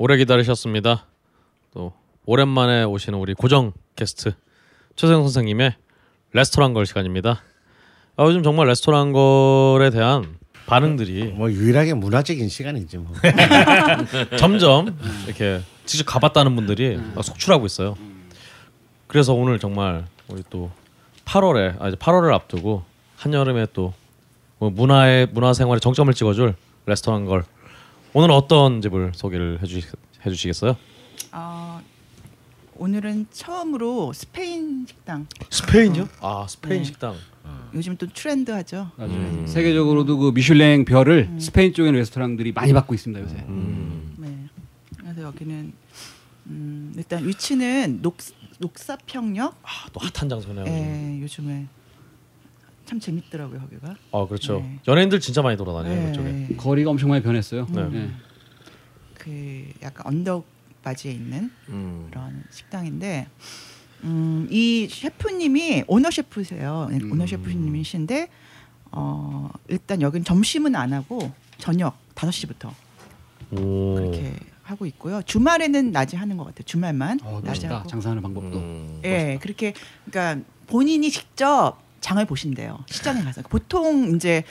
자 오래 기다리셨습니다. 또 오랜만에 오시는 우리 고정 게스트 최세영 선생님의 레스토랑 걸 시간입니다. 아, 요즘 정말 레스토랑 걸에 대한 반응들이 뭐 유일하게 문화적인 시간이지 뭐. 점점 이렇게 직접 가봤다는 분들이 막 속출하고 있어요. 그래서 오늘 정말 우리 또 8월에 아 이제 8월을 앞두고 한여름에 또뭐 문화의 문화 생활에 정점을 찍어줄 레스토랑 걸 오늘 어떤 집을 소개를 해주 해주시겠어요? 어, 오늘은 처음으로 스페인 식당. 스페인요? 아 스페인 네. 식당. 요즘 또 트렌드하죠. 맞아요. 음. 세계적으로도 그 미슐랭 별을 스페인 쪽의 레스토랑들이 많이 받고 있습니다 요새. 음. 네. 그래서 여기는 음, 일단 위치는 녹 녹사평역. 아, 또 핫한 장소네요. 예, 요즘에 참 재밌더라고요 거기가. 아 그렇죠. 네. 연예인들 진짜 많이 돌아다녀요 네, 그쪽에. 거리가 엄청 많이 변했어요. 네. 네. 그 약간 언덕 바지에 있는 음. 그런 식당인데 음, 이 셰프님이 오너 셰프세요. 네, 음. 오너 셰프님이신데 어, 일단 여긴 점심은 안 하고 저녁 5시부터 오. 그렇게 하고 있고요. 주말에는 낮에 하는 것 같아요. 주말만 어, 낮에 멋있다. 하고. 장사하는 방법도. 음. 예, 그렇게 그러니까 본인이 직접 장을 보신대요. 시장에 가서 보통 이제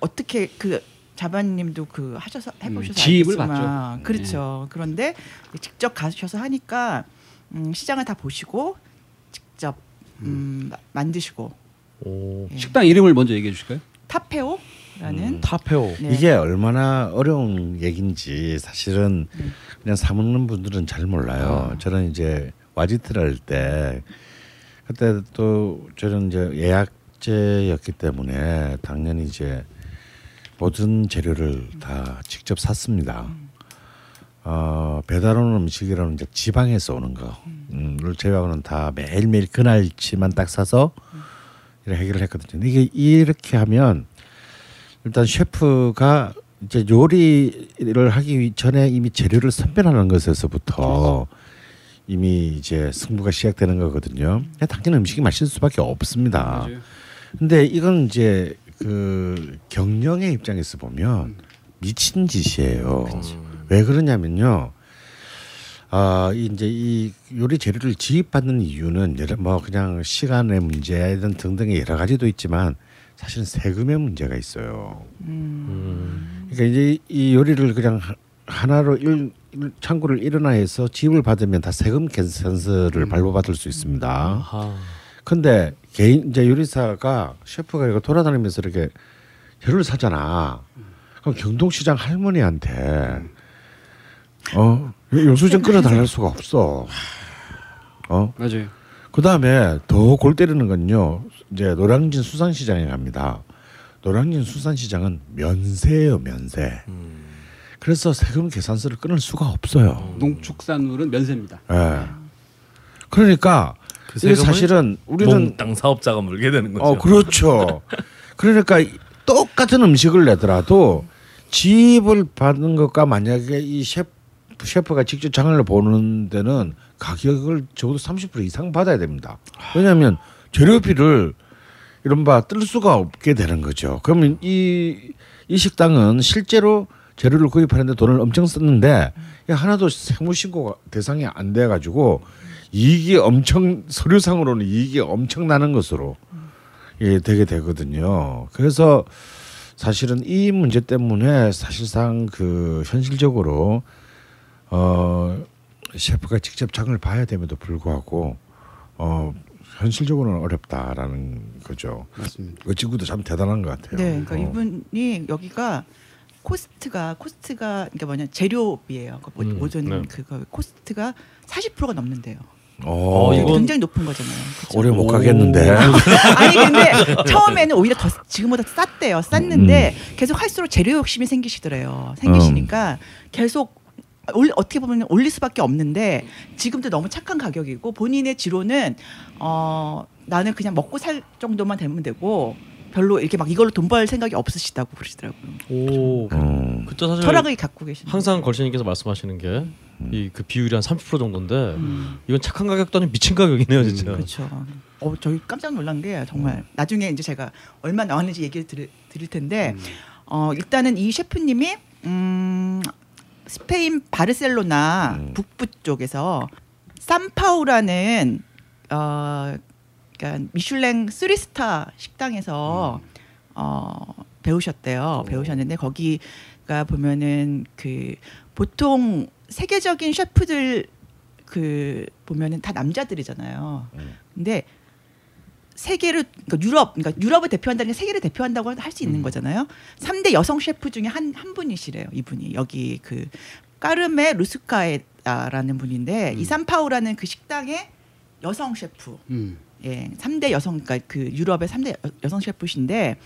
어떻게 그 자반님도 그 하셔서 해보셔서 음, 지입을 알겠지만 봤죠. 네. 그렇죠. 그런데 직접 가셔서 하니까 음, 시장을 다 보시고 직접 음, 마- 만드시고 오. 예. 식당 이름을 먼저 얘기해 주실까요? 타페오라는 타페오. 네. 이게 얼마나 어려운 얘기인지 사실은 네. 그냥 사 먹는 분들은 잘 몰라요. 저는 이제 와지트를 할 때 그때 또 저는 이제 예약제였기 때문에 당연히 이제 모든 재료를 다 직접 샀습니다. 어, 배달 오는 음식이라는 이제 지방에서 오는 거를 제외하고는 다 매일매일 그날치만 딱 사서 이렇게 해결을 했거든요. 이게 이렇게 하면 일단 셰프가 이제 요리를 하기 전에 이미 재료를 선별하는 것에서부터 이미 이제 승부가 시작되는 거거든요. 당연히 음식이 맛있을 수밖에 없습니다. 맞아요. 근데 이건 이제 그 경영의 입장에서 보면 미친 짓이에요. 왜 그러냐면요. 아 이제 이 요리 재료를 지입받는 이유는 여러 뭐 그냥 시간의 문제든 등등의 여러 가지도 있지만 사실은 세금의 문제가 있어요. 음. 그러니까 이제 이 요리를 그냥 하- 하나로 일, 일- 창구를 일어나해서 지입을 받으면 다 세금 계산서를 발부받을 수 있습니다. 아하. 근데 개인 이제 요리사가 셰프가 이거 돌아다니면서 이렇게 재료를 사잖아. 그럼 경동시장 할머니한테 어 영수증 끊어달랄 수가 없어. 어 맞아요. 그 다음에 더 골 때리는 건요. 이제 노량진 수산시장에 갑니다. 노량진 수산시장은 면세예요, 면세. 그래서 세금 계산서를 끊을 수가 없어요. 농축산물은 면세입니다. 예. 그러니까 그 이게 사실은 우리는 몽땅 사업자가 물게 되는 거죠. 어 그렇죠. 그러니까 이- 똑같은 음식을 내더라도 지입을 받는 것과 만약에 이 셰프 셰프가 직접 장을 보는 데는 가격을 적어도 30% 이상 받아야 됩니다. 왜냐하면 재료비를 이른바 뜰 수가 없게 되는 거죠. 그러면 이, 이 식당은 실제로 재료를 구입하는데 돈을 엄청 썼는데 하나도 세무신고 대상이 안 돼가지고 이익이 엄청 서류상으로는 이익이 엄청 나는 것으로 예, 되게 되거든요. 그래서 사실은 이 문제 때문에 사실상 그 현실적으로 어 셰프가 직접 장을 봐야 됨에도 불구하고 어 현실적으로는 어렵다라는 거죠. 맞습니다. 그 친구도 참 대단한 것 같아요. 네, 그러니까 어. 이분이 여기가 cost가 cost가 그러니까 뭐냐 재료비예요. 그 모- 음, 모든 네. 그거 cost가 40%가 넘는데요. 어, 어, 이거 이건- 굉장히 높은 거잖아요. 그쵸? 오래 못 가겠는데. 아니 근데 처음에는 오히려 더 지금보다 쌌대요. 쌌는데 음. 계속 할수록 재료 욕심이 생기시더래요. 생기시니까 계속 올, 어떻게 보면 올릴 수밖에 없는데 지금도 너무 착한 가격이고 본인의 지로는 어 나는 그냥 먹고 살 정도만 되면 되고 별로 이렇게 막 이걸로 돈 벌 생각이 없으시다고 그러시더라고요. 오. 음. 그때 사실 철학을 갖고 계시는 항상 걸신님께서 말씀하시는 게 이 그 비율이 한 30% 정도인데 음. 이건 착한 가격도 아닌 미친 가격이네요, 진짜. 그렇죠. 어, 저희 깜짝 놀란 게 정말 나중에 이제 제가 얼마 나왔는지 얘기를 드릴, 드릴 텐데 어, 일단은 이 셰프님이 음, 스페인 바르셀로나 음. 북부 쪽에서 산파우라는 어 그러니까 미슐랭 3스타 식당에서 어 배우셨대요. 배우셨는데 거기가 보면은 그 보통 세계적인 셰프들 그 보면은 다 남자들이잖아요. 음. 근데 세계를 그러니까 유럽 그러니까 유럽을 대표한다는 게 세계를 대표한다고 할 수 있는 거잖아요. 3대 여성 셰프 중에 한 한 분이시래요. 이분이 여기 그 까르메 루스카예다라는 분인데 이 산파우라는 그 식당의 여성 셰프. 음. 예. 3대 여성 그러니까 그 유럽의 3대 여- 여성 셰프신데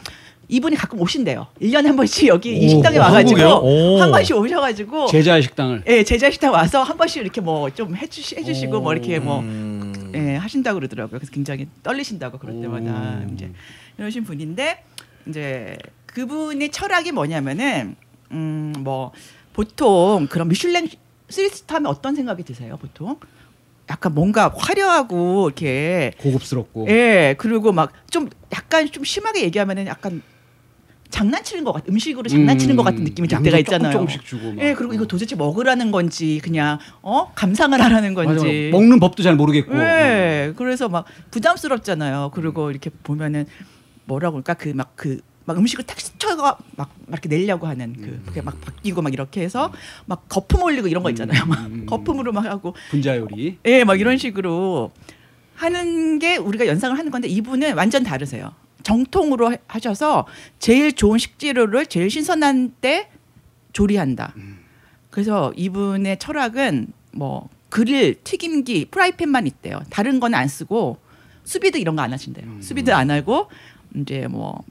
이분이 가끔 오신대요. 1년에 한 번씩 여기 이 오, 식당에 오, 와 가지고. 한 번씩 오셔 가지고 제자의 식당을 예, 제자 식당 와서 한 번씩 이렇게 뭐 좀 해 주시, 해 주시고 뭐 이렇게 뭐 음. 예, 하신다고 그러더라고요. 그래서 굉장히 떨리신다고 그럴 때마다 오. 이제 이러신 분인데 이제 그분의 철학이 뭐냐면은 음 뭐 보통 그런 미슐랭 스리스타 하면 어떤 생각이 드세요? 보통 약간 뭔가 화려하고 이렇게 고급스럽고 예 그리고 막 좀 약간 좀 심하게 얘기하면은 약간 장난치는 것 같 음식으로 장난치는 것 같은 느낌이 들 때가 있잖아요. 조금씩 주고 막. 예 그리고 이거 도대체 먹으라는 건지 그냥 어 감상을 하라는 맞아, 건지 먹는 법도 잘 모르겠고 예. 그래서 막 부담스럽잖아요. 그리고 이렇게 보면은 뭐라고 그럴까 그 막그 막 음식을 탁 스쳐가 막, 막 이렇게 내려고 하는 그 그게 막 바뀌고 막 이렇게 해서 막 거품 올리고 이런 거 있잖아요. 막 음. 거품으로 막 하고 분자 요리 예, 막 이런 식으로 하는 게 우리가 연상을 하는 건데 이분은 완전 다르세요. 정통으로 하- 하셔서 제일 좋은 식재료를 제일 신선한 때 조리한다. 그래서 이분의 철학은 뭐 그릴, 튀김기, 프라이팬만 있대요. 다른 건 안 쓰고 sous vide 이런 거 안 하신대요. sous vide 안 하고 이제 뭐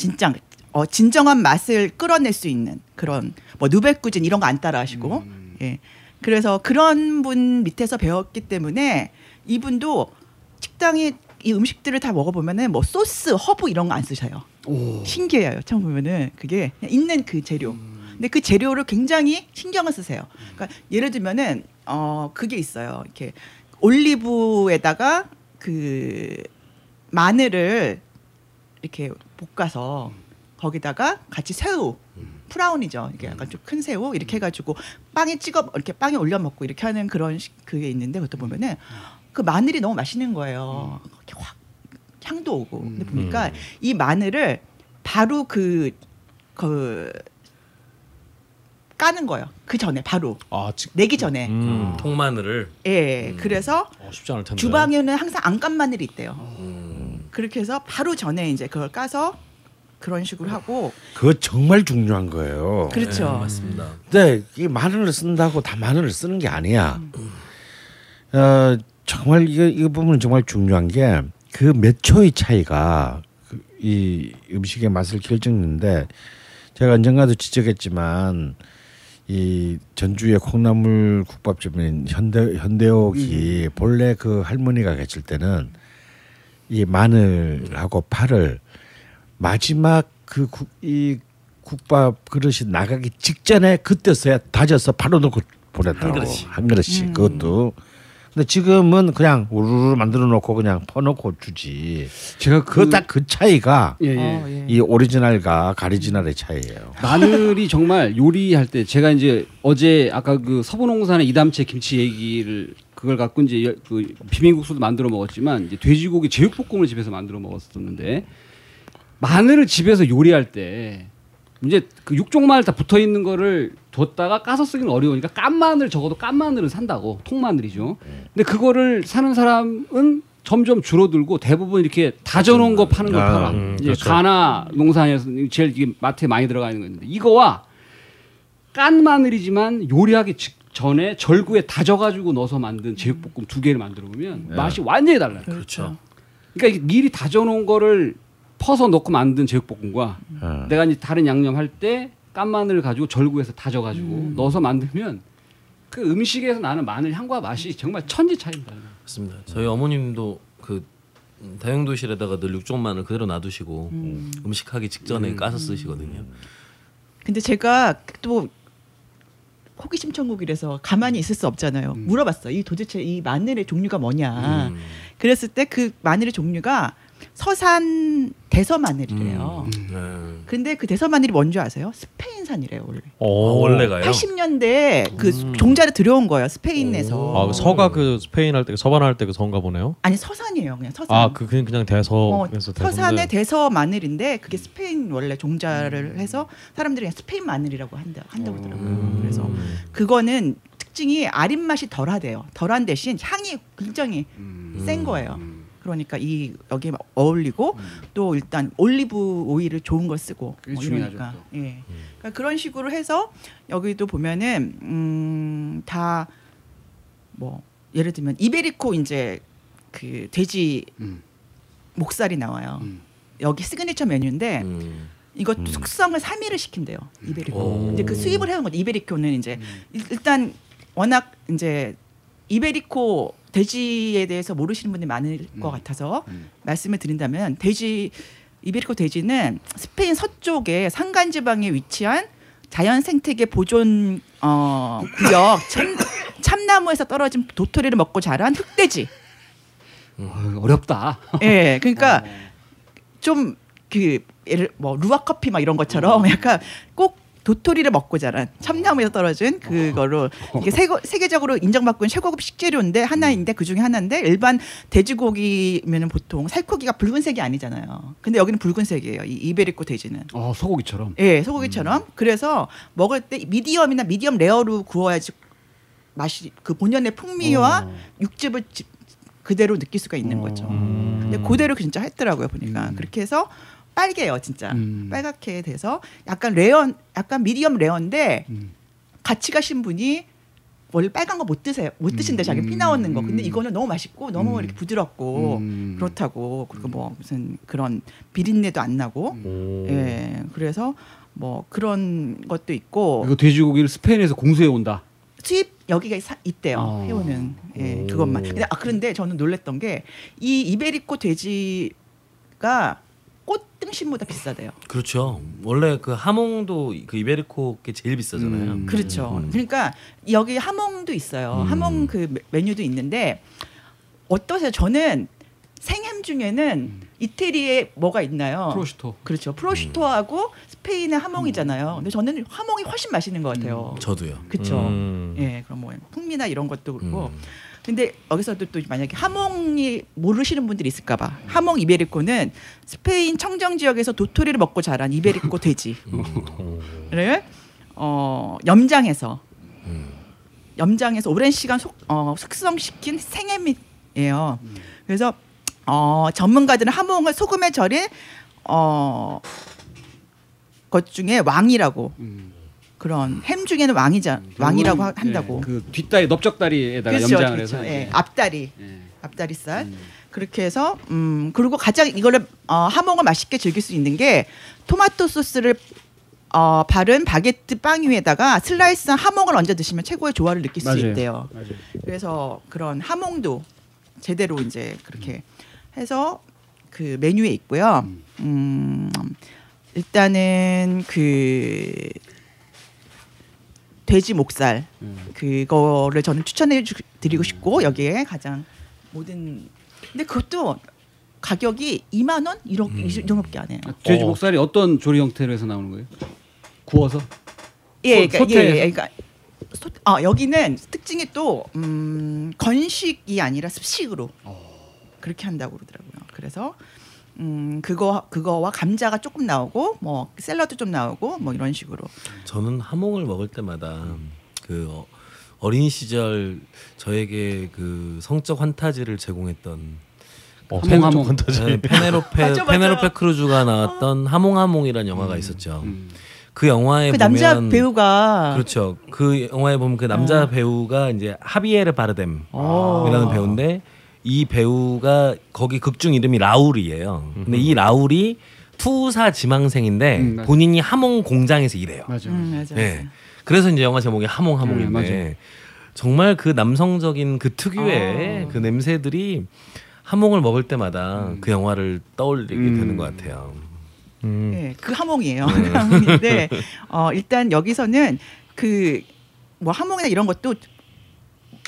진짜 어 진정한 맛을 끌어낼 수 있는 그런 뭐 nouvelle cuisine 이런 거 안 따라하시고 예. 그래서 그런 분 밑에서 배웠기 때문에 이분도 식당에 이 음식들을 다 먹어보면은 뭐 소스, 허브 이런 거 안 쓰셔요. 오. 신기해요. 처음 보면은 그게 있는 그 재료. 근데 그 재료를 굉장히 신경을 쓰세요. 그러니까 예를 들면은 어 그게 있어요. 이렇게 올리브에다가 그 마늘을 이렇게 볶아서 거기다가 같이 새우 프라운이죠. 이게 약간 좀 큰 새우 이렇게 해가지고 빵에 찍어 이렇게 빵에 올려 먹고 이렇게 하는 그런 식- 그게 있는데 그것도 보면은 그 마늘이 너무 맛있는 거예요. 이렇게 확 향도 오고. 근데 보니까 이 마늘을 바로 그, 그, 까는 거예요. 그 전에, 바로. 아, 지, 내기 전에. 음. 통마늘을 예. 그래서 어, 쉽지 않을 텐데. 주방에는 항상 안 깐 마늘이 있대요. 음. 그렇게 해서 바로 전에 이제 그걸 까서 그런 식으로 하고. 그거 정말 중요한 거예요. 그렇죠. 네, 맞습니다. 근데 이 마늘을 쓴다고 다 마늘을 쓰는 게 아니야. 어, 정말 이거 이 부분은 정말 중요한 게 그 몇 초의 차이가 그이 음식의 맛을 결정하는데 제가 언젠가도 지적했지만 이 전주의 콩나물 국밥집인 현대 현대옥이 본래 그 할머니가 계실 때는 이 마늘하고 파를 마지막 그 이 국밥 그릇이 나가기 직전에 그때서야 다져서 바로 넣고 보냈다고 한 그릇씩. 한 그릇씩 음. 그것도 근데 지금은 그냥 우르르 만들어 놓고 그냥 퍼놓고 주지 제가 그딱그 차이가 예, 예. 어, 예. 이 오리지널과 가리지널의 차이예요. 마늘이 정말 요리할 때 제가 이제 어제 아까 그 서부농산의 이담채 김치 얘기를 그걸 갖고 이제 여- 그 비빔국수도 만들어 먹었지만 이제 돼지고기 제육볶음을 집에서 만들어 먹었었는데 마늘을 집에서 요리할 때 이제 그 육종 마늘 다 붙어 있는 거를 뒀다가 까서 쓰기는 어려우니까 깐 마늘 적어도 깐 마늘을 산다고 통 마늘이죠. 근데 그거를 사는 사람은 점점 줄어들고 대부분 이렇게 다져놓은 거 파는 걸 아, 팔아. 음, 이제 그렇죠. 가나 농산에서 제일 이게 마트에 많이 들어가 있는 건데 이거와 깐 마늘이지만 요리하기 직 전에 절구에 다져가지고 넣어서 만든 제육볶음 두 개를 만들어 보면 맛이 완전히 달라요. 그렇죠. 그러니까 이게 미리 다져놓은 거를 퍼서 넣고 만든 제육볶음과 어. 내가 이제 다른 양념 할 때 깐 마늘을 가지고 절구해서 다져가지고 넣어서 만들면 그 음식에서 나는 마늘 향과 맛이 정말 천지 차이입니다. 맞습니다. 저희 어머님도 그 음, 다용도실에다가 늘 육종 마늘 그대로 놔두시고 음. 식 하기 직전에 까서 쓰시거든요. 근데 제가 또 호기심 천국이라서 가만히 있을 수 없잖아요. 물어봤어요. 이 도대체 이 마늘의 종류가 뭐냐. 음. 그랬을 때 그 마늘의 종류가 서산 대서 마늘이래요. 네. 근데 그 대서 마늘이 뭔지 아세요? 스페인산 생산이래요 원래. 아, 원래가요. 80년대 그 종자를 들여온 거예요 스페인에서. 아, 그 서가 그 스페인 할 때 서반 할때 그 서인가 보네요. 아니 서산이에요 그냥 서산. 아, 그 그냥 그냥 어, 대서에서 서산의. 대서 마늘인데 그게 스페인 원래 종자를 해서 사람들이 그냥 스페인 마늘이라고 한다 한다고 하더라고요. 그래서 그거는 특징이 아린 맛이 덜하대요. 덜한 대신 향이 굉장히 센 거예요. 그러니까 이 여기에 막 어울리고 또 일단 올리브 오일을 좋은 걸 쓰고 그게 뭐 중요하죠, 이러니까 또. 예 그러니까 그런 식으로 해서 여기도 보면은 음, 음다 뭐 예를 들면 이베리코 이제 그 돼지 음. 목살이 나와요. 음. 여기 시그니처 메뉴인데 음. 이거 숙성을 3일을 시킨대요. 이베리코. 오. 이제 그 수입을 해온 거죠. 이베리코는 이제 일- 일단 워낙 이제 이베리코 돼지에 대해서 모르시는 분들이 많을 것 같아서 음. 말씀을 드린다면 돼지 이베리코 돼지는 스페인 서쪽의 산간 지방에 위치한 자연 생태계 보존 어, 구역 참, 참나무에서 떨어진 도토리를 먹고 자란 흑돼지. 어, 어렵다. 예, 그러니까 좀그 예를 뭐 루아 커피 막 이런 것처럼 약간 꼭 도토리를 먹고 자란 참나무에서 떨어진 그거로 이게 세계, 세계적으로 인정받고 있는 최고급 식재료인데 하나인데 그 중에 하나인데 일반 돼지고기면은 보통 살코기가 붉은색이 아니잖아요. 근데 여기는 붉은색이에요. 이 이베리코 돼지는. 어, 소고기처럼. 예, 소고기처럼. 그래서 먹을 때 미디엄이나 미디엄 레어로 구워야지 맛이 그 본연의 풍미와 어. 육즙을 지- 그대로 느낄 수가 있는 어. 거죠. 음. 근데 그대로 진짜 했더라고요 보니까 음. 그렇게 해서 빨개요 진짜 음. 빨갛게 돼서 약간 레어 약간 미디엄 레어인데 음. 같이 가신 분이 원래 빨간 거 못 드세요 못 드신대 자기 피 나오는 거 근데 음. 이거는 너무 맛있고 너무 음. 이렇게 부드럽고 음. 그렇다고 그리고 뭐 무슨 그런 비린내도 안 나고 오. 예 그래서 뭐 그런 것도 있고 이거 돼지고기를 스페인에서 공수해 온다. 수입 여기가 사- 있대요 아. 해오는 예 오. 그것만 근데 아 그런데 저는 놀랬던 게 이 이베리코 돼지가 꽃 등심보다 비싸대요 그렇죠. 원래 그 하몽도 그 이베리코 게 제일 비싸잖아요. 음. 그렇죠 음. 그러니까 여기 하몽도 있어요 음. 하몽 그 메- 메뉴도 있는데 어떠세요 저는 생햄 중에는 이태리에 뭐가 있나요 프로슈토. 그렇죠 프로슈토하고 스페인의 하몽이잖아요 근데 저는 하몽이 훨씬 맛있는 것 같아요 저도요. 그렇죠 음. 예 그럼 뭐 풍미나 이런 것도 그렇고 음. 근데 여기서도 또 만약에 하몽이 모르시는 분들이 있을까봐. 하몽 이베리코는 스페인 청정 지역에서 도토리를 먹고 자란 이베리코 돼지를 어, 염장해서. 염장해서 오랜 시간 속, 어, 숙성시킨 생햄이에요. 그래서 어, 전문가들은 하몽을 소금에 절인 어, 것 중에 왕이라고 음. 그런 햄 중에는 왕이자 왕이라고 하- 한다고. 예, 그 뒷다리 넓적다리에다가 그렇죠, 염장을 그렇죠. 해서. 예. 앞다리, 예. 앞다리살. 음. 그렇게 해서 음 그리고 가장 이거를 어, 하몽을 맛있게 즐길 수 있는 게 토마토 소스를 어, 바른 바게트 빵 위에다가 슬라이스한 하몽을 얹어 드시면 최고의 조화를 느낄 수 맞아요. 있대요. 맞아요. 그래서 그런 하몽도 제대로 이제 그렇게 해서 그 메뉴에 있고요. 음, 일단은 그 돼지 목살 음. 그거를 저는 추천해 주- 드리고 싶고 여기에 가장 모든 근데 그것도 가격이 2만 원 이렇게 이 정도밖에 안 해요. 돼지 어. 목살이 어떤 조리 형태로 해서 나오는 거예요? 구워서? 예, 소- 그러니까, 예? 예, 그러니까 소, 아, 여기는 특징이 또 음, 건식이 아니라 습식으로 그렇게 한다고 그러더라고요. 그래서 음, 그거 그거와 감자가 조금 나오고 뭐 샐러드 좀 나오고 뭐 이런 식으로. 저는 하몽을 먹을 때마다 그 어- 어린 시절 저에게 그 성적 환타지를 제공했던 어, 하몽, 팬 하몽. 판타지. 네, 페네로페 맞아, 맞아. 페네로페 크루즈가 나왔던 하몽하몽이라는 영화가 있었죠. 음. 그 영화에 그 보면 남자 배우가 그렇죠. 그 영화에 보면 그 남자 배우가 이제 하비에르 바르뎀이라는 어. 배우인데 이 배우가 거기 극중 이름이 라울이에요. 근데 이 라울이 투사 지망생인데 음. 본인이 하몽 공장에서 일해요. 맞아. 음, 맞아. 네. 그래서 이제 영화 제목이 음, 하몽 하몽인데 맞아요. 정말 그 남성적인 그 특유의 아. 그 냄새들이 하몽을 먹을 때마다 그 영화를 떠올리게 음. 되는 것 같아요. 음. 네, 그 하몽이에요. 그 하몽인데 어, 일단 여기서는 그 뭐 하몽이나 이런 것도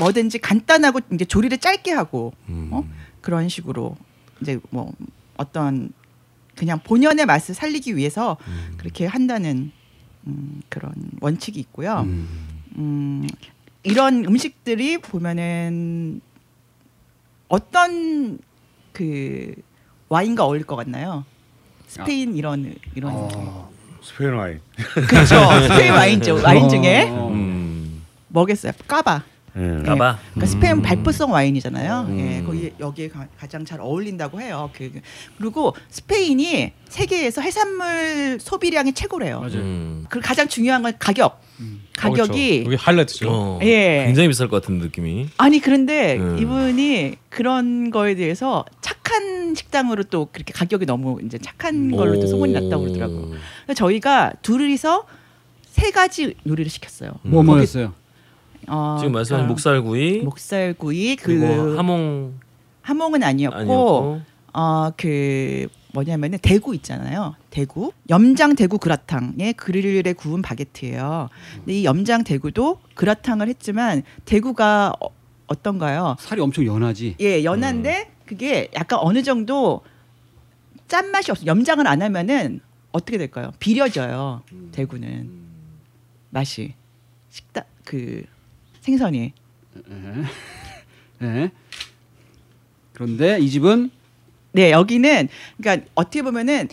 뭐든지 간단하고 이제 조리를 짧게 하고 음. 어? 그런 식으로 이제 뭐 어떤 그냥 본연의 맛을 살리기 위해서 음. 그렇게 한다는 음, 그런 원칙이 있고요. 음, 이런 음식들이 보면은 어떤 그 와인과 어울릴 것 같나요? 스페인 이런 이런 어. 스페인 와인. 그렇죠 스페인 와인죠 와인 중에 어. 음. 뭐겠어요 까바 예. 까바. 그러니까 스페인 발포성 와인이잖아요. 음. 예, 거기 여기에 가, 장 잘 어울린다고 해요. 그, 그리고 스페인이 세계에서 해산물 소비량이 최고래요. 맞아요. 음. 그리고 가장 중요한 건 가격. 가격이 어, 그렇죠. 여기 하이라이트죠. 어, 예. 굉장히 비쌀 것 같은 느낌이. 아니 그런데 음. 이분이 그런 거에 대해서 착한 식당으로 또 그렇게 가격이 너무 이제 착한 걸로 또 소문이 났다고 그러더라고. 요 저희가 둘이서 세 가지 요리를 시켰어요. 뭐 뭐였어요? 어, 지금 말씀하신 그러니까 목살구이 목살구이 그 하몽 하몽은 아니었고, 아니었고 어그 뭐냐면은 대구 있잖아요. 대구 염장 대구 그라탕에 그릴에 구운 바게트예요. 근데 이 염장 대구도 그라탕을 했지만 대구가 어, 어떤가요? 살이 엄청 연하지. 예, 연한데 그게 약간 어느 정도 짠 맛이 없어. 염장을 안 하면은 어떻게 될까요? 비려져요. 대구는 맛이 식당 그 생선이 네. 그런데 이 집은 네 여기는 그러니까 어떻게 보면은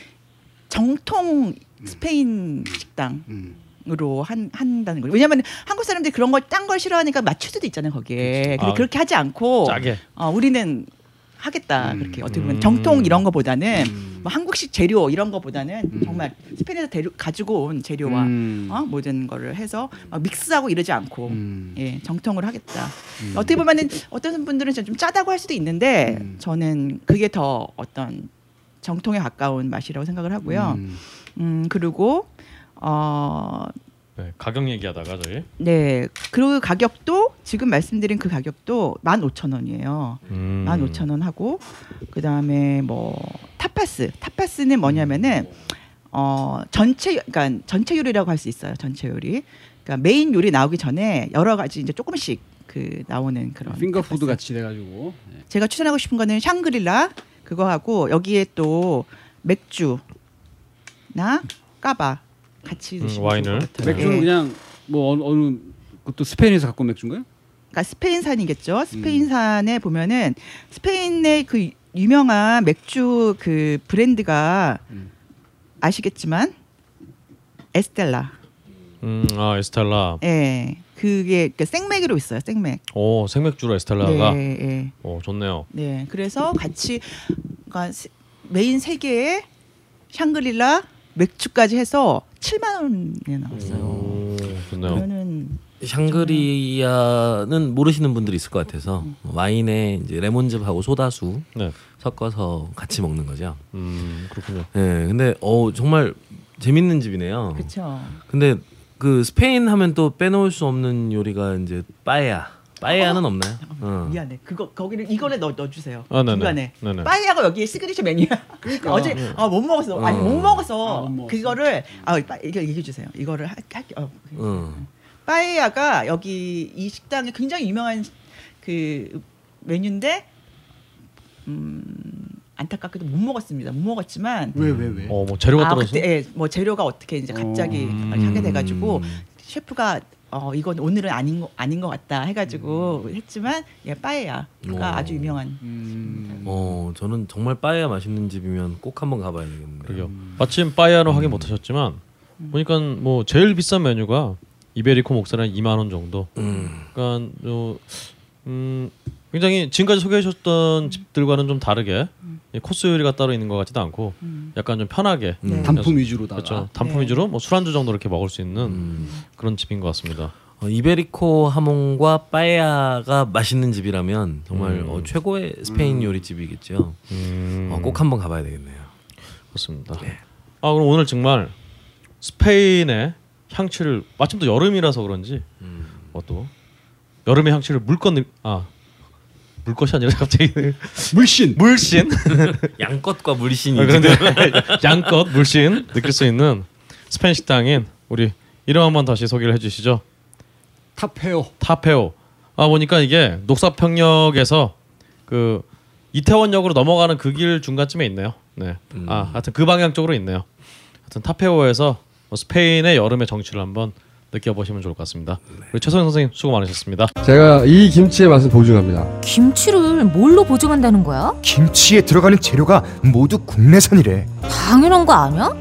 정통 스페인 식당 으로 음. 한 한다는 거예요. 왜냐하면 한국 사람들이 그런 걸짠걸 싫어하니까 맞출 수도 있잖아요 거기에. 근데 아, 그렇게 하지 않고 짜게. 어, 우리는 하겠다 음. 그렇게 어떻게 보면 음. 정통 이런 거보다는 음. 뭐 한국식 재료 이런 거보다는 음. 정말 스페인에서 데려, 가지고 온 재료와 음. 어, 모든 거를 해서 막 믹스하고 이러지 않고 음. 예 정통을 하겠다. 음. 어떻게 보면은 어떤 분들은 좀 짜다고 할 수도 있는데 음. 저는 그게 더 어떤 정통에 가까운 맛이라고 생각을 하고요. 음. 음 그리고 어 네, 가격 얘기하다가 저희 네. 그리고 가격도 지금 말씀드린 그 가격도 15,000원이에요. 음. 15,000원 하고 그 다음에 뭐 타파스. 타파스는 뭐냐면은 어 전채 그러니까 전채 요리라고 할 수 있어요. 전채 요리. 그러니까 메인 요리 나오기 전에 여러 가지 이제 조금씩 그 나오는 그런 finger food. 같이 돼가지고 네. 제가 추천하고 싶은 거는 샹그리아 그거 하고 여기에 또 맥주나 까바 같이 음, 드시면 와인을. 것 같아요. 맥주는 예. 그냥 뭐 어느, 어느 그것도 스페인에서 갖고 온 맥주인가요? 그러니까 스페인산이겠죠. 음. 스페인산에 보면은 스페인의 그 유명한 맥주 그 브랜드가 음. 아시겠지만 에스텔라. 음, 아 에스텔라. 예. 그게 그 생맥으로 있어요. 생맥. 오 생맥주로 에스텔라가. 네, 예. 오 좋네요. 네. 그래서 같이 그러니까 세- 메인 세 개에 샹그릴라 맥주까지 해서 7만 원에 나왔어요. 오 좋네요. 그러면은 샹그리아는 모르시는 분들이 있을 것 같아서 음. 와인에 이제 레몬즙하고 소다수 네. 섞어서 같이 먹는 거죠. 음 그렇군요. 네, 근데 어 정말 재밌는 집이네요. 그렇죠. 근데 그 스페인 하면 또 빼놓을 수 없는 요리가 이제 빠에야. 빠에야는 없나요? 어. 미안해. 그거 거기를 이거를 넣어 넣어 주세요. 아, 네네. 중간에. 네네. 빠에야가 여기 시그니처 메뉴야. 그러니까. 어제 아 못 먹었어. 아니 어. 못 먹었어. 아, 못 먹었어. 그거를 아 빠, 이거 얘기해 주세요. 이거를 할 할게. 어. 어. 빠이야가 여기 이 식당에 굉장히 유명한 그 메뉴인데 음 안타깝게도 못 먹었습니다. 못 먹었지만 왜 왜 왜? 어뭐 재료가 아 떨어서. 그때 예, 뭐 재료가 어떻게 이제 갑자기 음. 하게 돼가지고 셰프가 어 이건 오늘은 아닌 거 아닌 것 같다 해가지고 했지만 예 빠에야가 오. 아주 유명한 음. 어, 저는 정말 빠에야 맛있는 집이면 꼭 한번 가봐야 되겠는데. 그러게요. 마침 빠이아는 음. 확인 못하셨지만 보니까 뭐 제일 비싼 메뉴가 이베리코 목살은 2만 원 정도. 음. 그러니까 어, 음 굉장히 지금까지 소개해주셨던 집들과는 좀 다르게 이 코스 요리가 따로 있는 것 같지도 않고 음. 약간 좀 편하게 네. 단품 위주로다가 그렇죠 단품 네. 위주로 뭐 술 안주 정도 이렇게 먹을 수 있는 음. 그런 집인 것 같습니다. 어, 이베리코 하몽과 빠에야가 맛있는 집이라면 정말 음. 어, 최고의 스페인 요리집이겠죠. 음, 어, 꼭 한번 가봐야 되겠네요. 그렇습니다. 네. 아 그럼 오늘 정말 스페인의 향취를 마침 또 여름이라서 그런지 음. 뭐또 여름의 향취를 물건 느- 아 물것이 아니라 갑자기 물씬. 물씬 양껏과 물신이 아, 그런데 양껏 물씬 느낄 수 있는 스페인 식당인 우리 이름 한번 다시 소개를 해주시죠. 탑페오. 타페오. 아 보니까 이게 녹사평역에서 그 이태원역으로 넘어가는 그 길 중간쯤에 있네요. 네. 음. 아 하여튼 그 방향 쪽으로 있네요. 하여튼 타페오에서 뭐 스페인의 여름의 정취를 한번 느껴보시면 좋을 것 같습니다. 우리 최선 선생님 수고 많으셨습니다. 제가 이 김치의 맛을 보증합니다. 김치를 뭘로 보증한다는 거야? 김치에 들어가는 재료가 모두 국내산이래. 당연한 거 아니야?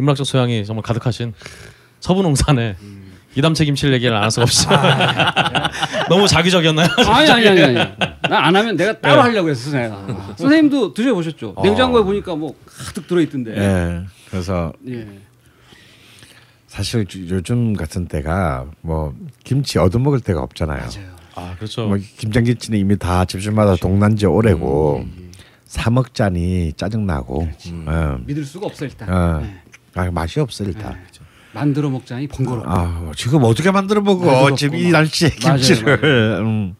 인문학적 소양이 정말 가득하신 서부농산의 이담채 김치를 얘기를 안 할 수가 없어. 너무 자기적이었나요? 아니 아니 아니 아니. 난안 하면 내가 따로 네. 하려고 했어 내가. 선생님도 드셔 보셨죠? 냉장고에 보니까 뭐 가득 들어 있던데. 예. 그래서 예. 사실 요즘 같은 때가 뭐 김치 얻어 먹을 때가 없잖아요. 아 그렇죠. 뭐 김장김치는 이미 다 집집마다 동난지 오래고 사 먹자니 짜증 나고. 어. 믿을 수가 없어 일단. 어. 네. 아 맛이 없어 일단. 만들어 먹자니 번거롭고. 아 지금 어떻게 만들어 먹어 지금 이 막. 날씨에 맞아요, 김치를. 음.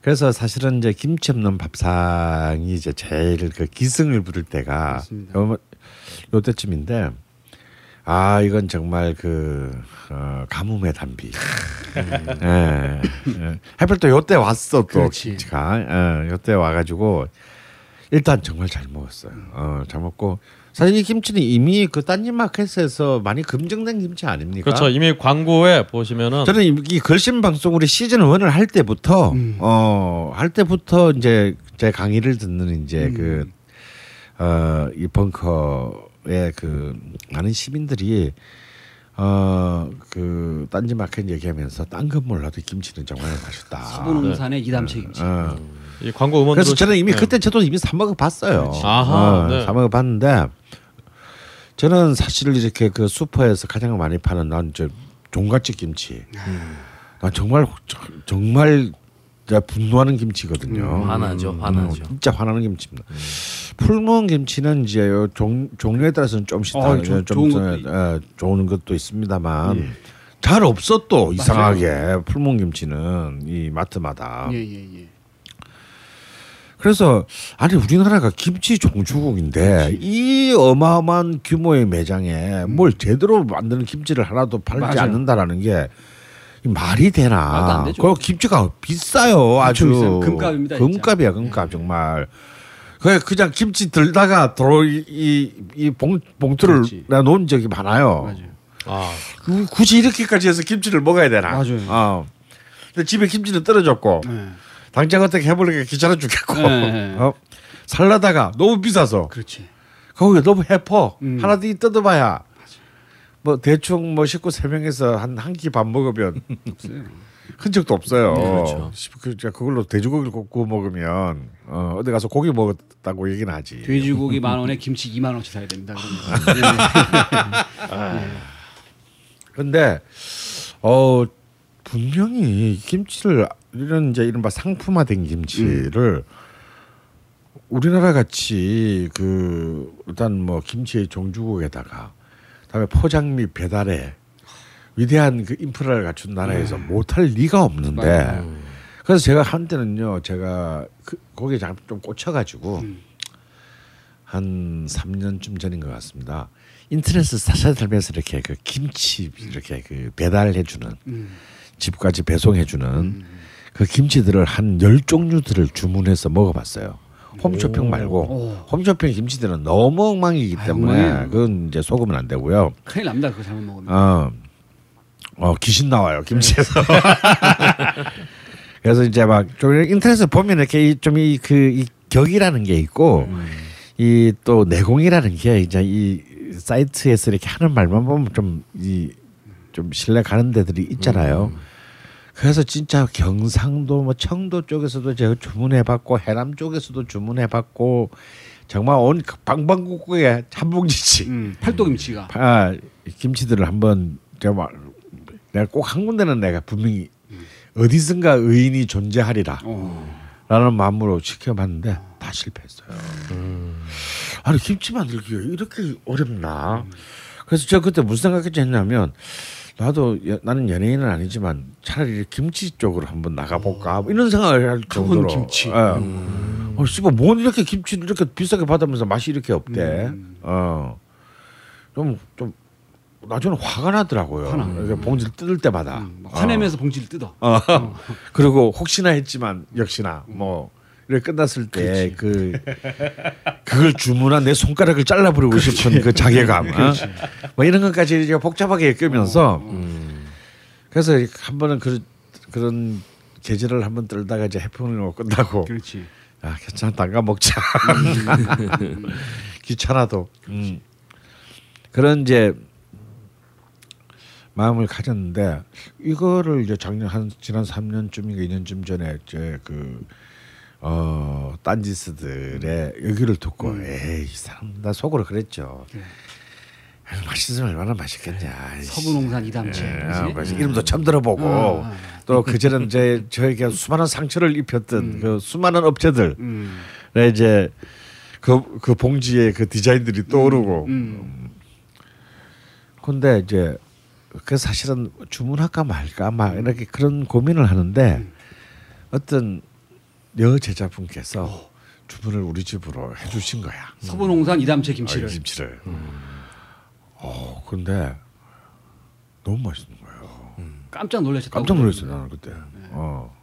그래서 사실은 이제 김치 없는 밥상이 이제 제일 그 기승을 부를 때가 맞습니다. 요, 요때쯤인데 아 이건 정말 그 어, 가뭄의 단비. 예. 예. 하필 또 요때 왔어 또 그렇지. 김치가. 예. 요때 와가지고 일단 정말 잘 먹었어요. 어, 잘 먹고 사실 이 김치는 이미 그 딴지 마켓에서 많이 검증된 김치 아닙니까? 그렇죠. 이미 광고에 보시면은 저는 이- 이 걸신 방송 우리 시즌 1을 할 때부터 어, 할 때부터 이제 제 강의를 듣는 이제 그 어, 이 벙커의 그 많은 시민들이 어, 그 딴지 마켓 얘기하면서 딴 건 몰라도 김치는 정말 맛있다. 서부농산의 이담채 김치. 어. 이 광고 음원 그래서 저는 이미 네. 그때 저도 이미 사 먹어 봤어요. 아하, 어, 네. 사 먹어 봤는데 저는 사실 이렇게 그 슈퍼에서 가장 많이 파는 난저 종갓집 김치. 난 정말 정말 분노하는 김치거든요. 화나죠, 음, 화나죠. 진짜 화나는 김치입니다. 풀무원 김치는 이제 요 종, 종류에 따라서는 좀씩 어, 다 조- 좀 좋은 더, 것도 있- 예, 좋은 것도 있습니다만 잘 없어 또 이상하게 풀무원 김치는 이 마트마다. 예, 예, 예. 그래서 아니 우리나라가 김치 종주국인데 이 어마어마한 규모의 매장에 뭘 제대로 만드는 김치를 하나도 팔지 맞아요. 않는다라는 게 말이 되나? 되죠. 그 김치가 비싸요 아주. 금값입니다. 금값이야 금값 정말. 그 그냥 김치 들다가 도로 이이봉 봉투를. 내가 놓은 적이 많아요. 맞아요. 아 그- 굳이 이렇게까지 해서 김치를 먹어야 되나? 맞아요. 어. 근데 집에 김치는 떨어졌고 네. 당장 어떻게 해보니까 귀찮아 죽겠고 네. 어? 살라다가 너무 비싸서 그렇지. 거기 너무 해퍼 음. 하나 더 뜯어봐야 뭐 대충 뭐 식구 세 명에서 한 한 끼 밥 먹으면. 흔적도 없어요. 그렇죠. 그- 그걸로 돼지고기를 구워 먹으면 어, 어디 가서 고기 먹었다고 얘기는 하지. 돼지고기 만 원에 김치 2만 원치 사야 됩니다. 그러면. 근데 어 분명히 김치를 이런 이제 이른바 상품화된 김치를 우리나라 같이 그 일단 뭐 김치의 종주국에다가 다음에 포장 및 배달에 위대한 그 인프라를 갖춘 나라에서 못할 리가 없는데 맞아요. 그래서 제가 한때는요 제가 그 거기에 좀 꽂혀가지고 음. 한 3년쯤 전인 것 같습니다. 인터넷을 사살살면서 이렇게 그 김치 이렇게 그 배달해주는 음. 집까지 배송해주는 그 김치들을 한 열 종류들을 주문해서 먹어봤어요. 홈쇼핑 말고 오. 홈쇼핑 김치들은 너무 엉망이기 아, 때문에 엉망이에요. 그건 이제 속으면 안 되고요. 큰일 납니다. 그거 잘못 먹으면. 어, 어 귀신 나와요 김치에서. 그래서 이제 막 좀 인터넷에 보면 이렇게 좀이그이 격이라는 게 있고 이또 내공이라는 게 이제 이 사이트에서 이렇게 하는 말만 보면 좀 이좀 신뢰 가는 데들이 있잖아요. 그래서 진짜 경상도 뭐 청도 쪽에서도 제가 주문해봤고 해남 쪽에서도 주문해봤고 정말 온 방방곡곡에 한 봉지씩 음, 팔도김치가. 아, 김치들을 한번 제가 말, 내가 꼭 한 군데는 내가 분명히 어디선가 의인이 존재하리라 어. 라는 마음으로 지켜봤는데 다 실패했어요. 아니 김치 만들기가 이렇게 어렵나? 그래서 저 그때 무슨 생각했냐면 나도 여- 나는 연예인은 아니지만 차라리 김치 쪽으로 한번 나가볼까 뭐 이런 생각을 할 정도로 김치. 예. 어, 씨발 뭔 이렇게 김치를 이렇게 비싸게 받으면서 맛이 이렇게 없대. 어. 좀좀 나중에 화가 나더라고요. 이렇게 봉지를 뜯을 때마다. 음, 막 화내면서 봉지를 뜯어. 어. 어. 그리고 혹시나 했지만 역시나 뭐 이렇게 끝났을 때 그 그걸 주문한 내 손가락을 잘라버리고 싶은 그 자괴감, 어? 뭐 이런 것까지 이제 복잡하게 엮으면서 그래서 한 번은 그 그런 계절을 한번 떨다가 이제 해프닝으로 끝나고. 그렇지. 아 괜찮아. 담가 먹자. 귀찮아도. 음. 그런 이제 마음을 가졌는데 이거를 이제 작년 한 지난 3년쯤인가 2년쯤 전에 이제 그 어, 딴지스들의 얘기를 듣고 에이 이 사람 나 속으로 그랬죠. 아유, 맛있으면 얼마나 맛있겠냐. 서부농산 이담채. 예? 아, 그래서 이름도 처음 들어보고 아, 아. 또 그전에 이제 저에게 수많은 상처를 입혔던 그 수많은 업체들의 음. 이제 그, 그 봉지에 그 디자인들이 떠오르고 음. 근데 이제 그 사실은 주문할까 말까 막 이렇게 그런 고민을 하는데 어떤 여 제자분께서 주문을 우리 집으로 해주신 거야. 서부농산 이담채 아, 김치를. 이 김치를. 어 근데 너무 맛있는 거예요. 깜짝 놀라셨다고. 깜짝 놀랐어요 나는 그때. 어.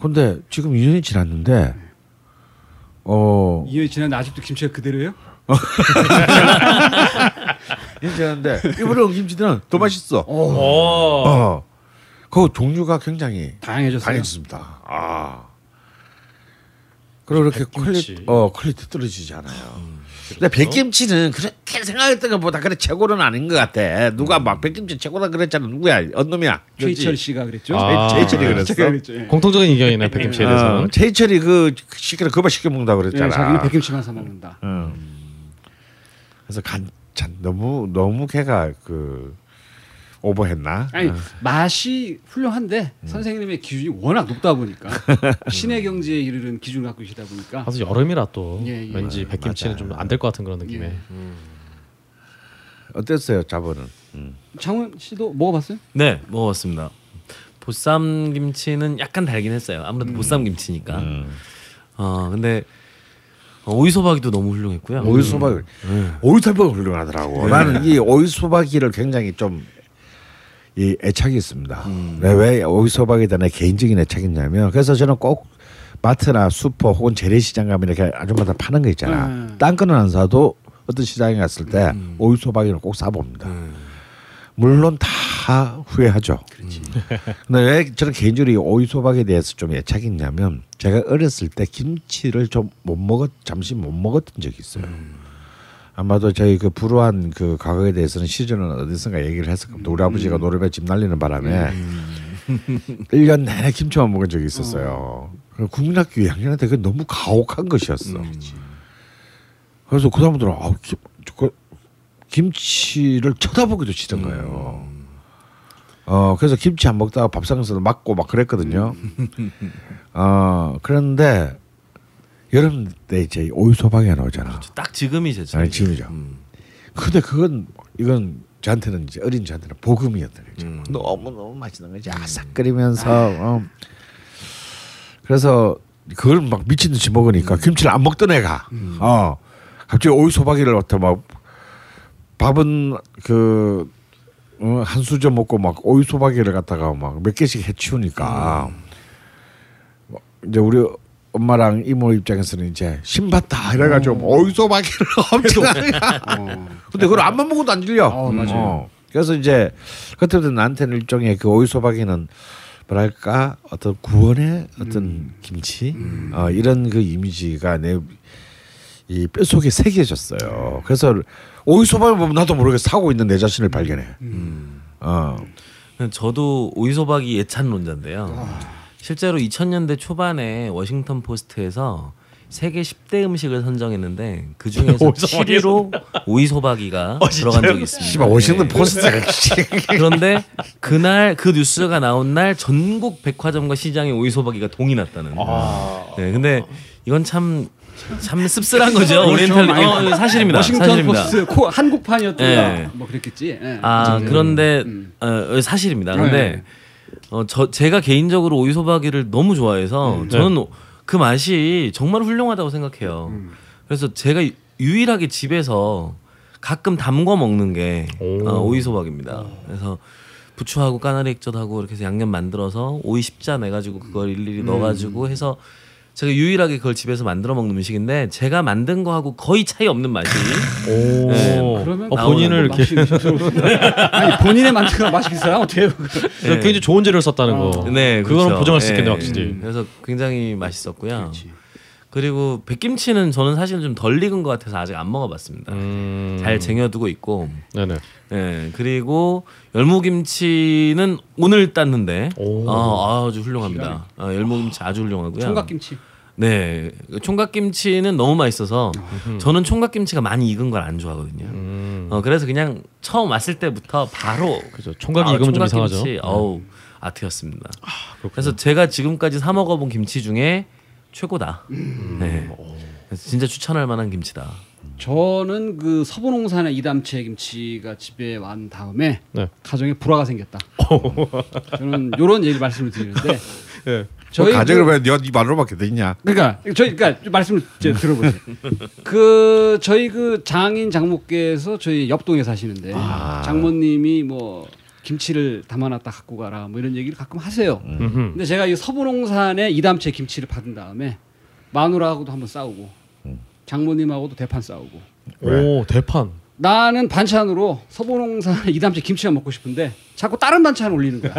근데 지금 2년이 지났는데 어 이년이 지났는데 아직도 김치가 그대로예요? 이년이 지났는데 이번에 온 김치들은 더 맛있어. 오. 어. 그 종류가 굉장히 다양해졌어요. 다양해졌습니다. 아. 그리고 이렇게 백김치. quality, 어, quality 떨어지지 않아요. 근데 백김치는 그렇게 생각했던 것보다 그래 최고는 아닌 것 같아. 누가 막 백김치 최고다 그랬잖아. 누구야? 어느 놈이야? 최희철 씨가 그랬죠. 아. 최희철이 그랬어. 그랬죠. 예. 공통적인 의견이네 백김치에 대해서는. 어, 최희철이 그 시키는 그거 시켜 먹는다 예, 그랬잖아. 자기는 백김치만 사 먹는다. 응. 그래서 간, 참 너무 너무 걔가 그 오버했나? 아니 어. 맛이 훌륭한데 선생님의 기준이 워낙 높다 보니까 신의 경지에 이르는 기준을 갖고 계시다 보니까 아주 여름이라 또 예, 예. 왠지 백김치는 좀 안 될 것 같은 그런 느낌에. 예. 어땠어요, 자본은? 음. 장훈 씨도 먹어봤어요? 네 먹었습니다. 보쌈 김치는 약간 달긴 했어요. 아무래도 보쌈 김치니까. 음. 어 근데 어, 오이소박이도 너무 훌륭했고요. 오이 소박이 오이 탈바가 훌륭하더라고. 나는 이 오이 소박이를 굉장히 좀 이 애착이 있습니다. 왜, 왜 오이 소박이다 내 개인적인 애착이 있냐면 그래서 저는 꼭 마트나 슈퍼 혹은 재래시장 가면 이렇게 아줌마들 파는 거 있잖아. 음. 딴 거는 안 사도 어떤 시장에 갔을 때 오이 소박이를 꼭 사봅니다. 물론 다 후회하죠. 근데 왜 저는 개인적으로 이 오이 소박에 대해서 좀 애착이 있냐면 제가 어렸을 때 김치를 좀 못 먹었 잠시 못 먹었던 적이 있어요. 아마도 저희 그 불우한 그 과거에 대해서는 시즌은 어디선가 얘기를 했을 겁니다. 우리 아버지가 노래배 집 날리는 바람에 일 년 내내 김치만 먹은 적이 있었어요. 그리고 국민학교 2학년 때 그 너무 가혹한 것이었어. 그래서 그 다음부터는 아, 김, 그, 김치를 쳐다보기도 싫은 거예요. 어 그래서 김치 안 먹다가 밥상에서 맞고 막 그랬거든요. 어 그런데 여름 때 이제 오이 소박이가 나오잖아. 딱 지금이 제철. 아니, 지금이죠. 음. 근데 그건 이건 저한테는 이제 어린 저한테는 복음이었던 거죠. 음. 너무 너무 맛있는 거지. 아삭거리면서. 어. 그래서 그걸 막 미친 듯이 먹으니까 김치를 안 먹던 애가 어 갑자기 오이 소박이를 어떻게 막 밥은 그 어, 한 수저 먹고 막 오이 소박이를 갖다가 막 몇 개씩 해치우니까 뭐 이제 우리 엄마랑 이모 입장에서는 이제 신봤다 이래가지고 오이 소박이를 엄청 어. 근데 그걸 안만 먹어도 안 질려. 어, 맞아요. 그래서 이제 그때부터 나한테는 일종의 그 오이 소박이는 뭐랄까 어떤 구원의 어떤 김치 어, 이런 그 이미지가 내 이 뼛속에 새겨졌어요. 그래서 오이소박이를 보면 나도 모르게 사고 있는 내 자신을 발견해. 어. 저도 오이소박이 예찬론자인데요. 실제로 2000년대 초반에 워싱턴 포스트에서 세계 10대 음식을 선정했는데 그 중에서 오이소박이 7위로 오이소박이가 들어간 적이 있습니다. 씨발 워싱턴 네. 포스트가 그런데 그날 그 뉴스가 나온 날 전국 백화점과 시장에 오이소박이가 동이 났다는. 네, 근데 이건 참참 씁쓸한 거죠. 오리엔탈 많이 어, 사실입니다. 워싱턴 사실입니다. 포스트 코 한국판이었더라. 예. 뭐 그랬겠지. 예. 아 어쨌든. 그런데 음. 어, 사실입니다. 네. 근데 어, 저 제가 개인적으로 오이소박이를 너무 좋아해서 음. 저는 그 맛이 정말 훌륭하다고 생각해요. 음. 그래서 제가 유일하게 집에서 가끔 담궈 먹는 게 오. 어, 오이소박입니다. 그래서 부추하고 까나리 액젓하고 이렇게 해서 양념 만들어서 오이 십자 내 가지고 그걸 일일이 음. 넣어 가지고 해서 제가 유일하게 그걸 집에서 만들어 먹는 음식인데 제가 만든 거하고 거의 차이 없는 맛이 오. 네. 그러면 어, 본인을 이렇게. 아니 본인의 만든 거 맛이 비싸요? 어때요? 네. 굉장히 좋은 재료를 썼다는 어. 거. 네, 그거는 그렇죠. 보정할 수 있겠네 예. 확실히. 그래서 굉장히 맛있었고요. 그렇지. 그리고 백김치는 저는 사실 좀덜 익은 것 같아서 아직 안 먹어봤습니다. 음. 잘 쟁여두고 있고, 네네. 예 그리고 열무김치는 오늘 땄는데, 오. 어, 아주 훌륭합니다. 어, 열무김치 아주 훌륭하고요. 총각김치. 네, 총각김치는 너무 맛있어서 저는 총각김치가 많이 익은 걸 안 좋아하거든요. 음. 어, 그래서 그냥 처음 왔을 때부터 바로 그죠. 총각이 아, 익으면 좀 이상하죠. 네. 어우 아트였습니다. 그래서 제가 지금까지 사 먹어본 김치 중에 최고다. 음. 네. 진짜 추천할 만한 김치다. 저는 그 서부농산의 이담 채 김치가 집에 완 다음에 네. 가정에 불화가 생겼다. 저는 이런 얘기를 말씀을 드리는데 예. 저 저희 가정을 그- 왜 네가 네 말로밖에 되냐? 그러니까 저희 그러니까 좀 말씀을 이제 들어보세요. 그 저희 그 장인 장모께서 저희 옆동에 사시는데 아. 장모님이 뭐 김치를 담아놨다 갖고 가라 뭐 이런 얘기를 가끔 하세요. 음흠. 근데 제가 이 서부농산의 이담채 김치를 받은 다음에 마누라하고도 한번 싸우고 장모님하고도 대판 싸우고 오 대판. 나는 반찬으로 서부농산의 이담채 김치가 먹고 싶은데 자꾸 다른 반찬 올리는 거야.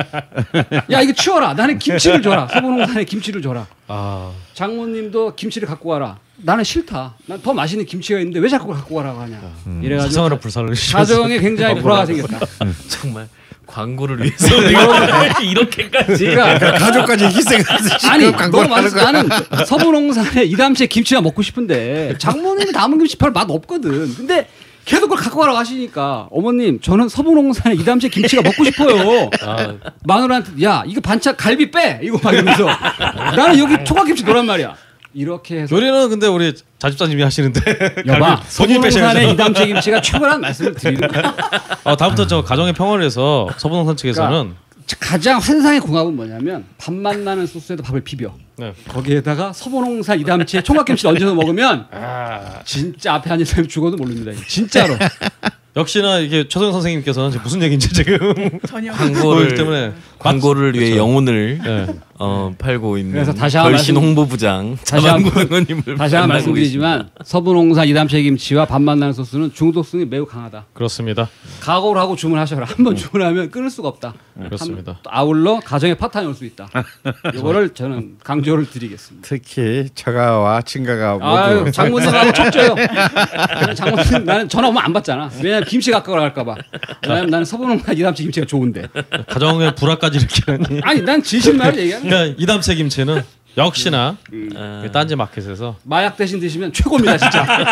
야 이거 치워라. 나는 김치를 줘라. 서부농산의 김치를 줘라. 아 장모님도 김치를 갖고 와라. 나는 싫다. 난 더 맛있는 김치가 있는데 왜 자꾸 갖고 가라고 하냐. 이래가지고 사상으로 불살을 가정에 굉장히 불화가 생겼다. 정말 광고를 위해서 내가 이렇게까지. 그러니까 가족까지 희생하듯이 아니 그 광고를 너무. 거야. 나는 서부농산의 이담채 김치가 먹고 싶은데 장모님이 담은 김치 별 맛 없거든. 근데 계속 그걸 갖고 가라고 하시니까 어머님 저는 서부농산의 이담채 김치가 먹고 싶어요. 아, 마누라한테 야 이거 반찬 갈비 빼 이거 막 이러면서 나는 여기 초밥김치 노란 말이야. 이렇게 해서 요리는 근데 우리 자집사님이 하시는데 여봐 빼셔야죠. 서부농산의 이담채 김치가 최고라는 말씀을 드리는 거야. 어, 다음부터 저 가정의 평화를 위해서 서부농산 측에서는 가장 환상의 궁합은 뭐냐면 밥맛 나는 소스에다 밥을 비벼. 네. 거기에다가 서부농산 이담채 총각김치 얹어서 먹으면 아. 진짜 앞에 앉은 사람이 죽어도 모릅니다. 진짜로. 역시나 이게 최성 선생님께서는 무슨 얘기인지 지금 광고를 때문에 광고를 위해 그렇죠. 영혼을 네. 어, 팔고 있는 그래서 다시 한번 걸신 말씀- 홍보부장 다시 한번- 자만구 의원님을 다시 한 번 만나고 말씀드리지만 서부농산 이담채 김치와 밥맛 나는 소스는 중독성이 매우 강하다. 그렇습니다. 각오를 하고 주문하셔라. 한번 주문하면 끊을 수가 없다. 그렇습니다. 한- 또 아울러 가정에 파탄이 올 수 있다. 이거를 저는 강조를 드리겠습니다. 특히 처가와 친가가 모두 장모님하고 척져요. 장모님 나는 전화 오면 안 받잖아. 왜냐면 김치 갈까봐. 왜냐면 나는 서부농산 이담채 김치가 좋은데. 가정의 불화까지 일으키는 아니 난 진실말을 얘기하는 거야. 그러니까 이담채 김치는 역시나 아, 딴지 마켓에서 마약 대신 드시면 최고입니다 진짜.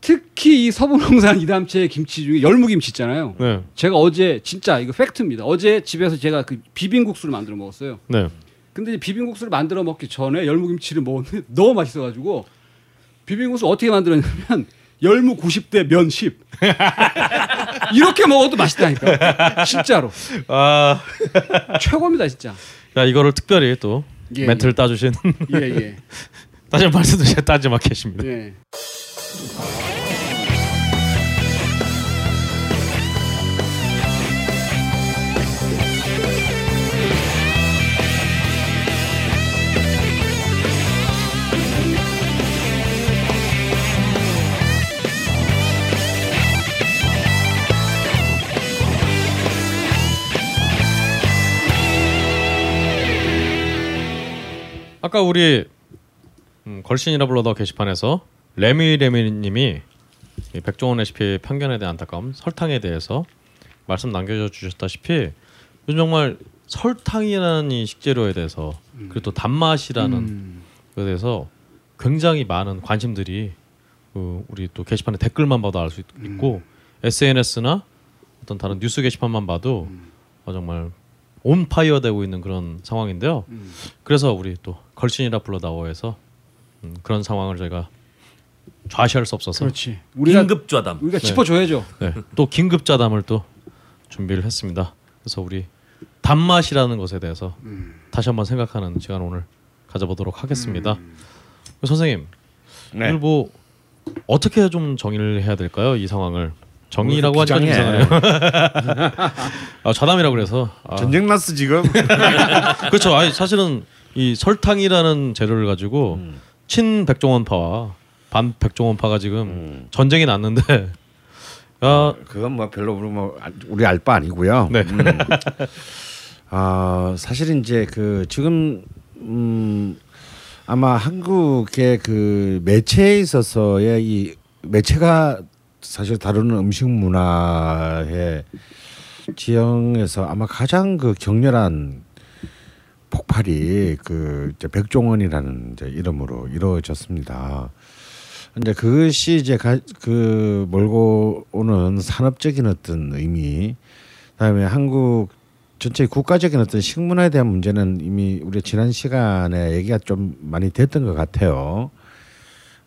특히 이 서부농산 이담채 김치 중에 열무김치 있잖아요. 네. 제가 어제 진짜 이거 팩트입니다. 어제 집에서 제가 그 비빔국수를 만들어 먹었어요. 네. 근데 비빔국수를 만들어 먹기 전에 열무김치를 먹었는데 너무 맛있어가지고 비빔국수 어떻게 만들었냐면 열무 90대 면 10. 이렇게 먹어도 맛있다니까. 진짜로. 아, 최고입니다 진짜. 야 이거를 특별히 또 예, 멘트를 따주신 예 예. 다시 말씀드린 딴지 마켓입니다. 예. 아까 우리 음, 걸신이라 불러더 게시판에서 레미 레미님이 이 백종원 레시피 편견에 대한 안타까움 설탕에 대해서 말씀 남겨 주셨다시피 요즘 정말 설탕이라는 이 식재료에 대해서 그리고 또 단맛이라는 음. 것에 대해서 굉장히 많은 관심들이 그 우리 또 게시판에 댓글만 봐도 알 수 있고 SNS나 어떤 다른 뉴스 게시판만 봐도 어, 정말 온 파이어 되고 있는 그런 상황인데요. 그래서 우리 또 걸신이라 불러다오에서 음, 그런 상황을 저희가 좌시할 수 없어서 그렇지. 우리가 긴급 좌담. 우리가 짚어줘야죠. 네, 또 긴급 자담을 또 준비를 했습니다. 그래서 우리 단맛이라는 것에 대해서 다시 한번 생각하는 시간 오늘 가져보도록 하겠습니다. 선생님, 네. 오늘 뭐 어떻게 좀 정의를 해야 될까요? 이 상황을 정의라고 하니까 좀. 이상하네요. 아, 자담이라 그래서 아, 전쟁 났어 지금. 그렇죠. 아니 사실은 이 설탕이라는 재료를 가지고 친 백종원파와 반 백종원파가 지금 전쟁이 났는데 아, 그건 뭐 별로 우리 뭐 알- 우리 알 바 아니고요. 네. 음. 아 사실 이제 그 지금 음 아마 한국의 그 매체에 있어서의 이 매체가 사실 다루는 음식 문화의 지형에서 아마 가장 그 격렬한 폭발이 그 이제 백종원이라는 이제 이름으로 이루어졌습니다. 근데 그것이 이제 가, 그 몰고 오는 산업적인 어떤 의미, 그다음에 한국 전체 국가적인 어떤 식문화에 대한 문제는 이미 우리 지난 시간에 얘기가 좀 많이 됐던 것 같아요.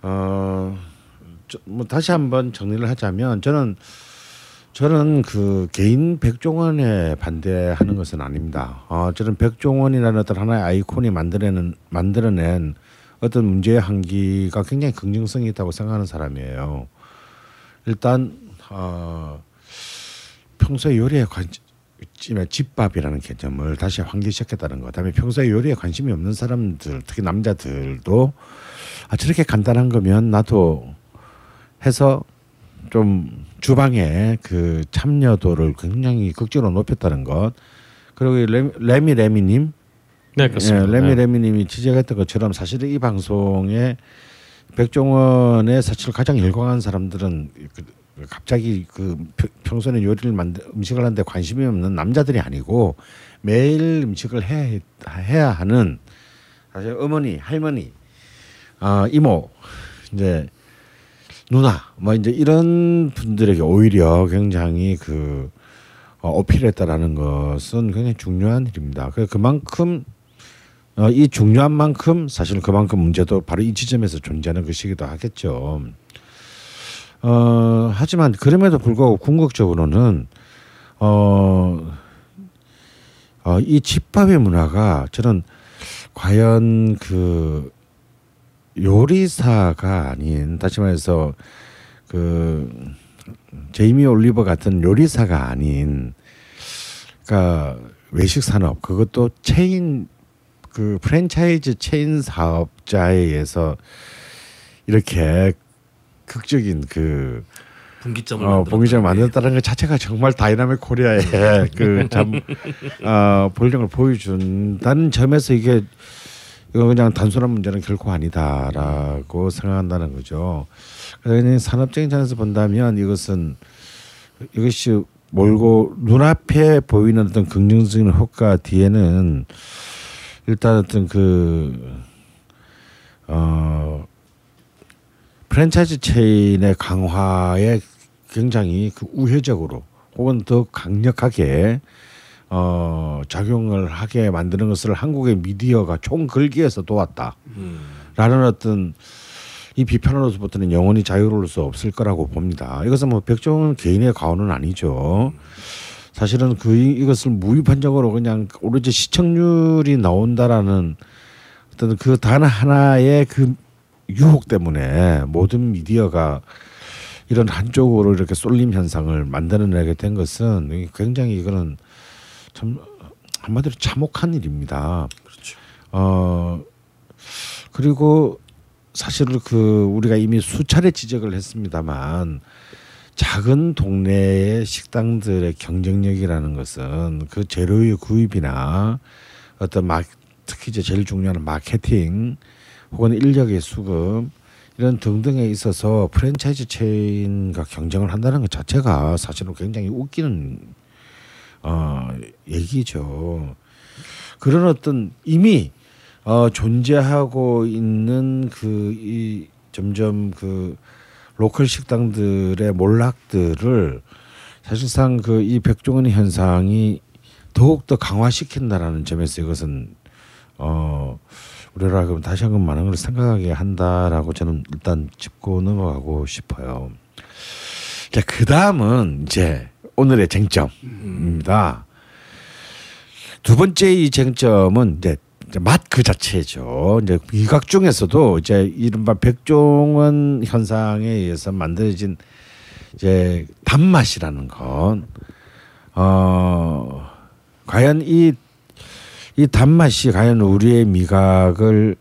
어, 저- 뭐 다시 한번 정리를 하자면 저는 저는 그 개인 백종원에 반대하는 것은 아닙니다. 어, 저는 백종원이라는 어떤 하나의 아이콘이 만들어낸 만들어낸 어떤 문제의 한기가 굉장히 긍정성이 있다고 생각하는 사람이에요. 일단 어, 평소에 요리에 관심 집밥이라는 개념을 다시 환기시켰다는 것. 그다음에 평소에 요리에 관심이 없는 사람들, 특히 남자들도 아 저렇게 간단한 거면 나도 해서 좀 주방의 그 참여도를 굉장히 극적으로 높였다는 것. 그리고 이 레미 레미 레미님 네 그렇습니다. 예, 레미 네. 레미님이 지적했던 것처럼 사실은 이 방송에 백종원의 사실 가장 열광한 사람들은 그- 갑자기 그 평- 평소에 요리를 만들 음식을 하는데 관심이 없는 남자들이 아니고 매일 음식을 해야 해야 하는 사실 어머니 할머니 아 이모 이제 누나 뭐 이제 이런 분들에게 오히려 굉장히 그 어, 어필했다라는 것은 굉장히 중요한 일입니다. 그 그만큼 어, 이 중요한 만큼 사실 그만큼 문제도 바로 이 지점에서 존재하는 것이기도 하겠죠. 어, 하지만 그럼에도 불구하고 궁극적으로는 어, 어, 이 집밥의 문화가 저는 과연 그 요리사가 아닌 다시 말해서 그 제이미 올리버 같은 요리사가 아닌 그러니까 외식 산업 그것도 체인 그 프랜차이즈 체인 사업자에 의해서 이렇게 극적인 그 분기점을 어, 만들었다. 분기점을 만들었다는 것 자체가 정말 dynamic Korea의 그 참 어, 본령을 보여준다는 점에서 이게 이거 그냥 단순한 문제는 결코 아니다라고 생각한다는 거죠. 그냥 산업적인 점에서 본다면 이것은 이것이 몰고 눈앞에 보이는 어떤 긍정적인 효과 뒤에는 일단 어떤 그 어, 프랜차이즈 체인의 강화에 굉장히 그 우회적으로 혹은 더 강력하게 어, 작용을 하게 만드는 것을 한국의 미디어가 총글기에서 도왔다. 음. 라는 어떤 이 비판으로서부터는 영원히 자유로울 수 없을 거라고 봅니다. 이것은 뭐 백종원 개인의 과오는 아니죠. 사실은 그 이- 이것을 무위판적으로 그냥 오로지 시청률이 나온다라는 어떤 그 단 하나의 그 유혹 때문에 모든 미디어가 이런 한쪽으로 이렇게 쏠림 현상을 만들어내게 된 것은 굉장히 이거는 참 한마디로 참혹한 일입니다. 그렇죠. 어 그리고 사실 그 우리가 이미 수차례 지적을 했습니다만 작은 동네의 식당들의 경쟁력이라는 것은 그 재료의 구입이나 어떤 막 특히 이제 제일 중요한 마케팅 혹은 인력의 수급 이런 등등에 있어서 프랜차이즈 체인과 경쟁을 한다는 것 자체가 사실은 굉장히 웃기는 어 얘기죠. 그런 어떤 이미 어 존재하고 있는 그 이 점점 그 로컬 식당들의 몰락들을 사실상 그 이 백종원 현상이 더욱 더 강화시킨다라는 점에서 이것은 어 우리라 그럼 다시 한번 많은 걸 생각하게 한다라고 저는 일단 짚고 넘어가고 싶어요. 자, 그 다음은 이제 오늘의 쟁점입니다. 두 번째 이 쟁점은 이제 맛 그 자체죠. 이제 미각 중에서도 이제 이른바 백종원 현상에 의해서 만들어진 이제 단맛이라는 건 어, 과연 이, 이 단맛이 과연 우리의 미각을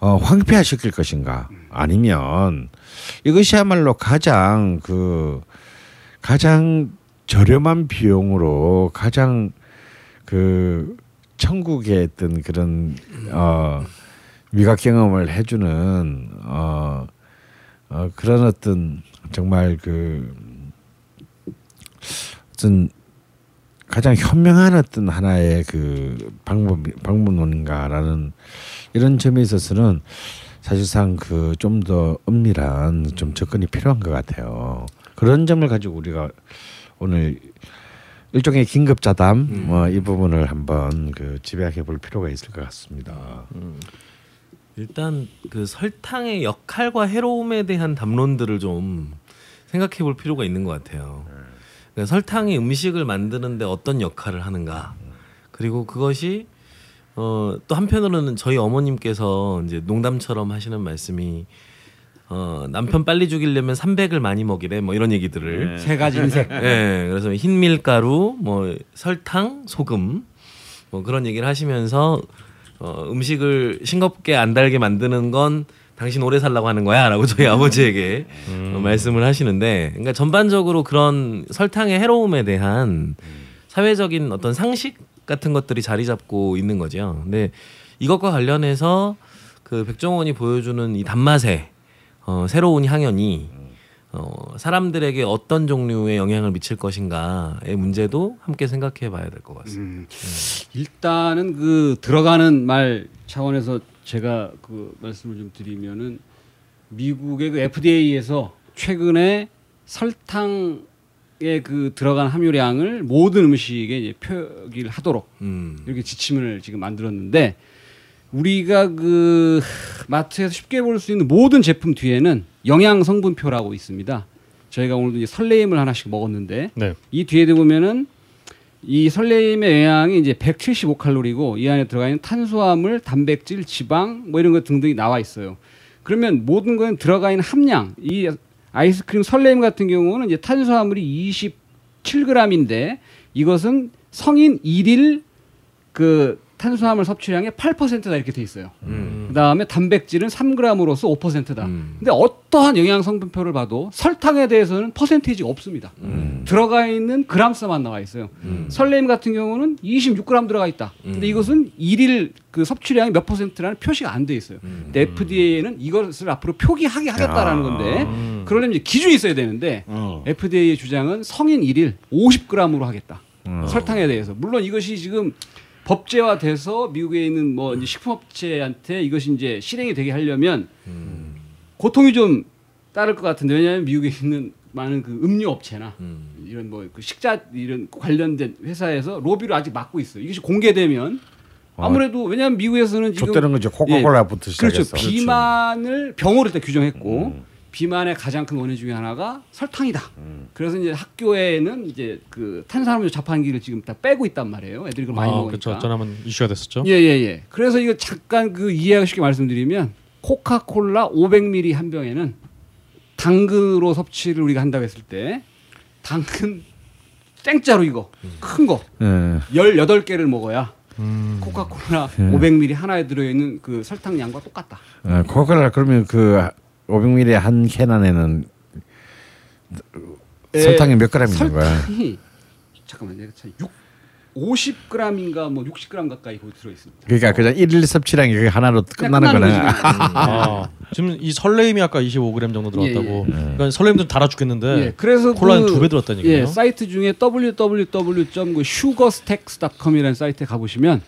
어, 황폐화시킬 것인가 아니면 이것이야말로 가장 그 가장 저렴한 비용으로 가장 그 천국의 어떤 그런 어 미각 경험을 해주는 어, 어 그런 어떤 정말 그 어떤 가장 현명한 어떤 하나의 그 방법 방법론인가라는 이런 점에 있어서는 사실상 그 좀더 은밀한 좀 접근이 필요한 것 같아요. 그런 점을 가지고 우리가 오늘 일종의 긴급 자담 음. 뭐이 부분을 한번 그 집약해 볼 필요가 있을 것 같습니다. 일단 그 설탕의 역할과 해로움에 대한 담론들을 좀 생각해 볼 필요가 있는 것 같아요. 그러니까 설탕이 음식을 만드는데 어떤 역할을 하는가. 그리고 그것이 어, 또 한편으로는 저희 어머님께서 이제 농담처럼 하시는 말씀이 어, 남편 빨리 죽이려면 300을 많이 먹이래 뭐 이런 얘기들을 세 가지 인색. 예, 그래서 흰 밀가루, 뭐 설탕, 소금, 뭐 그런 얘기를 하시면서 어, 음식을 싱겁게 안 달게 만드는 건 당신 오래 살라고 하는 거야라고 저희 아버지에게 어, 말씀을 하시는데, 그러니까 전반적으로 그런 설탕의 해로움에 대한 사회적인 어떤 상식 같은 것들이 자리 잡고 있는 거죠. 근데 이것과 관련해서 그 백종원이 보여주는 이 단맛의 어, 새로운 향연이 어, 사람들에게 어떤 종류의 영향을 미칠 것인가의 문제도 함께 생각해 봐야 될 것 같습니다. 음. 일단은 그 들어가는 말 차원에서 제가 그 말씀을 좀 드리면은 미국의 그 FDA에서 최근에 설탕의 그 들어간 함유량을 모든 음식에 이제 표기를 하도록 음. 이렇게 지침을 지금 만들었는데 우리가 그 마트에서 쉽게 볼 수 있는 모든 제품 뒤에는 영양 성분표라고 있습니다. 저희가 오늘도 이제 설레임을 하나씩 먹었는데 네. 이 뒤에 보면은 이 설레임의 영양이 이제 175 칼로리고 이 안에 들어가 있는 탄수화물, 단백질, 지방 뭐 이런 것 등등이 나와 있어요. 그러면 모든 거는 들어가 있는 함량 이 아이스크림 설레임 같은 경우는 이제 탄수화물이 27g인데 이것은 성인 1일 그 탄수화물 섭취량의 8%다 이렇게 돼 있어요. 음. 그다음에 단백질은 3g으로서 5%다. 음. 근데 어떠한 영양 성분표를 봐도 설탕에 대해서는 퍼센테이지가 없습니다. 음. 들어가 있는 그람수만 나와 있어요. 음. 설레임 같은 경우는 26g 들어가 있다. 근데 음. 이것은 일일 그 섭취량이 몇 퍼센트라는 표시가 안 돼 있어요. 음. 근데 FDA는 이것을 앞으로 표기하게 하겠다라는 건데 음. 그러려면 이제 기준이 있어야 되는데 어. FDA의 주장은 성인 일일 50g으로 하겠다. 어. 설탕에 대해서 물론 이것이 지금 법제화돼서 미국에 있는 뭐 이제 식품업체한테 이것이 이제 실행이 되게 하려면 음. 고통이 좀 따를 것 같은데 왜냐하면 미국에 있는 많은 그 음료 업체나 음. 이런 뭐 그 식자 이런 관련된 회사에서 로비를 아직 막고 있어요. 이것이 공개되면 아무래도 왜냐하면 미국에서는 지금 족되는 거죠. 코카콜라부터 그렇죠. 시작해서. 비만을 병으로 일단 규정했고 음. 비만의 가장 큰 원인 중에 하나가 설탕이다. 음. 그래서 이제 학교에는 이제 그 탄수화물 자판기를 지금 다 빼고 있단 말이에요. 애들이 그걸 많이 아, 먹으니까. 그렇죠. 한번 이슈가 됐었죠. 예예 예. 그래서 이거 잠깐 그 이해하기 쉽게 말씀드리면 코카콜라 500ml 한 병에는 당근으로 섭취를 우리가 한다고 했을 때 당근 땡자로 이거 큰거 예. 18개를 먹어야 음. 코카콜라 예. 500ml 하나에 들어 있는 그 설탕량과 똑같다. 어, 코카콜라 그러면 그 500ml 한캔 안에는 에, 설탕이 몇 그램 있는 거야? 설탕이 잠깐만 내가 참 6, 50g인가 뭐 60g 가까이 들어 있습니다. 그러니까 그냥 일일 섭취량이 그게 하나로 끝나는 거네. 아, 지금 이 설레임이 아까 25g 정도 들어갔다고. 예, 그러니까 설레임도 달아 죽겠는데 예, 그래서 콜라는 그, 두배 들었다는 얘기예요. 예, 사이트 중에 www.sugarstacks.com이라는 사이트에 가 보시면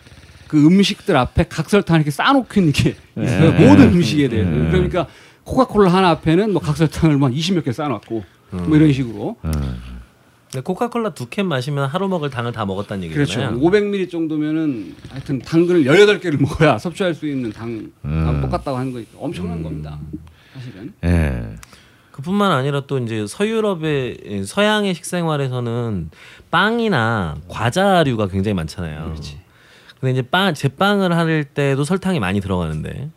그 음식들 앞에 각설탕 이렇게 쌓아놓고 있는 게 있어요. 모든 음식에 대해서. 그러니까 코카콜라 하나 앞에는 뭐 각설탕을 막 20몇 개 쌓아놨고 뭐 이런 식으로. 근데 코카콜라 두 캔 마시면 하루 먹을 당을 다 먹었다는 그렇죠. 얘기잖아요. 500ml 정도면은 하여튼 당근을 18개를 먹어야 섭취할 수 있는 당, 당 똑같다고 하는 거니까 엄청난 겁니다. 사실은. 예. 그뿐만 아니라 또 이제 서유럽의 서양의 식생활에서는 빵이나 과자류가 굉장히 많잖아요. 근데 이제 빵 제빵을 할 때도 설탕이 많이 들어가는데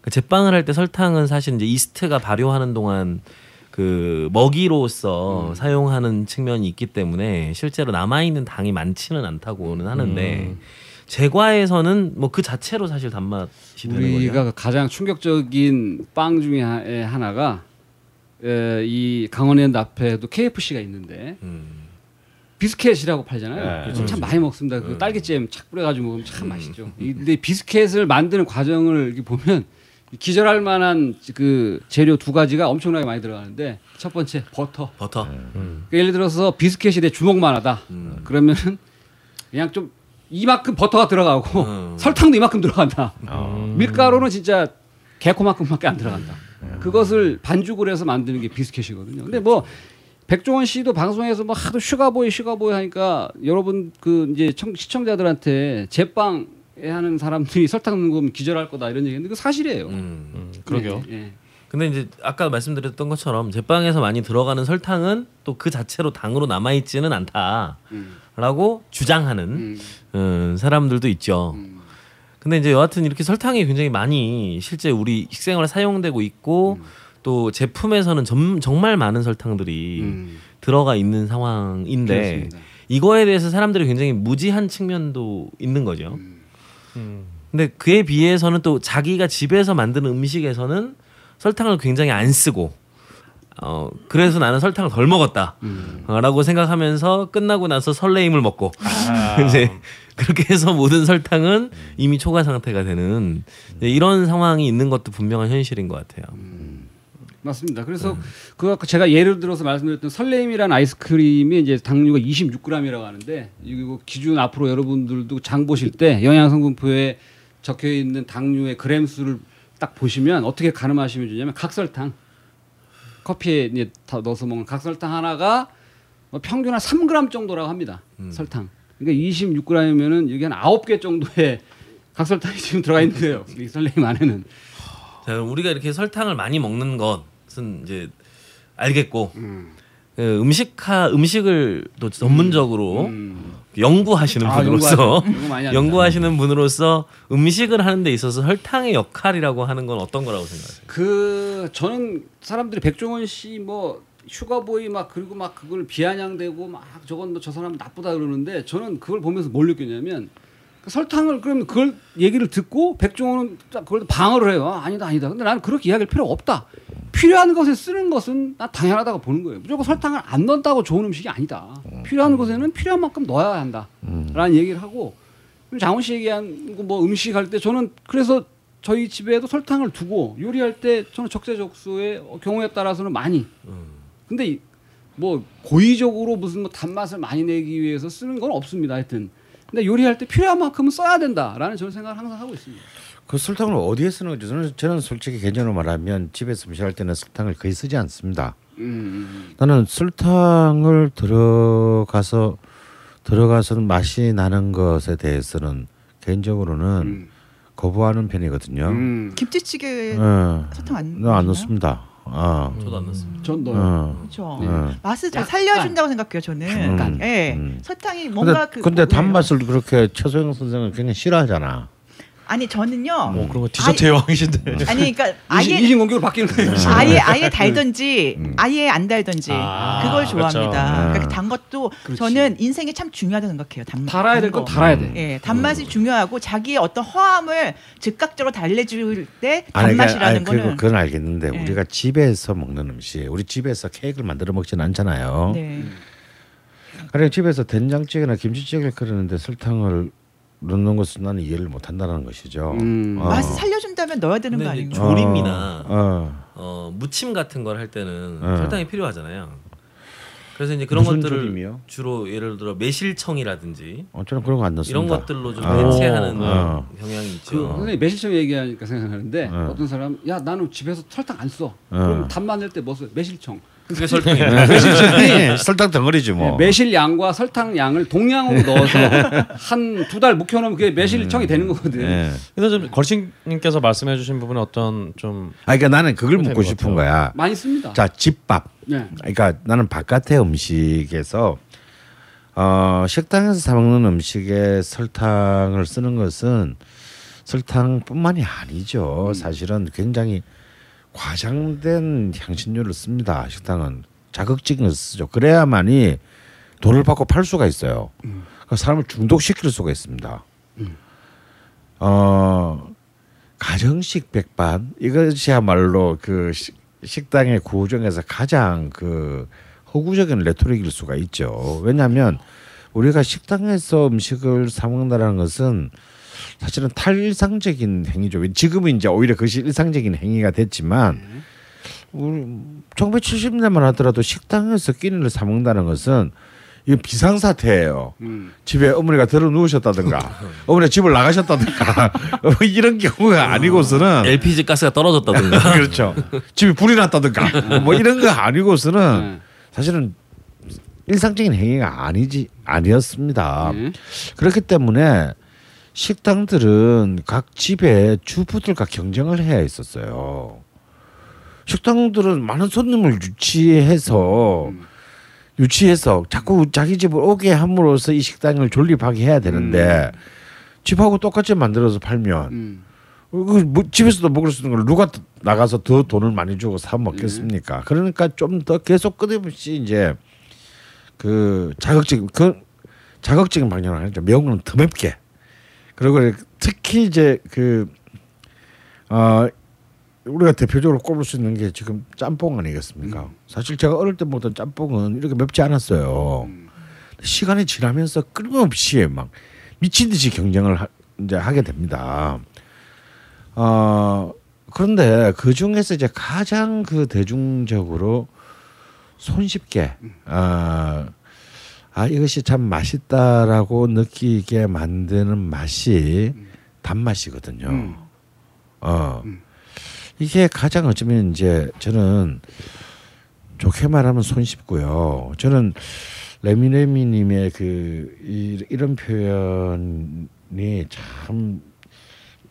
그 제빵을 할 때 설탕은 사실 이제 이스트가 발효하는 동안 그 먹이로서 사용하는 측면이 있기 때문에 실제로 남아 있는 당이 많지는 않다고는 하는데 제과에서는 뭐 그 자체로 사실 단맛이 되는 거죠. 우리가 그 가장 충격적인 빵 중에 하- 하나가 에, 이 강원랜드 앞에도 KFC가 있는데 음. 비스켓이라고 팔잖아요. 네, 참 많이 먹습니다. 그 딸기잼 착 뿌려가지고 먹으면 참 맛있죠. 이- 근데 비스켓을 만드는 과정을 보면 기절할 만한 그 재료 두 가지가 엄청나게 많이 들어가는데 첫 번째 버터. 버터. 그러니까 예를 들어서 비스켓이 내 주먹만하다. 그러면은 그냥 좀 이만큼 버터가 들어가고 음. 설탕도 이만큼 들어간다. 밀가루는 진짜 개코만큼밖에 안 들어간다. 그것을 반죽을 해서 만드는 게 비스켓이거든요. 근데 뭐 백종원 씨도 방송에서 뭐 하도 슈가보이 슈가보이 하니까 여러분 그 이제 청- 시청자들한테 제빵 하는 사람들이 설탕 거면 기절할 거다 이런 얘기했는데 그 사실이에요. 음. 그러게요. 예, 예. 근데 이제 아까 말씀드렸던 것처럼 제빵에서 많이 들어가는 설탕은 또 그 자체로 당으로 남아 있지는 않다라고 주장하는 음. 음, 사람들도 있죠. 음. 근데 이제 여하튼 이렇게 설탕이 굉장히 많이 실제 우리 식생활에 사용되고 있고 또 제품에서는 점- 정말 많은 설탕들이 음. 들어가 있는 상황인데 그렇습니다. 이거에 대해서 사람들이 굉장히 무지한 측면도 있는 거죠. 음. 근데 그에 비해서는 또 자기가 집에서 만드는 음식에서는 설탕을 굉장히 안 쓰고 어 그래서 나는 설탕을 덜 먹었다라고 생각하면서 끝나고 나서 설레임을 먹고. 이제 그렇게 해서 모든 설탕은 이미 초과 상태가 되는. 이런 상황이 있는 것도 분명한 현실인 것 같아요. 맞습니다. 그래서 그 아까 제가 예를 들어서 말씀드렸던 설레임이라는 아이스크림이 이제 당류가 26g이라고 하는데 이거 기준 앞으로 여러분들도 장 보실 때 영양 성분표에 적혀 있는 당류의 그램 수를 딱 보시면 어떻게 가늠하시면 되냐면 각설탕 커피에 이제 다 넣어서 먹는 각설탕 하나가 뭐 평균 한 3g 정도라고 합니다. 설탕. 그러니까 26g이면은 여기 한 9개 정도의 각설탕이 지금 들어가 있는 거예요. 이 설레임 안에는. 자, 우리가 이렇게 설탕을 많이 먹는 것은 이제 알겠고 그 음식하 음식을 또 전문적으로 음. 연구하시는 아, 분으로서. 연구. 연구 하시는 분으로서 음식을 하는 데 있어서 설탕의 역할이라고 하는 건 어떤 거라고 생각하세요? 그 저는 사람들이 백종원 씨뭐 슈가보이 막 그리고 막 그걸 비아냥대고 막 저건 뭐 저 사람 나쁘다 그러는데 저는 그걸 보면서 뭘 느꼈냐면 그 설탕을 그러면 그걸 얘기를 듣고 백종원은 딱 그걸 방어를 해요. 아, 아니다 아니다. 근데 나는 그렇게 이야기할 필요 없다. 필요한 것에 쓰는 것은 나 당연하다고 보는 거예요. 무조건 설탕을 안 넣는다고 좋은 음식이 아니다. 필요한 것에는 필요한 만큼 넣어야 한다라는 얘기를 하고 장훈 씨 얘기한 거뭐 음식 할 때 저는 그래서 저희 집에도 설탕을 두고 요리할 때 저는 적재적소의 경우에 따라서는 많이. 근데 이- 뭐 고의적으로 무슨 뭐 단맛을 많이 내기 위해서 쓰는 건 없습니다. 하여튼. 근데 요리할 때 필요한 만큼은 써야 된다라는 저는 생각을 항상 하고 있습니다. 그 설탕을 어디에 쓰는 거죠? 저는, 저는 솔직히 개념으로 말하면 집에서 음식할 때는 설탕을 거의 쓰지 않습니다. 음. 나는 설탕을 들어가서 들어가서 맛이 나는 것에 대해서는 개인적으로는 음. 거부하는 편이거든요. 음. 김치찌개 어, 설탕 안 넣나요? 넣습니다. 어, 저도 안 넣습니다. 전 넣어요. 어. 그렇죠. 어. 맛을 좀 약간. 살려준다고 생각해요 저는. 약간. 예, 음. 설탕이 뭔가 근데, 그 근데? 단맛을 그렇게 최소영 선생은 그냥 싫어하잖아. 아니 저는요. 뭐 그런 거 디저트의 왕이신데. 아니 그러니까 이신, 아예 이신 공격으로 바뀌는 거예요. 아예 아예 달든지 아예 안 달든지 아, 그걸 그렇죠. 좋아합니다. 음. 그러니까 단 것도 그렇지. 저는 인생에 참 중요하다고 생각해요. 단 달아야 될 건 달아야 돼. 예, 단맛이 중요하고 자기의 어떤 허함을 즉각적으로 달래줄 때 아니, 그러니까, 단맛이라는 아니, 그리고 거는 그건 알겠는데 예. 우리가 집에서 먹는 음식, 우리 집에서 케이크를 만들어 먹지는 않잖아요. 네. 그래 집에서 된장찌개나 김치찌개를 끓이는데 설탕을 넣는 것은 나는 이해를 못 한다는 것이죠. 음. 어. 맛을 살려준다면 넣어야 되는 거 아닌가? 조림이나 어. 어, 무침 같은 걸 할 때는 어. 설탕이 필요하잖아요. 그래서 이제 그런 것들을 조림이요? 주로 예를 들어 매실청이라든지 어, 저는 그런 거 안 넣습니다. 이런 것들로 좀 어. 해체하는 어. 경향이 그 있죠. 선생님 매실청 얘기하니까 생각나는데 어. 어떤 사람 야 나는 집에서 설탕 안 써. 어. 그럼 단맛 낼때 뭐 써? 매실청. 그게 설탕이. 네, 설탕 덩어리지 뭐. 네, 매실 양과 설탕 양을 동량으로 넣어서 한 두 달 묵혀놓으면 그게 매실청이 되는 거거든. 예. 근데 좀 걸신님께서 말씀해주신 부분에 어떤 좀 아, 그러니까 나는 그걸 묻고 싶은. 거야. 많이 씁니다. 자, 집밥. 네. 그러니까 나는 바깥의 음식에서 어, 식당에서 사 먹는 음식에 설탕을 쓰는 것은 설탕뿐만이 아니죠. 사실은 굉장히 과장된 향신료를 씁니다. 식당은 자극적인 걸 쓰죠. 그래야만이 돈을 받고 팔 수가 있어요. 그 사람을 중독시킬 수가 있습니다. 어 가정식 백반 이것이야말로 그 식- 식당의 구조에서 가장 그 허구적인 레토릭일 수가 있죠. 왜냐하면 우리가 식당에서 음식을 사 먹는다는 것은 사실은 탈일상적인 행위죠. 지금은 이제 오히려 그것이 일상적인 행위가 됐지만 우리 1970년만 하더라도 식당에서 끼니를 사 먹는다는 것은 이거 비상사태예요. 음. 집에 어머니가 들어 누우셨다든가 어머니가 집을 나가셨다든가 뭐 이런 경우가 아니고서는 LPG 가스가 떨어졌다든가. 그렇죠. 집에 불이 났다든가 뭐 이런 거 아니고서는 네. 사실은 일상적인 행위가 아니지 아니었습니다. 네. 그렇기 때문에 식당들은 각 집에 주부들과 경쟁을 해야 했었어요. 식당들은 많은 손님을 유치해서 유치해서 자꾸 자기 집을 오게 함으로써 이 식당을 존립하게 해야 되는데 집하고 똑같이 만들어서 팔면 음. 그뭐 집에서도 먹을 수 있는 걸 누가 나가서 더 돈을 많이 주고 사 먹겠습니까? 그러니까 좀 더 계속 끊임없이 이제 그 자극적인 그 자극적인 방향을 하죠. 매운 거는 더 맵게. 그리고 특히 이제 그 어, 우리가 대표적으로 꼽을 수 있는 게 지금 짬뽕 아니겠습니까? 사실 제가 어릴 때 먹던 짬뽕은 이렇게 맵지 않았어요. 시간이 지나면서 끊임없이 막 미친 듯이 경쟁을 하, 이제 하게 됩니다. 어 그런데 그 중에서 이제 가장 그 대중적으로 손쉽게 아, 아 이것이 참 맛있다라고 느끼게 만드는 맛이 단맛이거든요. 음. 어 이게 가장 어쩌면 이제 저는 좋게 말하면 손쉽고요. 저는 레미레미님의 그 이, 이런 표현이 참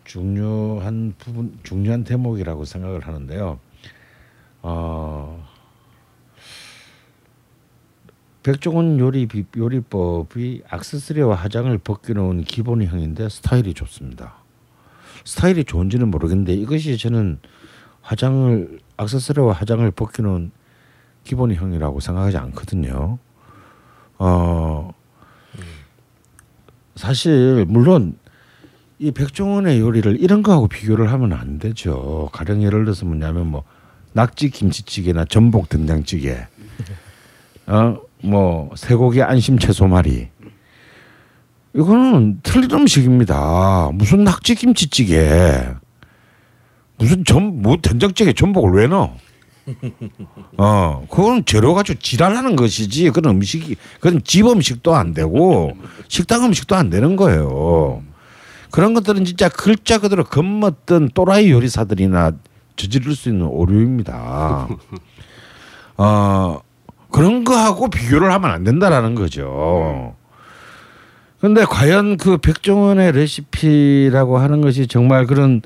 중요한 부분, 중요한 대목이라고 생각을 하는데요. 어, 백종원 요리 비- 요리법이 액세서리와 화장을 벗겨놓은 기본형인데 스타일이 좋습니다. 스타일이 좋은지는 모르겠는데 이것이 저는 화장을 액세서리와 화장을 벗겨놓은 기본형이라고 생각하지 않거든요. 어 사실 물론 이 백종원의 요리를 이런 거하고 비교를 하면 안 되죠. 가령 예를 들어서 뭐냐면 뭐 낙지 김치찌개나 전복 된장찌개, 어 뭐 쇠고기 안심 채소말이 이거는 틀린 음식입니다. 무슨 낙지 김치찌개, 무슨 전 뭐 된장찌개 전복을 왜 넣어? 어, 그건 재료 가지고 지랄하는 것이지. 그런 음식이, 그건 집 음식도 안 되고 식당 음식도 안 되는 거예요. 그런 것들은 진짜 글자 그대로 겁먹던 또라이 요리사들이나 저지를 수 있는 오류입니다. 어, 그런 거하고 비교를 하면 안 된다라는 거죠. 근데 과연 그 백종원의 레시피라고 하는 것이 정말 그런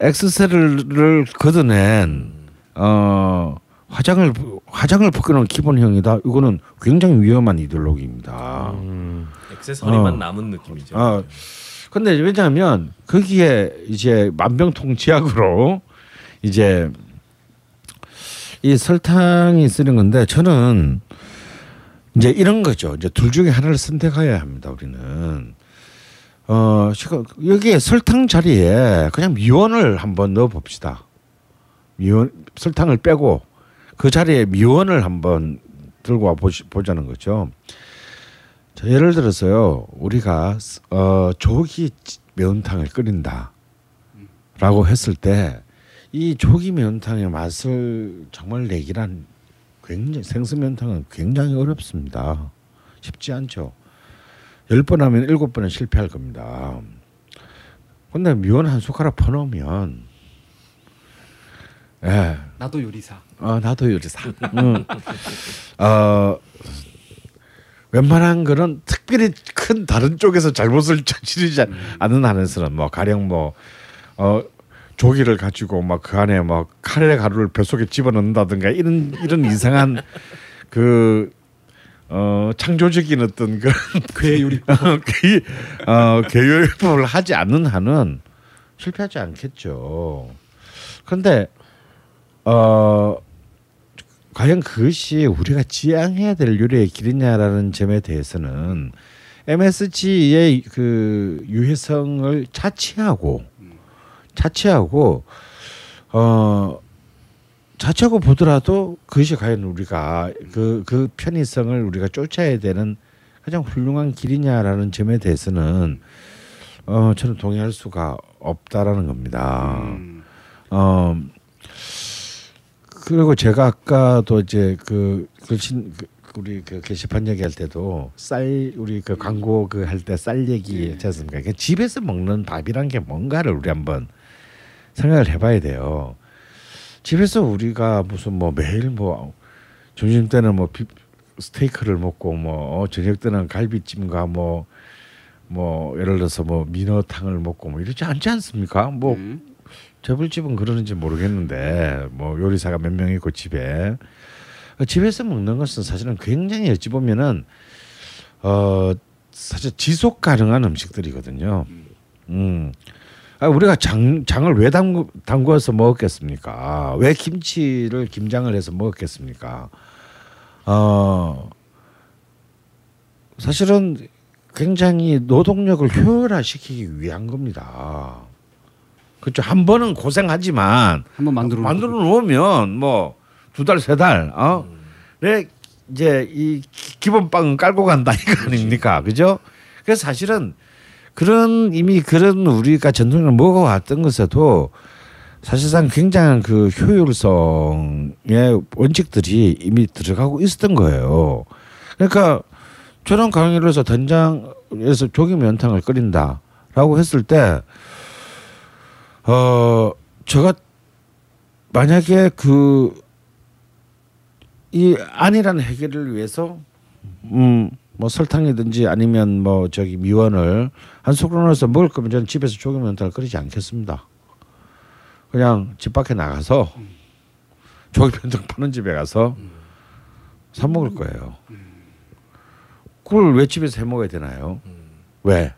엑스셀을 걷어낸 어 화장을 화장을 벗겨놓은 기본형이다. 이거는 굉장히 위험한 이데올로기입니다. 액세서리만 어. 남은 느낌이죠. 아 근데 왜냐하면 거기에 이제 만병통치약으로 이제 이 설탕이 쓰는 건데 저는 이제 이런 거죠. 이제 둘 중에 하나를 선택해야 합니다. 우리는 어 여기에 설탕 자리에 그냥 미원을 한번 넣어 봅시다. 미원 설탕을 빼고 그 자리에 미원을 한번 들고 와 보시, 보자는 거죠. 자, 예를 들어서요, 우리가 어, 조기 매운탕을 끓인다라고 했을 때 이 조기 매운탕의 맛을 정말 내기란 굉장히 생수 매운탕은 굉장히 어렵습니다. 쉽지 않죠. 열 번 하면 일곱 번은 실패할 겁니다. 근데 미원 한 숟가락 퍼놓으면 예. 나도 요리사. 어 나도 요리사. 음. 어 웬만한 거는 특별히 큰 다른 쪽에서 잘못을 저지르지 않는 한에서는 뭐 가령 뭐 어 조기를 가지고 막 그 안에 뭐 카레 가루를 뱃속에 집어넣는다든가 이런 이런 이상한 그 어, 창조적인 어떤 그런 괴 요리 어, 괴요리법을 하지 않는 한은 실패하지 않겠죠. 그런데 어 과연 그것이 우리가 지향해야 될 요리의 길이냐라는 점에 대해서는 MSG의 그 유해성을 차치하고 차치하고 어 자체고 보더라도 그것이 과연 우리가 그, 그 편의성을 우리가 쫓아야 되는 가장 훌륭한 길이냐라는 점에 대해서는 어, 저는 동의할 수가 없다라는 겁니다. 어, 그리고 제가 아까도 이제 그, 글신, 그 우리 그 게시판 얘기할 때도 쌀 우리 그 광고 그 할 때 쌀 얘기 했지 않습니까? 그 집에서 먹는 밥이란 게 뭔가를 우리 한번 생각을 해봐야 돼요. 집에서 우리가 무슨 뭐 매일 뭐 점심 때는 뭐 비, 스테이크를 먹고 뭐 어, 저녁 때는 갈비찜과 뭐뭐 예를 들어서 뭐 민어탕을 먹고 뭐 이러지 않지 않습니까? 뭐 음. 저불집은 그러는지 모르겠는데 뭐 요리사가 몇 명 있고 집에 어, 집에서 먹는 것은 사실은 굉장히 어찌 보면은 어 사실 지속 가능한 음식들이거든요. 음. 아, 우리가 장 장을 왜 담그, 담궈서 먹었겠습니까? 왜 김치를 김장을 해서 먹었겠습니까? 어 사실은 굉장히 노동력을 효율화시키기 위한 겁니다. 그렇죠. 한 번은 고생하지만 한번 만들어 만들어 놓으면 뭐 두 달 세달 어? 내 이제 이 기- 기본 빵은 깔고 간다 이거 아닙니까? 그죠? 그래서 사실은 그런 이미 그런 우리가 전통적으로 먹어왔던 것에도 사실상 굉장한 그 효율성의 원칙들이 이미 들어가고 있었던 거예요. 그러니까 저런 강의를 해서 된장에서 조기 면탕을 끓인다라고 했을 때, 어, 제가 만약에 그, 이 안이라는 해결을 위해서, 음, 뭐 설탕이든지 아니면 뭐 저기 미원을 한 소금 넣어서 먹을 거면 저는 집에서 조기 면탕을 끓이지 않겠습니다. 그냥 집 밖에 나가서 조기 면탕 파는 집에 가서 사 먹을 거예요. 그걸 왜 집에서 해 먹어야 되나요? 왜?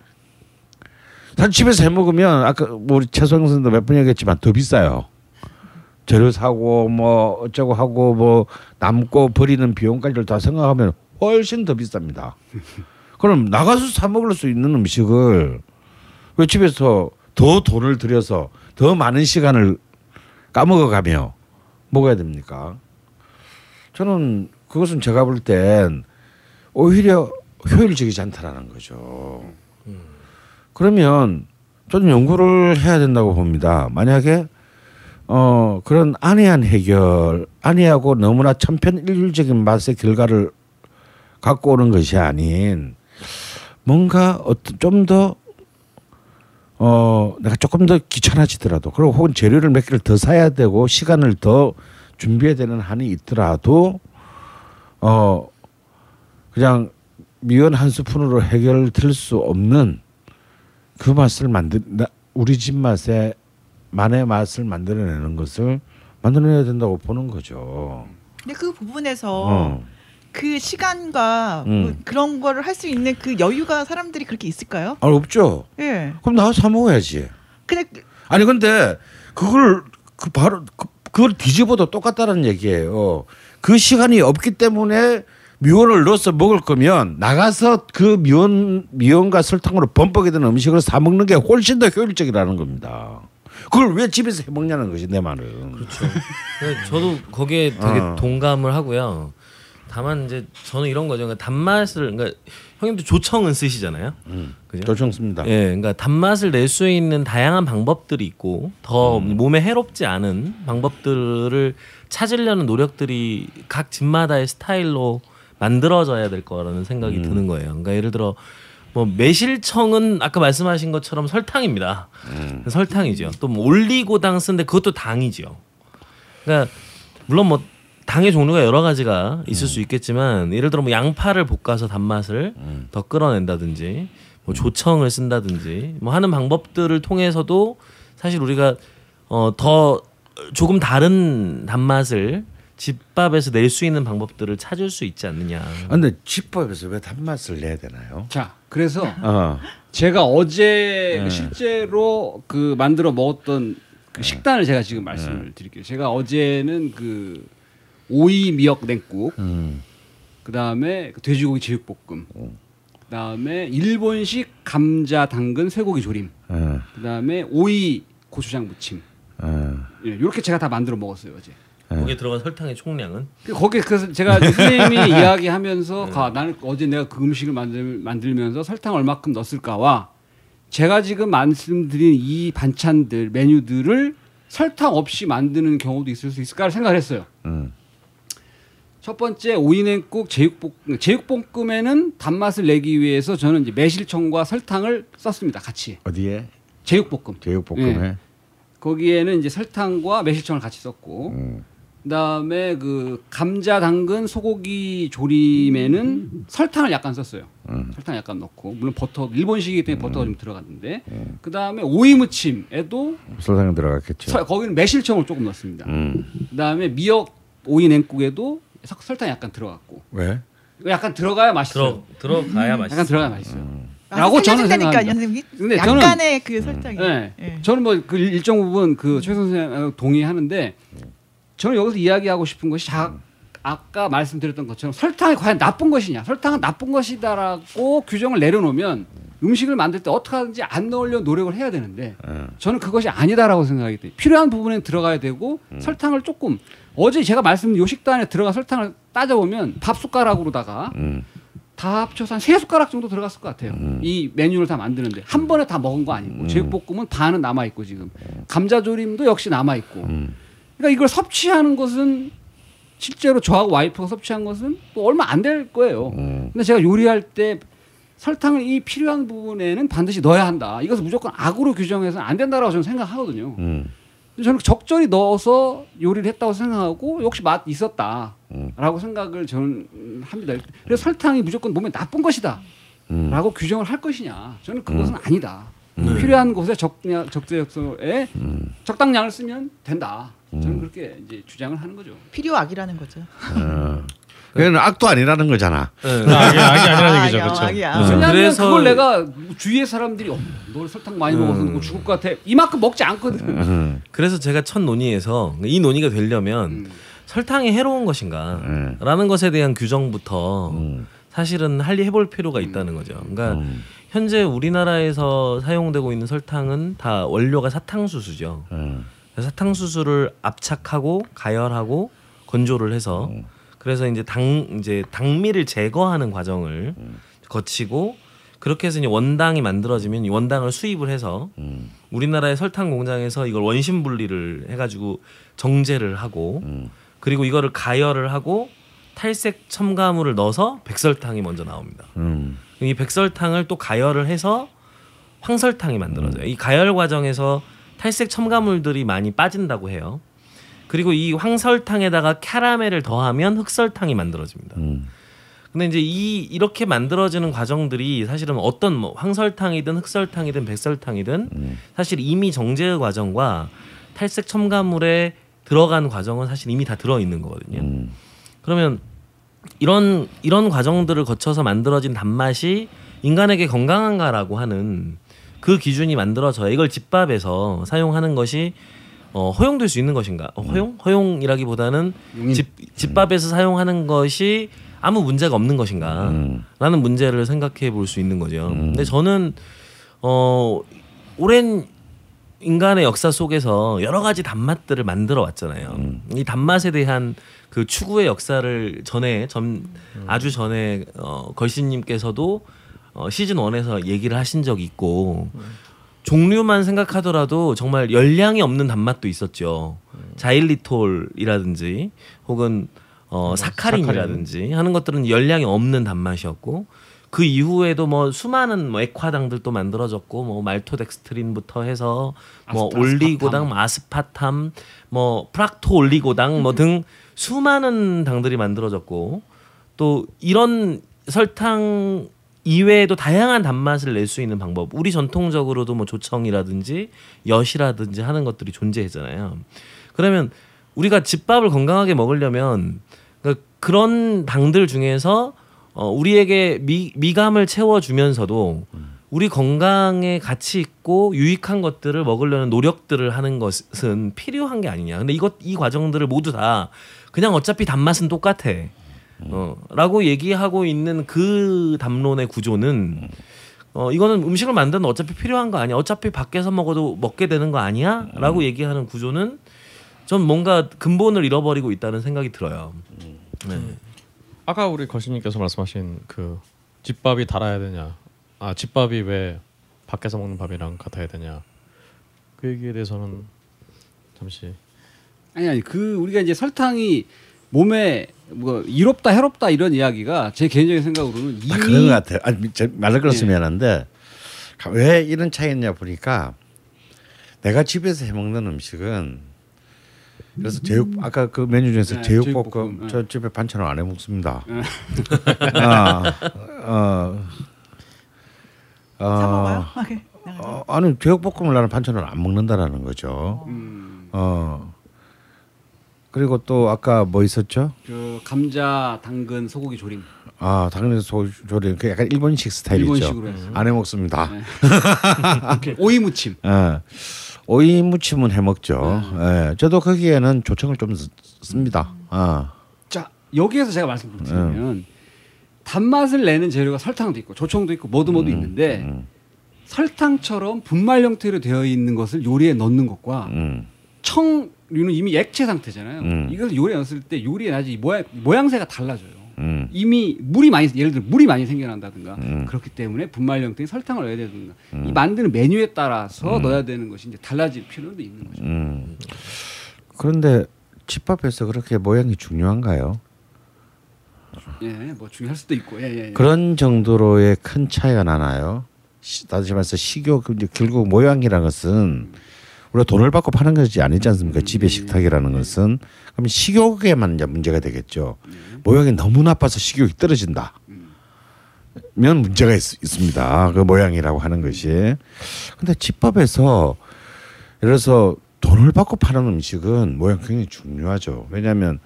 사실 집에서 해 먹으면 아까 뭐 우리 최소영 선생도 몇 번 얘기했지만 더 비싸요. 재료 사고 뭐 어쩌고 하고 뭐 남고 버리는 비용까지를 다 생각하면 훨씬 더 비쌉니다. 그럼 나가서 사 먹을 수 있는 음식을 왜 집에서 더 돈을 들여서 더 많은 시간을 까먹어가며 먹어야 됩니까? 저는 그것은 제가 볼 땐 오히려 효율적이지 않다라는 거죠. 그러면 저는 연구를 해야 된다고 봅니다. 만약에 어 그런 안이한 해결, 안이하고 너무나 천편일률적인 맛의 결과를 갖고 오는 것이 아닌 뭔가 어떤 좀더 어 내가 조금 더 귀찮아지더라도 그리고 혹은 재료를 몇 개를 더 사야 되고 시간을 더 준비해야 되는 한이 있더라도 어 그냥 미원 한 스푼으로 해결될 수 없는 그 맛을 만들 나- 우리 집 맛에 만의 맛을 만들어내는 것을 만들어내야 된다고 보는 거죠. 근데 그 부분에서 어. 그 시간과 음. 뭐 그런 거를 할 수 있는 그 여유가 사람들이 그렇게 있을까요? 아 없죠. 예. 그럼 나가서 사 먹어야지. 근데 아니 근데 그걸 그 바로 그, 그걸 뒤집어도 똑같다는 얘기예요. 그 시간이 없기 때문에 미원을 넣어서 먹을 거면 나가서 그 미원 미원과 설탕으로 범벅이 된 음식을 사 먹는 게 훨씬 더 효율적이라는 겁니다. 그걸 왜 집에서 해 먹냐는 것이 내 말은. 그렇죠. 네, 저도 거기에 되게 어. 동감을 하고요. 다만 이제 저는 이런 거죠. 그러니까 단맛을 그러니까 형님도 조청은 쓰시잖아요. 그죠? 조청습니다. 예, 그러니까 단맛을 낼 수 있는 다양한 방법들이 있고 더 음. 몸에 해롭지 않은 방법들을 찾으려는 노력들이 각 집마다의 스타일로 만들어져야 될 거라는 생각이 음. 드는 거예요. 그러니까 예를 들어 뭐 매실청은 아까 말씀하신 것처럼 설탕입니다. 음. 설탕이죠. 또 뭐 올리고당 쓰는데 그것도 당이죠. 그러니까 물론 뭐 당의 종류가 여러 가지가 있을 수 있겠지만 예를 들어 뭐 양파를 볶아서 단맛을 더 끌어낸다든지 뭐 조청을 쓴다든지 뭐 하는 방법들을 통해서도 사실 우리가 어 더 조금 다른 단맛을 집밥에서 낼 수 있는 방법들을 찾을 수 있지 않느냐. 아, 근데 집밥에서 왜 단맛을 내야 되나요? 자, 그래서 어. 제가 어제 네. 실제로 그 만들어 먹었던 그 식단을 제가 지금 말씀을 드릴게요. 제가 어제는 그 오이 미역 냉국, 음. 그 다음에 돼지고기 제육볶음, 그 다음에 일본식 감자 당근 쇠고기 조림, 어. 그 다음에 오이 고추장 무침. 어. 예, 이렇게 제가 다 만들어 먹었어요 어제. 거기에 들어간 설탕의 총량은 그 거기 그래서 제가 선생님이 이야기하면서 가, 나는 어제 내가 그 음식을 만들, 만들면서 설탕 얼마큼 넣었을까와 제가 지금 말씀드린 이 반찬들 메뉴들을 설탕 없이 만드는 경우도 있을 수 있을까 생각을 했어요. 음. 첫 번째 오이냉국 제육볶음 제육볶음에는 단맛을 내기 위해서 저는 이제 매실청과 설탕을 썼습니다. 같이 어디에? 제육볶음 제육볶음에. 예. 거기에는 이제 설탕과 매실청을 같이 썼고 음. 그다음에 그 감자 당근 소고기 조림에는 설탕을 약간 썼어요. 음. 설탕 약간 넣고 물론 버터 일본식이기 때문에 버터가 좀 들어갔는데 그다음에 오이 무침에도 설탕 들어갔겠죠. 설- 거기는 매실청을 조금 넣습니다. 음. 그다음에 미역 오이 냉국에도 설- 설탕 약간 들어갔고 왜? 약간 들어가야 맛있어요. 들어 들어가야 맛있어. 약간 들어가야 맛있어요. 아, 라고 저는 생각합니다. 선생님. 근데 저는- 약간의 그 설정이. 네. 예. 저는 뭐 그 일정 부분 그최 선생님 동의하는데 저는 여기서 이야기하고 싶은 것이 자, 아까 말씀드렸던 것처럼 설탕이 과연 나쁜 것이냐 설탕은 나쁜 것이다라고 규정을 내려놓으면 음식을 만들 때 어떻게 하든지 안 넣으려 노력을 해야 되는데 어. 저는 그것이 아니다라고 생각하기 때문에 필요한 부분에 들어가야 되고 설탕을 조금 어제 제가 말씀드린 요 식단에 들어가 설탕을 따져보면 밥 숟가락으로다가 음. 다 합쳐서 한 세 숟가락 정도 들어갔을 것 같아요. 이 메뉴를 다 만드는데 한 번에 다 먹은 거 아니고 제육볶음은 반은 남아 있고 지금 감자조림도 역시 남아 있고. 음. 그러니까 이걸 섭취하는 것은 실제로 저하고 와이프가 섭취한 것은 또 얼마 안 될 거예요. 음. 근데 제가 요리할 때 설탕을 이 필요한 부분에는 반드시 넣어야 한다. 이것을 무조건 악으로 규정해서는 안 된다라고 저는 생각하거든요. 음. 저는 적절히 넣어서 요리를 했다고 생각하고 역시 맛 음. 있었다라고 생각을 저는 합니다. 그래서 설탕이 무조건 몸에 나쁜 것이다. 음. 라고 규정을 할 것이냐 저는 그것은 아니다 필요한 곳에 적냐, 적재적소에 적당량을 쓰면 된다 저는 그렇게 이제 주장을 하는 거죠 필요악이라는 거죠. 어. 그건 악도 아니라는 거잖아. 네. 악이, 악이 아니라는 얘기죠, 그렇죠. 악이야. 네. 왜냐하면 그래서- 그걸 내가 주위의 사람들이 어, 너 설탕 많이 먹어서 너 죽을 것 같아 이만큼 먹지 않거든 음. 그래서 제가 첫 논의에서 이 논의가 되려면 음. 설탕이 해로운 것인가 음. 라는 것에 대한 규정부터 음. 사실은 할리 해볼 필요가 있다는 거죠. 그러니까 음. 현재 우리나라에서 사용되고 있는 설탕은 다 원료가 사탕수수죠. 음. 사탕수수를 압착하고 가열하고 건조를 해서 음. 그래서 이제 당 이제 당미를 제거하는 과정을 거치고 그렇게 해서 이제 원당이 만들어지면 이 원당을 수입을 해서 음. 우리나라의 설탕 공장에서 이걸 원심 분리를 해가지고 정제를 하고 음. 그리고 이거를 가열을 하고 탈색 첨가물을 넣어서 백설탕이 먼저 나옵니다. 음. 이 백설탕을 또 가열을 해서 황설탕이 만들어져요. 이 가열 과정에서 탈색 첨가물들이 많이 빠진다고 해요. 그리고 이 황설탕에다가 캐러멜을 더하면 흑설탕이 만들어집니다. 음. 근데 이제 이 이렇게 만들어지는 과정들이 사실은 어떤 뭐 황설탕이든 흑설탕이든 백설탕이든 음. 사실 이미 정제 과정과 탈색 첨가물에 들어간 과정은 사실 이미 다 들어 있는 거거든요. 음. 그러면 이런 이런 과정들을 거쳐서 만들어진 단맛이 인간에게 건강한가라고 하는 그 기준이 만들어져야 이걸 집밥에서 사용하는 것이 어, 허용될 수 있는 것인가? 어, 허용? 허용이라기보다는 용인. 집 집밥에서 사용하는 것이 아무 문제가 없는 것인가? 음. 라는 문제를 생각해 볼 수 있는 거죠. 근데 저는 어 오랜 인간의 역사 속에서 여러 가지 단맛들을 만들어 왔잖아요. 이 단맛에 대한 그 추구의 역사를 전에 전 아주 전에 어 걸신님께서도 어 시즌 1에서 얘기를 하신 적이 있고 종류만 생각하더라도 정말 열량이 없는 단맛도 있었죠. 자일리톨이라든지 혹은 어 사카린이라든지 하는 것들은 열량이 없는 단맛이었고 그 이후에도 뭐 수많은 뭐 액화당들도 만들어졌고 뭐 말토덱스트린부터 해서 뭐 아스파탐. 올리고당, 아스파탐, 뭐 프락토 올리고당 뭐 등 수많은 당들이 만들어졌고 또 이런 설탕 이외에도 다양한 단맛을 낼 수 있는 방법. 우리 전통적으로도 뭐 조청이라든지 엿이라든지 하는 것들이 존재했잖아요. 그러면 우리가 집밥을 건강하게 먹으려면 그러니까 그런 당들 중에서 어, 우리에게 미, 미감을 채워주면서도 우리 건강에 가치 있고 유익한 것들을 먹으려는 노력들을 하는 것은 필요한 게 아니냐. 근데 이것 이 과정들을 모두 다 그냥 어차피 단맛은 똑같아. 어, 라고 얘기하고 있는 그 담론의 구조는 어, 이거는 음식을 만드는 어차피 필요한 거 아니야. 어차피 밖에서 먹어도 먹게 되는 거 아니야? 라고 얘기하는 구조는 전 뭔가 근본을 잃어버리고 있다는 생각이 들어요. 네. 아까 우리 거시님께서 말씀하신 그 집밥이 달아야 되냐, 아 집밥이 왜 밖에서 먹는 밥이랑 같아야 되냐, 그 얘기에 대해서는 잠시 아니 아니 그 우리가 이제 설탕이 몸에 뭐 이롭다 해롭다 이런 이야기가 제 개인적인 생각으로는 이미 아, 그런 것 같아요. 아니 제 말을 걸어서 미안한데 왜 이런 차이였냐 보니까 내가 집에서 해 먹는 음식은 그래서 제육 아까 그 메뉴 중에서 네, 제육볶음 네. 저 집에 반찬을 안 해 먹습니다. 아, 어, 사 먹어요? 어, 어, 아니 제육볶음을 나는 반찬을 안 먹는다라는 거죠. 음, 어 그리고 또 아까 뭐 있었죠? 그 감자 당근 소고기 조림 아 당연히 소조림 그 약간 일본식 스타일이죠. 일본식으로 해서 안해 먹습니다. 네. 오이 무침 예. 오이 무침은 해 먹죠. 예. 저도 거기에는 조청을 좀 쓰- 씁니다. 아. 자 여기에서 제가 말씀드리면 단맛을 내는 재료가 설탕도 있고 조청도 있고 뭐도 뭐도 있는데 음, 설탕처럼 분말 형태로 되어 있는 것을 요리에 넣는 것과 음, 청 류는 이미 액체 상태잖아요. 음. 이것을 요리에 넣었을 때 요리의 나지 모양 모양새가 달라져요. 음. 이미 물이 많이 예를 들어 물이 많이 생겨난다든가 음. 그렇기 때문에 분말 형태의 설탕을 넣어야 되든가 이 만드는 메뉴에 따라서 넣어야 되는 것이 이제 달라질 필요도 있는 거죠. 음. 그런데 집밥에서 그렇게 모양이 중요한가요? 예, 뭐 중요할 수도 있고, 예, 예. 예. 그런 정도로의 큰 차이가 나나요? 시- 다시 말해서 식욕 결국 모양이라는 것은 우리가 돈을 받고 파는 것이 아니지 않습니까? 집의 식탁이라는 것은 그럼 식욕에만 이제 문제가 되겠죠. 모양이 너무 나빠서 식욕이 떨어진다. 면 문제가 있, 습니다그 모양이라고 하는 것이. 근데 집밥에서 예를 들어서 돈을 받고 파는 음식은 모양 굉장히 중요하죠. 왜냐하면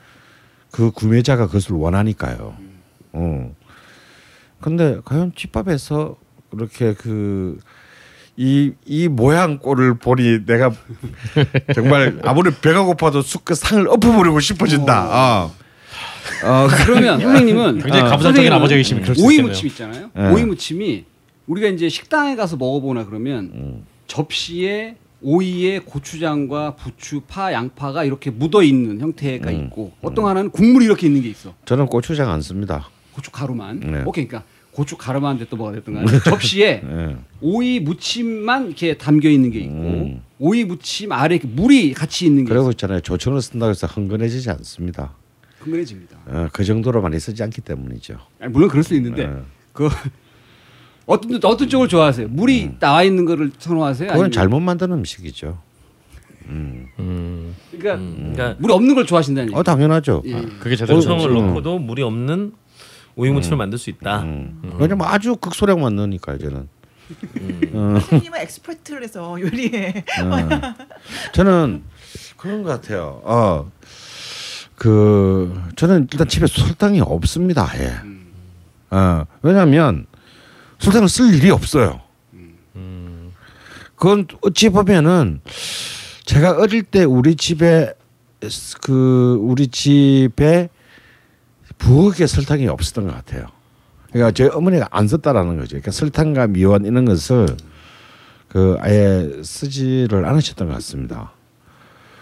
그 구매자가 그것을 원하니까요. 어. 근데 과연 집밥에서 그렇게 그 이 이 모양 꼴을 보니 내가 정말 아무리 배가 고파도 쑥그 상을 엎어버리고 싶어진다. 어. 어, 그러면 선생님은 굉장히 어, 가부장적인 아버지 계시면 그럴 수 오이. 무침 있잖아요. 예. 오이 무침이 우리가 이제 식당에 가서 먹어보나 그러면 음. 접시에 오이에 고추장과 부추, 파, 양파가 이렇게 묻어 있는 형태가 음. 있고 어떤 하나는 국물이 이렇게 있는 게 있어. 저는 고추장 안 씁니다. 고추 가루만. 네. 오케이, 그러니까 고추 가루만 됐든 뭐가 됐든 간에 접시에 예. 오이 무침만 이렇게 담겨 있는 게 있고 음. 오이 무침 아래 물이 같이 있는 게 있어. 있잖아요. 조청을 쓴다고 해서 흥건해지지 않습니다. 흥건해집니다. 어, 그 정도로 많이 쓰지 않기 때문이죠. 아니, 물론 그럴 수 있는데 예. 그 어떤 어떤 쪽을 좋아하세요? 물이 나와 있는 거를 선호하세요? 그건 아니면- 잘못 만든 음식이죠. 음, 그러니까 음, 그러니까 물이 없는 걸 좋아하신다는 얘기. 어 당연하죠. 예. 그게 제대로 조청을 음. 넣고도 물이 없는 오이무침을 만들 수 있다. 음. 왜냐면 아주 극소량만 넣으니까 저는. 선생님은 엑스퍼트라서 요리에 저는 그런 것 같아요. 어, 그 저는 일단 집에 설탕이 없습니다. 예. 어, 왜냐하면 설탕을 쓸 일이 없어요. 그건 어찌 보면은 제가 어릴 때 우리 집에 그 우리 집에 부엌에 설탕이 없었던 것 같아요. 그러니까 저희 어머니가 안 썼다라는 거죠. 그러니까 설탕과 미원 이런 것을 그 아예 쓰지를 않으셨던 것 같습니다.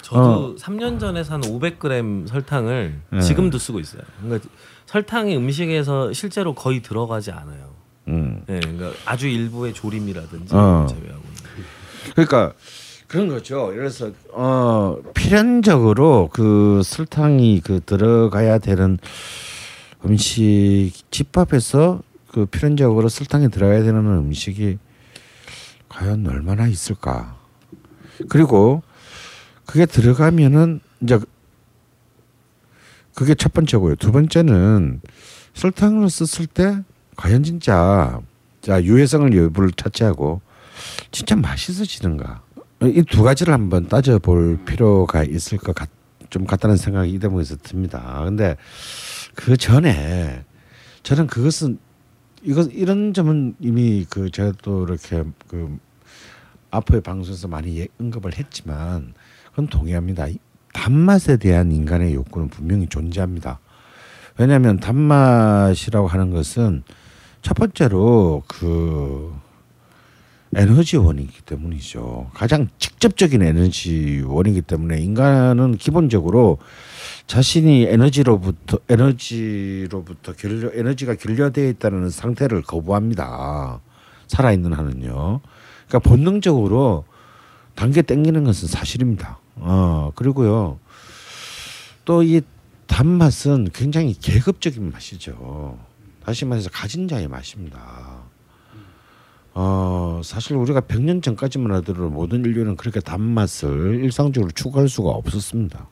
저도 3년 전에 산 500g 설탕을 네. 지금도 쓰고 있어요. 그러니까 설탕이 음식에서 실제로 거의 들어가지 않아요. 음. 네, 그러니까 아주 일부의 조림이라든지 어. 제외하고. 그러니까 그런 거죠. 들어서 어 필연적으로 그 설탕이 그 들어가야 되는 음식 집밥에서 그 필연적으로 설탕이 들어가야 되는 음식이 과연 얼마나 있을까? 그리고 그게 들어가면은 이제 그게 첫 번째고요. 두 번째는 설탕을 썼을 때 과연 진짜 자 유해성을 여부를 차치하고 진짜 맛있어지는가? 이 두 가지를 한번 따져볼 필요가 있을 것 같, 좀 같다는 생각이 이 대목에서 듭니다. 근데 그 전에 저는 그것은 이것 이런 점은 이미 그 제가 또 이렇게 그 앞의 방송에서 많이 예- 언급을 했지만 그건 동의합니다. 이 단맛에 대한 인간의 욕구는 분명히 존재합니다. 왜냐하면 단맛이라고 하는 것은 첫 번째로 그 에너지원이기 때문이죠. 가장 직접적인 에너지원이기 때문에 인간은 기본적으로 자신이 에너지로부터 에너지로부터 결려 에너지가 결려되어 있다는 상태를 거부합니다. 살아 있는 한은요. 그러니까 본능적으로 단계 땡기는 것은 사실입니다. 어 그리고요 또 이 단맛은 굉장히 계급적인 맛이죠. 다시 말해서 가진 자의 맛입니다. 어 사실 우리가 100년 전까지만 하더라도 모든 인류는 그렇게 단맛을 일상적으로 추구할 수가 없었습니다.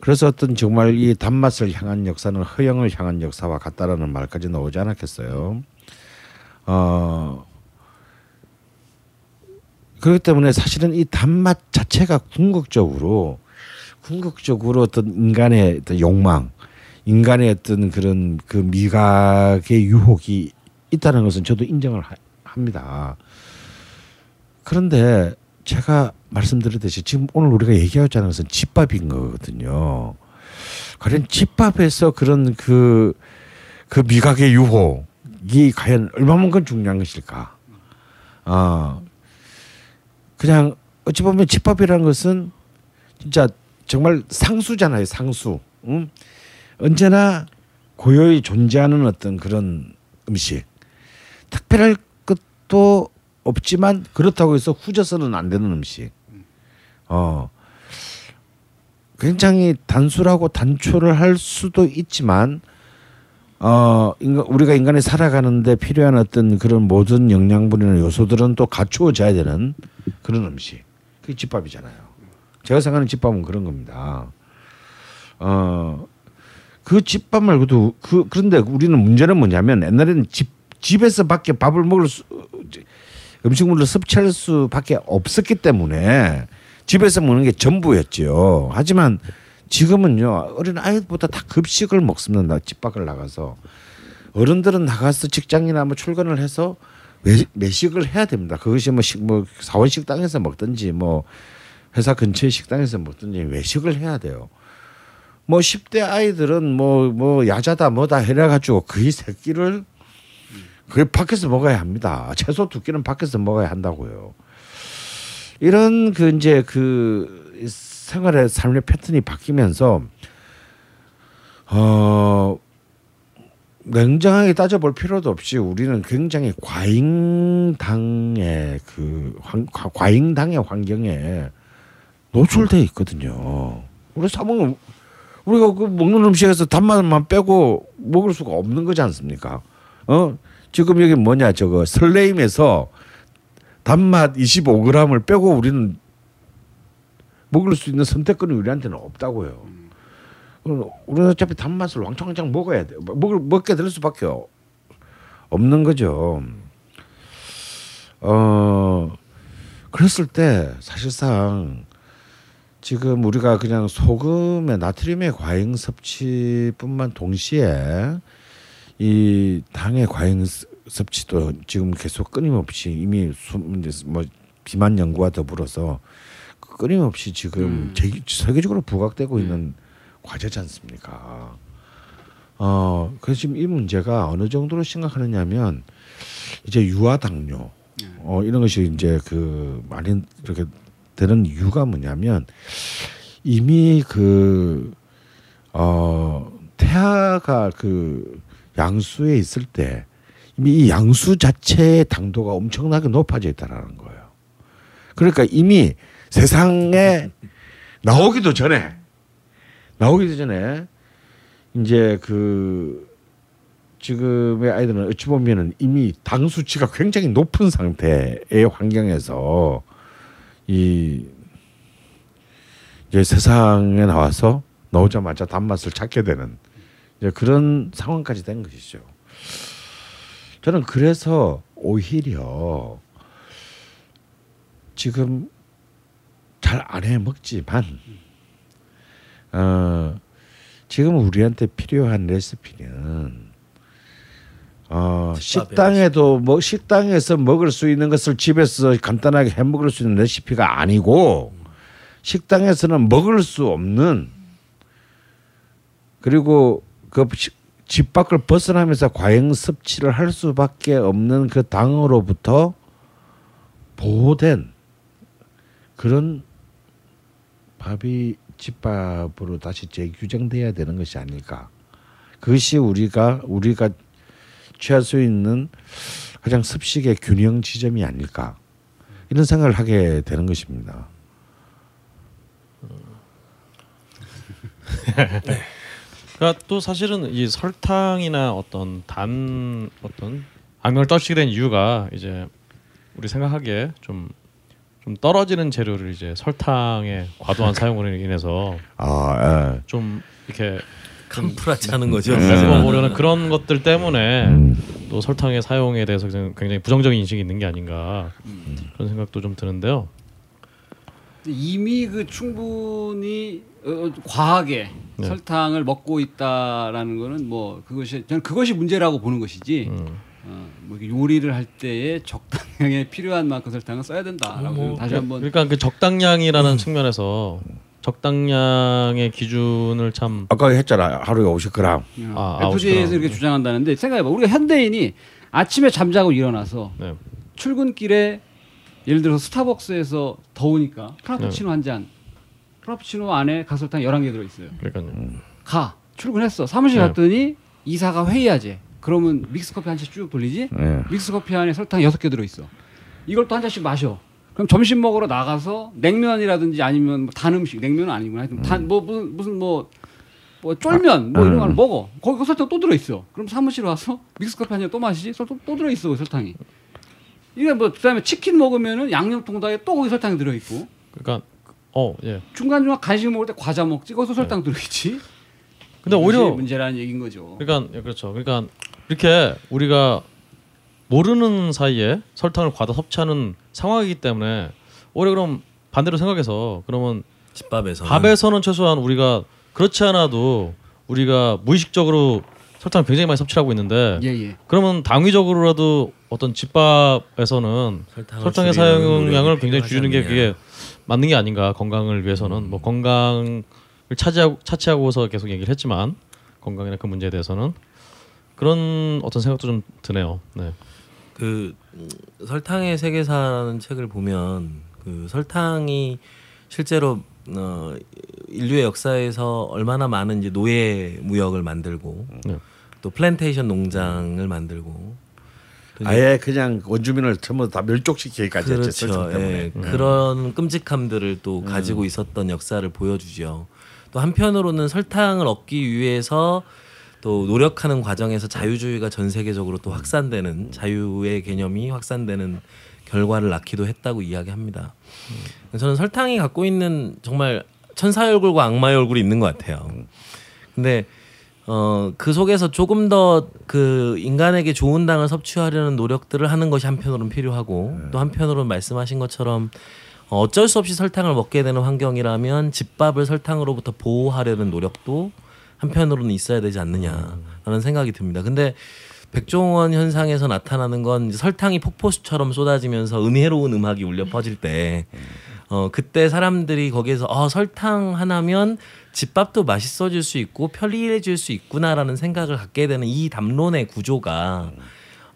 그래서 어떤 정말 이 단맛을 향한 역사는 허영을 향한 역사와 같다라는 말까지 나오지 않았겠어요. 어 그렇기 때문에 사실은 이 단맛 자체가 궁극적으로 궁극적으로 어떤 인간의 어떤 욕망, 인간의 어떤 그런 그 미각의 유혹이 있다는 것은 저도 인정을 하- 합니다. 그런데 제가 말씀드렸듯이 지금 오늘 우리가 얘기하자는 것은 집밥인 거거든요. 과연 집밥에서 그런 그, 그 미각의 유혹이 과연 얼마만큼 중요한 것일까? 아, 그냥 어찌 보면 집밥이라는 것은 진짜 정말 상수잖아요, 상수. 응? 언제나 고요히 존재하는 어떤 그런 음식. 특별할 것도 없지만 그렇다고 해서 후져서는 안 되는 음식. 어. 굉장히 단순하고 단초를 할 수도 있지만 어 인간, 우리가 인간이 살아가는데 필요한 어떤 그런 모든 영양분이나 요소들은 또 갖추어져야 되는 그런 음식. 그게 집밥이잖아요. 제가 생각하는 집밥은 그런 겁니다. 어, 그 집밥 말고도 그 그런데 우리는 문제는 뭐냐면 옛날에는 집 집에서 밖에 밥을 먹을 수 음식물을 섭취할 수밖에 없었기 때문에 집에서 먹는 게 전부였지요. 하지만 지금은요 어린 아이보다 다 급식을 먹습니다. 집 밖을 나가서 어른들은 나가서 직장이나 뭐 출근을 해서 외, 외식을 해야 됩니다. 그것이 뭐, 식, 뭐 사원 식당에서 먹든지 뭐 회사 근처의 식당에서 먹든지 외식을 해야 돼요. 뭐 10대 아이들은 뭐 뭐 야자다 뭐다 해라 가지고 거의 새끼를 그게 밖에서 먹어야 합니다. 최소 두 끼는 밖에서 먹어야 한다고요. 이런 그 이제 그 생활의 삶의 패턴이 바뀌면서 어 냉정하게 따져볼 필요도 없이 우리는 굉장히 과잉당의 그 환, 과- 과잉당의 환경에 노출돼 있거든요. 우리 사먹는 우리가 그 먹는 음식에서 단맛만 빼고 먹을 수가 없는 거지 않습니까? 어 지금 여기 뭐냐 저거 설레임에서 단맛 25g을 빼고 우리는 먹을 수 있는 선택권이 우리한테는 없다고요. 우리는 어차피 단맛을 왕창왕창 먹어야 돼. 먹을 먹게 될 수밖에 어- 없는 거죠. 어 그랬을 때 사실상 지금 우리가 그냥 소금의 나트륨의 과잉 섭취뿐만 동시에 이 당의 과잉 섭- 섭취도 지금 계속 끊임없이 이미 뭐 비만 연구와 더불어서 끊임없이 지금 제, 세계적으로 부각되고 있는 과제지 않습니까? 어 그래서 지금 이 문제가 어느 정도로 심각하느냐면 이제 유아 당뇨 어 이런 것이 이제 그 많이 이렇게 되는 이유가 뭐냐면 이미 그 어 태아가 그 양수에 있을 때 이미 이 양수 자체의 당도가 엄청나게 높아져 있다라는 거예요. 그러니까 이미 세상에 나오기도 전에 나오기도 전에 이제 그 지금의 아이들은 어찌 보면은 이미 당 수치가 굉장히 높은 상태의 환경에서 이 이제 세상에 나와서 나오자마자 단맛을 찾게 되는 이제 그런 상황까지 된 것이죠. 저는 그래서 오히려 지금 잘 안 해 먹지만 어 지금 우리한테 필요한 레시피는 어 식당에도 뭐 식당에서 먹을 수 있는 것을 집에서 간단하게 해 먹을 수 있는 레시피가 아니고 식당에서는 먹을 수 없는 그리고 그 집 밖을 벗어나면서 과잉 섭취를 할 수밖에 없는 그 당으로부터 보호된 그런 밥이 집밥으로 다시 재규정돼야 되는 것이 아닐까. 그것이 우리가 우리가 취할 수 있는 가장 습식의 균형 지점이 아닐까. 이런 생각을 하게 되는 것입니다. 그러니까 또 사실은 이 설탕이나 어떤 단 어떤 악명을 떨치게 된 이유가 이제 우리 생각하기에 좀좀 떨어지는 재료를 이제 설탕의 과도한 사용으로 인해서 아, 예. 좀 이렇게 캄프라치 하는 거죠. 메꿔보려는 그런 것들 때문에 음. 또 설탕의 사용에 대해서 굉장히 부정적인 인식이 있는 게 아닌가 그런 생각도 좀 드는데요. 이미 그 충분히 어, 과하게 네. 설탕을 먹고 있다라는 거는 뭐 그것이 저는 그것이 문제라고 보는 것이지 음. 어, 뭐 요리를 할 때에 적당량에 필요한 만큼 설탕을 써야 된다라고 뭐, 다시 한번 그러니까 그 적당량이라는 측면에서 적당량의 기준을 참 아까 했잖아 하루에 50g. 아, FDA에서 아웃이구나. 이렇게 주장한다는데 생각해봐 우리가 현대인이 아침에 잠자고 일어나서 네. 출근길에 예를 들어서 스타벅스에서 더우니까 네. 프라푸치노 한 잔 프라푸치노 안에 가설탕 11개 들어있어요. 그러니까요. 가. 출근했어. 사무실 네. 갔더니 이사가 회의하재. 그러면 믹스커피 한 잔씩 쭉 돌리지? 예. 믹스커피 안에 설탕 여섯 개 들어있어. 이걸 또 한 잔씩 마셔. 그럼 점심 먹으러 나가서 냉면이라든지 아니면 뭐단 음식 냉면은 아니구나. 하여튼 단, 뭐 무슨 무슨 뭐 뭐 쫄면 뭐 이런 걸 먹어. 거기 그 설탕 또 들어 있어. 그럼 사무실 와서 믹스 커피 한 잔 또 마시지? 설- 또, 또 들어 있어 그 설탕이 이게 뭐 그다음에 치킨 먹으면은 양념 통닭에 또 거기 설탕이 들어 있고. 그러니까 어 예. 중간 중간 간식 먹을 때 과자 먹지. 거기서 설탕 들어 있지. 근데 이것이 오히려 문제라는 얘기인 거죠. 그러니까 예, 그렇죠. 그러니까 이렇게 우리가 모르는 사이에 설탕을 과다 섭취하는 상황이기 때문에 오히려 그럼 반대로 생각해서 그러면 집밥에서 밥에서는 최소한 우리가 그렇지 않아도 우리가 무의식적으로 설탕을 굉장히 많이 섭취하고 있는데 예 예. 그러면 당위적으로라도 어떤 집밥에서는 설탕의 사용량을 굉장히 줄이는 게. 그게 맞는 게 아닌가 건강을 위해서는 뭐 건강을 차지하고 차치하고서 계속 얘기를 했지만 건강이나 그 문제에 대해서는 그런 어떤 생각도 좀 드네요. 네. 그 음, 설탕의 세계사라는 책을 보면 그 설탕이 실제로 어, 인류의 역사에서 얼마나 많은 이제 노예 무역을 만들고 네. 또 플랜테이션 농장을 만들고 아예 그냥 원주민을 전부 다 멸족시키기까지 했죠. 설탕 그렇죠. 때문에. 예, 그런 끔찍함들을 또 가지고 있었던 역사를 보여주죠. 또 한편으로는 설탕을 얻기 위해서 또 노력하는 과정에서 자유주의가 전 세계적으로 또 확산되는 자유의 개념이 확산되는 결과를 낳기도 했다고 이야기합니다. 저는 설탕이 갖고 있는 정말 천사의 얼굴과 악마의 얼굴이 있는 것 같아요. 근데 어 그 속에서 조금 더 그 인간에게 좋은 당을 섭취하려는 노력들을 하는 것이 한편으로는 필요하고 또 한편으로는 말씀하신 것처럼 어, 어쩔 수 없이 설탕을 먹게 되는 환경이라면 집밥을 설탕으로부터 보호하려는 노력도 한편으로는 있어야 되지 않느냐라는 생각이 듭니다. 근데 백종원 현상에서 나타나는 건 설탕이 폭포수처럼 쏟아지면서 은혜로운 음악이 울려 퍼질 때, 어 그때 사람들이 거기에서 어 설탕 하나면 집밥도 맛있어질 수 있고 편리해질 수 있구나라는 생각을 갖게 되는 이 담론의 구조가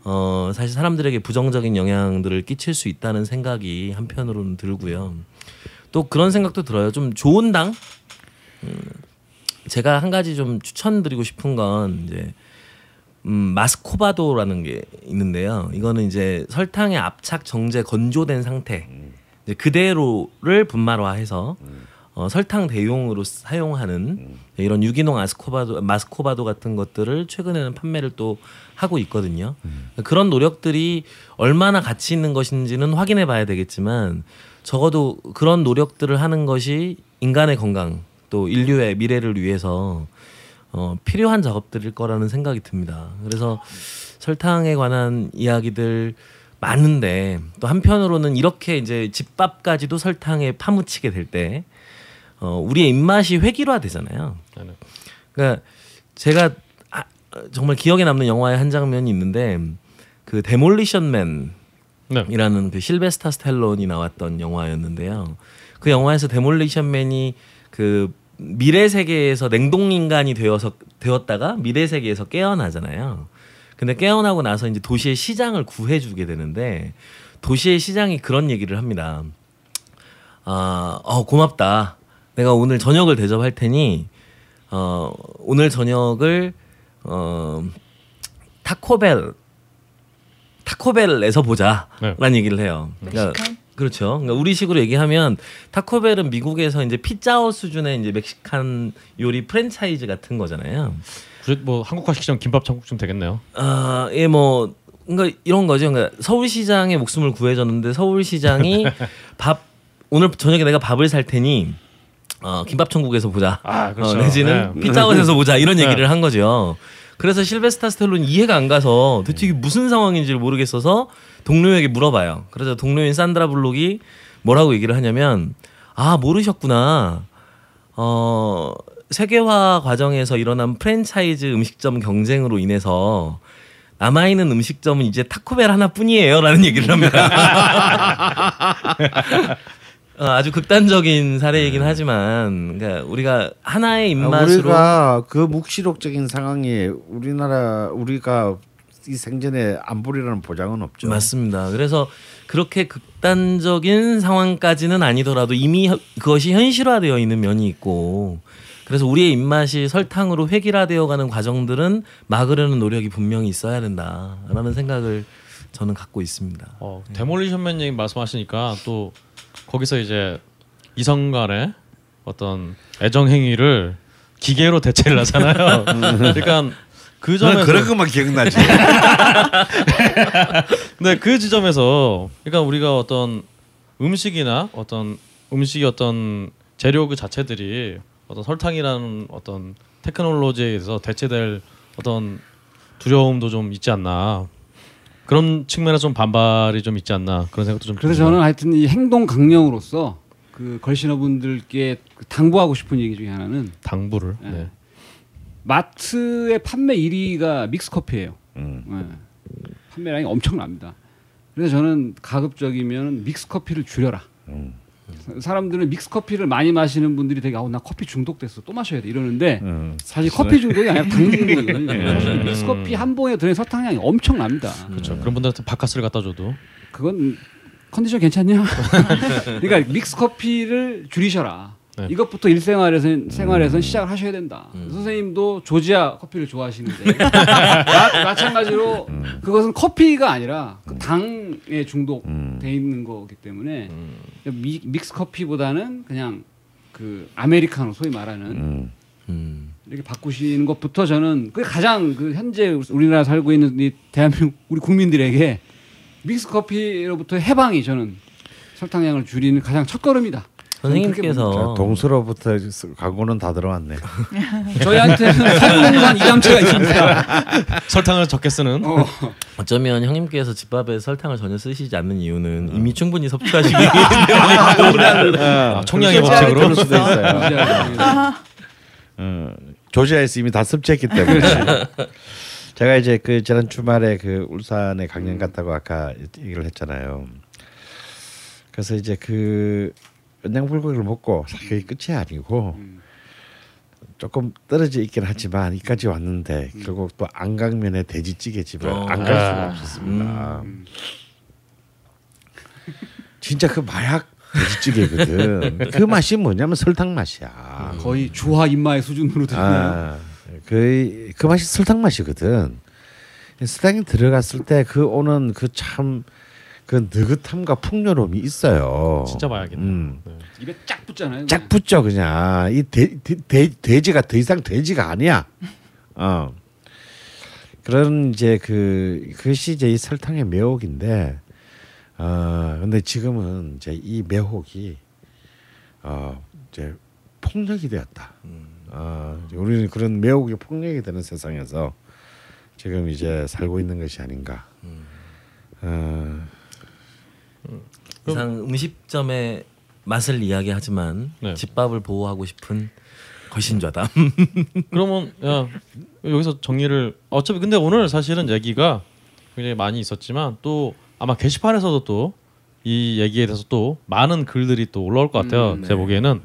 어 사실 사람들에게 부정적인 영향들을 끼칠 수 있다는 생각이 한편으로는 들고요. 또 그런 생각도 들어요. 좀 좋은 당. 음, 제가 한 가지 좀 추천드리고 싶은 건 이제 음, 마스코바도라는 게 있는데요. 이거는 이제 설탕의 압착 정제 건조된 상태 이제 그대로를 분말화해서 어, 설탕 대용으로 사용하는 이런 유기농 아스코바도 마스코바도 같은 것들을 최근에는 판매를 또 하고 있거든요. 그런 노력들이 얼마나 가치 있는 것인지는 확인해 봐야 되겠지만 적어도 그런 노력들을 하는 것이 인간의 건강 또 인류의 미래를 위해서 어, 필요한 작업들일 거라는 생각이 듭니다. 그래서 설탕에 관한 이야기들 많은데 또 한편으로는 이렇게 이제 집밥까지도 설탕에 파묻히게 될때 어, 우리의 입맛이 획일화되잖아요. 네네. 그러니까 제가 아, 정말 기억에 남는 영화의 한 장면이 있는데 그 데몰리션 맨이라는 네. 그 실베스타 스텔론이 나왔던 영화였는데요. 그 영화에서 데몰리션 맨이 그 미래 세계에서 냉동 인간이 되어서 되었다가 미래 세계에서 깨어나잖아요. 근데 깨어나고 나서 이제 도시의 시장을 구해주게 되는데 도시의 시장이 그런 얘기를 합니다. 아, 어, 고맙다. 내가 오늘 저녁을 대접할 테니 어, 오늘 저녁을 어, 타코벨 타코벨에서 보자라는 네. 얘기를 해요. 그러니까 멕시칸? 그렇죠. 그러니까 우리식으로 얘기하면 타코벨은 미국에서 이제 피자헛 수준의 이제 멕시칸 요리 프랜차이즈 같은 거잖아요. 그래, 뭐 한국화 시키자면 김밥 천국쯤 되겠네요. 아, 예, 뭐, 그러니까 이런 거죠. 그러니까 서울시장의 목숨을 구해줬는데 서울시장이 밥 오늘 저녁에 내가 밥을 살 테니 어, 김밥 천국에서 보자. 아, 그렇죠. 어, 내지는 네. 피자헛에서 보자 이런 얘기를 네. 한 거죠. 그래서 실베스타 스텔론이 이해가 안 가서 대체 이게 무슨 상황인지 를 모르겠어서 동료에게 물어봐요. 그래서 동료인 산드라 블록이 뭐라고 얘기를 하냐면 아 모르셨구나. 어 세계화 과정에서 일어난 프랜차이즈 음식점 경쟁으로 인해서 남아있는 음식점은 이제 타코벨 하나뿐이에요 라는 얘기를 합니다. 어, 아주 극단적인 사례이긴 하지만 그러니까 우리가 하나의 아, 입맛으로 우리가 그 묵시록적인 상황이 우리나라 우리가 이 생전에 안보리라는 보장은 없죠. 맞습니다. 그래서 그렇게 극단적인 상황까지는 아니더라도 이미 혀- 그것이 현실화되어 있는 면이 있고 그래서 우리의 입맛이 설탕으로 획일화되어가는 과정들은 막으려는 노력이 분명히 있어야 된다라는 생각을 저는 갖고 있습니다. 어, 데몰리션맨 얘기 말씀하시니까 또 거기서 이제 이성 간의 어떤 애정 행위를 기계로 대체를 하잖아요. 그러니까 그 점에서 그런 것만 기억나지. 근데 그 지점에서 그러니까 우리가 어떤 음식이나 어떤 음식이 어떤 재료 그 자체들이 어떤 설탕이라는 어떤 테크놀로지에 의해서 대체될 어떤 두려움도 좀 있지 않나 그런 측면에서 좀 반발이 좀 있지 않나 그런 생각도 좀 그래서 듭니다. 저는 하여튼 이 행동 강령으로서 그 걸신어분들께 그 당부하고 싶은 얘기 중에 하나는 당부를 네. 네. 마트의 판매 1위가 믹스 커피예요. 음. 네. 판매량이 엄청납니다. 그래서 저는 가급적이면 믹스 커피를 줄여라. 음. 사람들은 믹스 커피를 많이 마시는 분들이 되게 아우 나 커피 중독됐어 또 마셔야 돼 이러는데 음. 사실 커피 중독이 아니라 당 중독이거든요. 사실 믹스 커피 한 봉에 들어있는 설탕량이 엄청납니다. 그렇죠. 그런 분들한테 바카스를 갖다 줘도 그건 컨디션 괜찮냐? 그러니까 믹스 커피를 줄이셔라. 네. 이것부터 일생활에서 생활에서 시작을 하셔야 된다. 선생님도 조지아 커피를 좋아하시는데 마, 마찬가지로 그것은 커피가 아니라 그 당에 중독돼 있는 거기 때문에 미, 믹스 커피보다는 그냥 그 아메리카노 소위 말하는 음. 음. 이렇게 바꾸시는 것부터 저는 그게 가장 그 현재 우리나라 살고 있는 이 대한민국 우리 국민들에게 믹스 커피로부터 해방이 저는 설탕량을 줄이는 가장 첫 걸음이다. 자, 선생님께서 동서로부터 광고는 다 들어왔네. 저희한테는 설국산 이담채가 있습니다. 설탕을 적게 쓰는 어. 어쩌면 형님께서 집밥에 설탕을 전혀 쓰시지 않는 이유는 이미 충분히 섭취하시기 때문에 아, 청량의 그럴 법칙으로 수도 있어요. 어, 조지아에서 이미 다 섭취했기 때문에. 제가 이제 그 지난 주말에 그 울산에 강연 갔다고 아까 얘기를 했잖아요. 그래서 이제 그 연양불고기를 먹고 사실 그게 끝이 아니고 조금 떨어져 있긴 하지만 이까지 왔는데 결국 또 안강면에 돼지찌개 집을 어. 안갈 수가 아. 없었습니다. 진짜 그 마약 돼지찌개거든. 그 맛이 뭐냐면 설탕 맛이야. 거의 주화 입마의 수준으로 들어요. 아, 그, 그 맛이 설탕 맛이거든. 설탕이 들어갔을 때 그 오는 그 참 그 느긋함과 풍요로움이 있어요. 진짜 봐야겠네. 음. 네. 입에 쫙 붙잖아요. 쫙 붙죠 그냥 이 돼, 돼, 돼, 돼지가 더 이상 돼지가 아니야. 어 그런 이제 그 그것이 이제 이 설탕의 매혹인데 어 근데 지금은 이제 이 매혹이 어 이제 폭력이 되었다. 어 이제 우리는 그런 매혹이 폭력이 되는 세상에서 지금 이제 살고 있는 것이 아닌가. 어, 이상 음식점의 맛을 이야기하지만 네. 집밥을 보호하고 싶은 거신좌담. 그러면 야 여기서 정리를 어차피 근데 오늘 사실은 얘기가 굉장히 많이 있었지만 또 아마 게시판에서도 또 이 얘기에 대해서 또 많은 글들이 또 올라올 것 같아요. 음, 네. 제 보기에는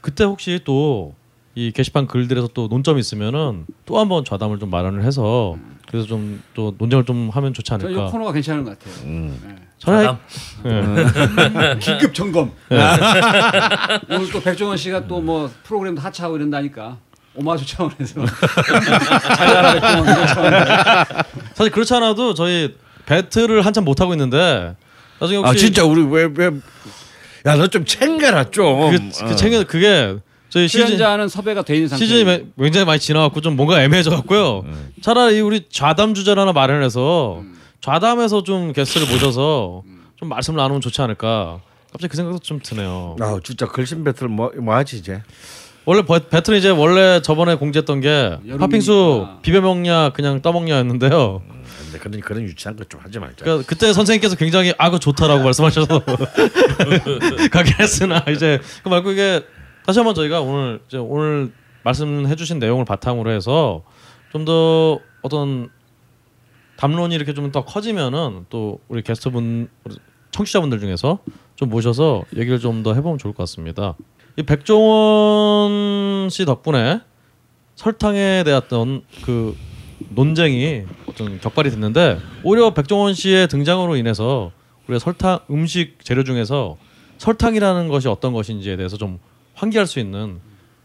그때 혹시 또 이 게시판 글들에서 또 논점 이 있으면은 또 한번 좌담을 좀 마련을 해서 그래서 좀 또 논쟁을 좀 하면 좋지 않을까. 코너가 괜찮은 것 같아요. 음. 네. 좌담. 예. 긴급 점검. 오늘 또 백종원 씨가 또 뭐 프로그램도 하차하고 이런다니까 오마주 차원에서 백종원. 사실 그렇지 않아도 저희 배틀을 한참 못 하고 있는데 나중에 혹시 아 진짜 우리 왜 왜 야 너 좀 챙겨라 좀. 그게, 그 챙겨 그게 저희 시즌 출연자는 섭외가 돼 있는 상태. 시즌이 매- 굉장히 많이 지나갔고 좀 뭔가 애매해져 갖고요. 차라리 우리 좌담 주제를 하나 마련해서 좌담에서 좀 게스트를 모셔서 좀 말씀을 나누면 좋지 않을까. 갑자기 그 생각도 좀 드네요. 아 진짜 글심 배틀 뭐 뭐 하지 이제? 원래 버- 배틀은 이제 원래 저번에 공지했던 게. 팥빙수 비벼 먹냐 그냥 떠먹냐였는데요. 근데 그런 그런 유치한 거 좀 하지 말자. 그러니까 그때 선생님께서 굉장히 아 그거 좋다라고 말씀하셔서 가긴 했으나 이제 그 말고 이게 다시 한번 저희가 오늘 이제 오늘 말씀해주신 내용을 바탕으로 해서 좀 더 어떤 담론이 이렇게 좀 더 커지면은 또 우리 게스트분 우리 청취자분들 중에서 좀 모셔서 얘기를 좀 더 해보면 좋을 것 같습니다. 이 백종원 씨 덕분에 설탕에 대한 그 논쟁이 어떤 격발이 됐는데 오히려 백종원 씨의 등장으로 인해서 우리가 설탕 음식 재료 중에서 설탕이라는 것이 어떤 것인지에 대해서 좀 환기할 수 있는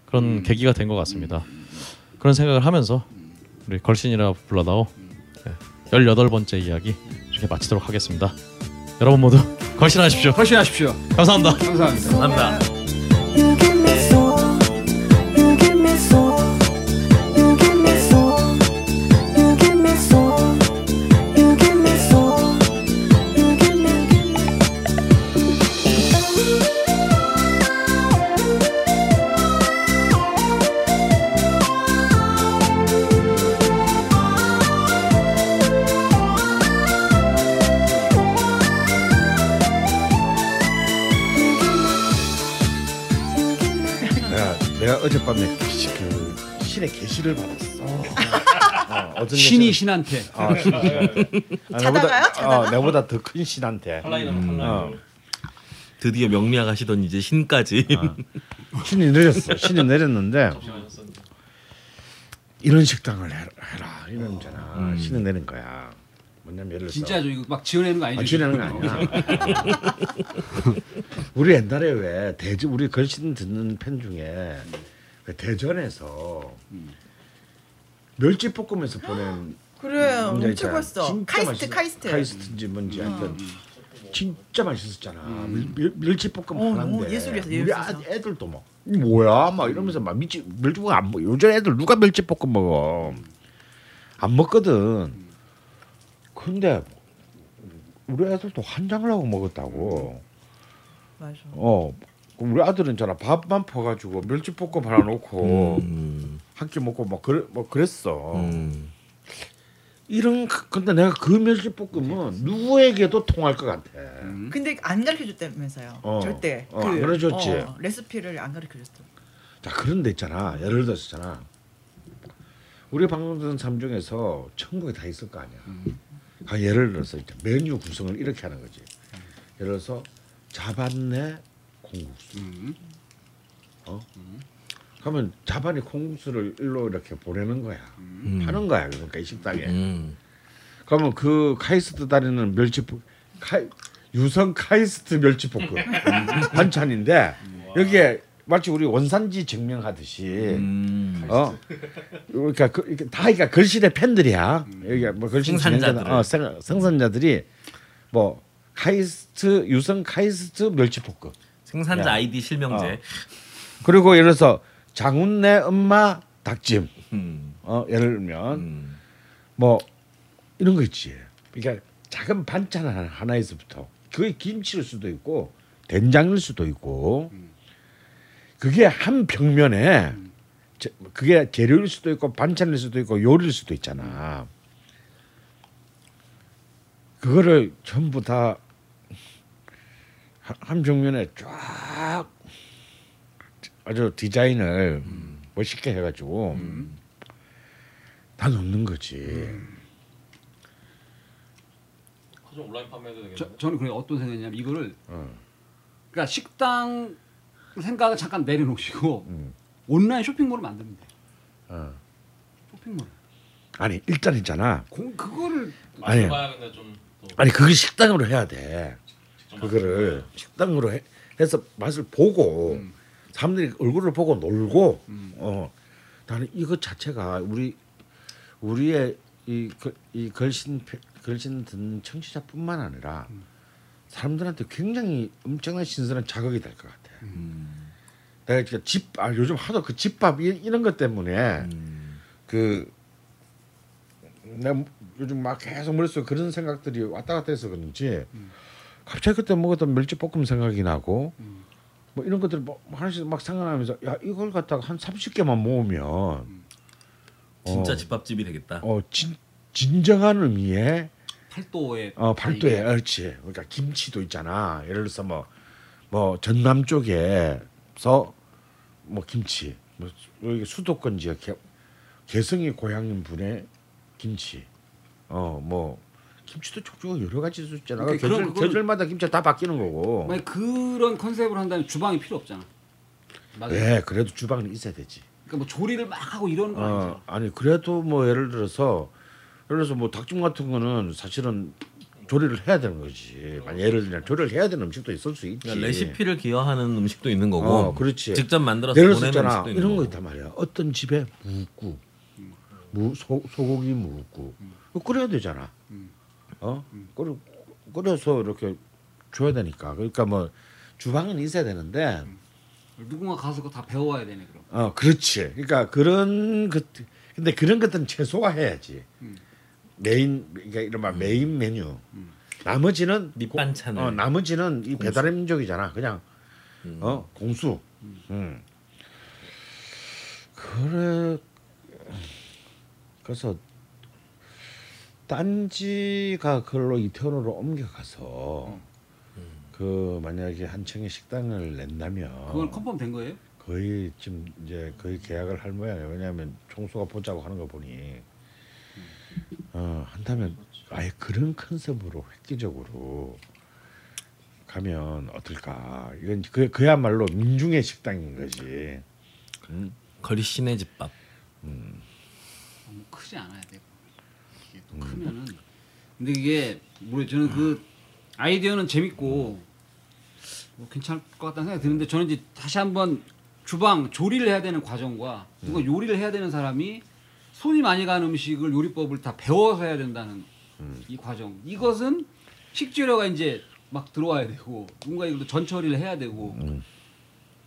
그런 계기가 된 것 같습니다. 그런 생각을 하면서 우리 걸신이라 불러다오 네, 18번째 이야기 이렇게 마치도록 하겠습니다. 여러분 모두 걸신하십시오. 훨씬하십시오. 감사합니다. 감사합니다. 감사합니다. 내가 어젯밤에 그 신의 계시를 받았어. 어, 어떤 신이 여자는- 신한테. 아, 신이 신한테. 아, 자다가요? 어, 내보다 더 큰 신한테. 어, 드디어 명리학하시던 이제 신까지. 신이 내렸어. 신이 내렸는데 이런 식당을 해라, 해라 이러잖아. 신이 내린 거야. 뭐냐면 예를 들어서 진짜죠. 이거 막 지어내는 거 아니죠? 아, 지내는 거 아니야. 우리 옛날에 왜 대전 우리 걸신 듣는 팬 중에 왜 대전에서 멸치볶음에서 보낸 그래 엄청. 맛있어. 카이스트 맛있- 카이스트. 카이스트인지 뭔지 하여튼 진짜 맛있었잖아. 멸, 멸치볶음 어, 하나인데 어, 예술이었어, 우리 예술이었어. 아, 애들도 막 이게 뭐야 막 이러면서 막 미치 멸치볶음 안 먹어. 요즘 애들 누가 멸치볶음 먹어? 안 먹거든. 근데 우리 애들도 환장을 하고 먹었다고. 맞아. 어. 우리 아들은 있잖아 밥만 퍼가지고 멸치볶음 하나 놓고 음, 한끼 먹고 막 그래 뭐 그랬어. 음. 이런 그- 근데 내가 그 멸치볶음은 누구에게도 통할 것 같아. 근데 안 가르쳐 줬다면서요. 어. 절대. 어, 안 가르쳐 줬지. 어, 레시피를 안 가르쳐 줬어. 자 그런 데 있잖아. 예를 들어서 있잖아. 우리 방송 듣는 사람 중에서 천국에 다 있을 거 아니야. 아, 예를 들어서 메뉴 구성을 이렇게 하는 거지. 예를 들어서 자반내 콩국수. 어? 그러면 자반이 콩국수를 일로 이렇게 보내는 거야. 하는 거야. 그러니까 이 식당에. 음. 그러면 그 카이스트 다리는 멸치볶 카이, 유성 카이스트 멸치 볶음 반찬인데 여기에 마치 우리 원산지 증명하듯이 음. 어 그러니까 그, 다 그러니까 걸신의 팬들이야 여기가 뭐 걸신 생산자들. 어, 생, 생산자들이 뭐 카이스트 유성 카이스트 멸치볶음. 생산자 야. 아이디 실명제. 그리고 예를 들어서 장훈네 엄마 닭찜. 음. 어 예를 들면 음. 뭐 이런 거 있지. 그러니까 작은 반찬 하나, 하나에서부터 그게 김치일 수도 있고 된장일 수도 있고 그게 한 평면에 제- 그게 재료일 수도 있고 반찬일 수도 있고 요리일 수도 있잖아. 그거를 전부 다 한 평면에 쫙 아주 디자인을 멋있게 해가지고 다 넣는 거지. 온라인 판매도 되겠네. 저, 저는 그래 어떤 생각이냐면 이거를 어. 그러니까 식당 생각을 잠깐 내려놓으시고 음. 온라인 쇼핑몰을 만들면 돼. 어. 쇼핑몰. 아니 일단 있잖아. 공 그거를 아니. 아니 그걸 식당으로 해야 돼. 그거를 식당으로 해, 해서 맛을 보고 사람들이 얼굴을 보고 놀고 어 나는 이것 자체가 우리 우리의 이, 그- 이 걸신 걸신 듣는 청취자뿐만 아니라 사람들한테 굉장히 엄청난 신선한 자극이 될 것 같아. 내가 진짜 집 아, 요즘 하도 그 집밥 이, 이런 것 때문에 그 내가 요즘 막 계속 머릿속에 그런 생각들이 왔다 갔다 해서 그런지 갑자기 그때 먹었던 멸치볶음 생각이 나고 뭐 이런 것들 뭐 하나씩 막 생각나면서 야 이걸 갖다가 한 30개만 모으면 진짜 어, 집밥집이 되겠다. 어 진, 진정한 의미의 팔도에 어 팔도에 그렇지. 그러니까 김치도 있잖아. 예를 들어서 뭐뭐 전남 쪽에서 뭐 김치 뭐 여기 수도권 지역 개, 개성이 고향인 분의 김치. 어뭐 김치도 족족 여러 가지 수 있잖아 그러니까 계절, 계절마다 김치 다 바뀌는 거고 만약 그런 컨셉을 한다면 주방이 필요 없잖아. 맞아. 네 그래도 주방은 있어야 되지 그러니까 뭐 조리를 막 하고 이런 거. 어 아니 그래도 뭐 예를 들어서 예를 들어서 뭐 닭찜 같은 거는 사실은 조리를 해야 되는 거지 만약 예를 들면 조리를 해야 되는 음식도 있을 수 있지 그러니까 레시피를 기여하는 음식도 있는 거고. 어, 그렇지. 직접 만들어서 보내는 음식도 있는 이런 거. 있단 말이야 어떤 집에 무국 무 소, 소고기 무국 이거 끓여야 되잖아 어? 끓여 끓여서 이렇게 줘야 되니까. 그러니까 뭐 주방은 있어야 되는데. 누군가 가서 그거 다 배워와야 되네 그럼. 어 그렇지. 그러니까 그런 것 근데 그런 것들은 최소화 해야지. 메인 그러니까 이른바 메인 메뉴. 나머지는 밑반찬을. 어, 나머지는 이 배달의 민족이잖아. 그냥. 어 공수. 음. 그래. 그래서 딴지가 그걸로 이태원으로 옮겨가서 그 만약에 한층의 식당을 낸다면 그건 컨펌 된 거예요? 거의 지금 이제 거의 계약을 할 모양이에요. 왜냐하면 총수가 보자고 하는 거 보니 어, 한다면 아예 그런 컨셉으로 획기적으로 가면 어떨까? 이건 그 그야말로 민중의 식당인 거지. 음. 거리 시내 집밥. 너무 크지 않아야 돼. 크면은. 근데 이게 모르 저는 그 아이디어는 재밌고 뭐 괜찮을 것 같다는 생각이 드는데 저는 이제 다시 한번 주방 조리를 해야 되는 과정과 누가 요리를 해야 되는 사람이 손이 많이 가는 음식을 요리법을 다 배워서 해야 된다는 이 과정. 이것은 식재료가 이제 막 들어와야 되고 누군가 이것도 전처리를 해야 되고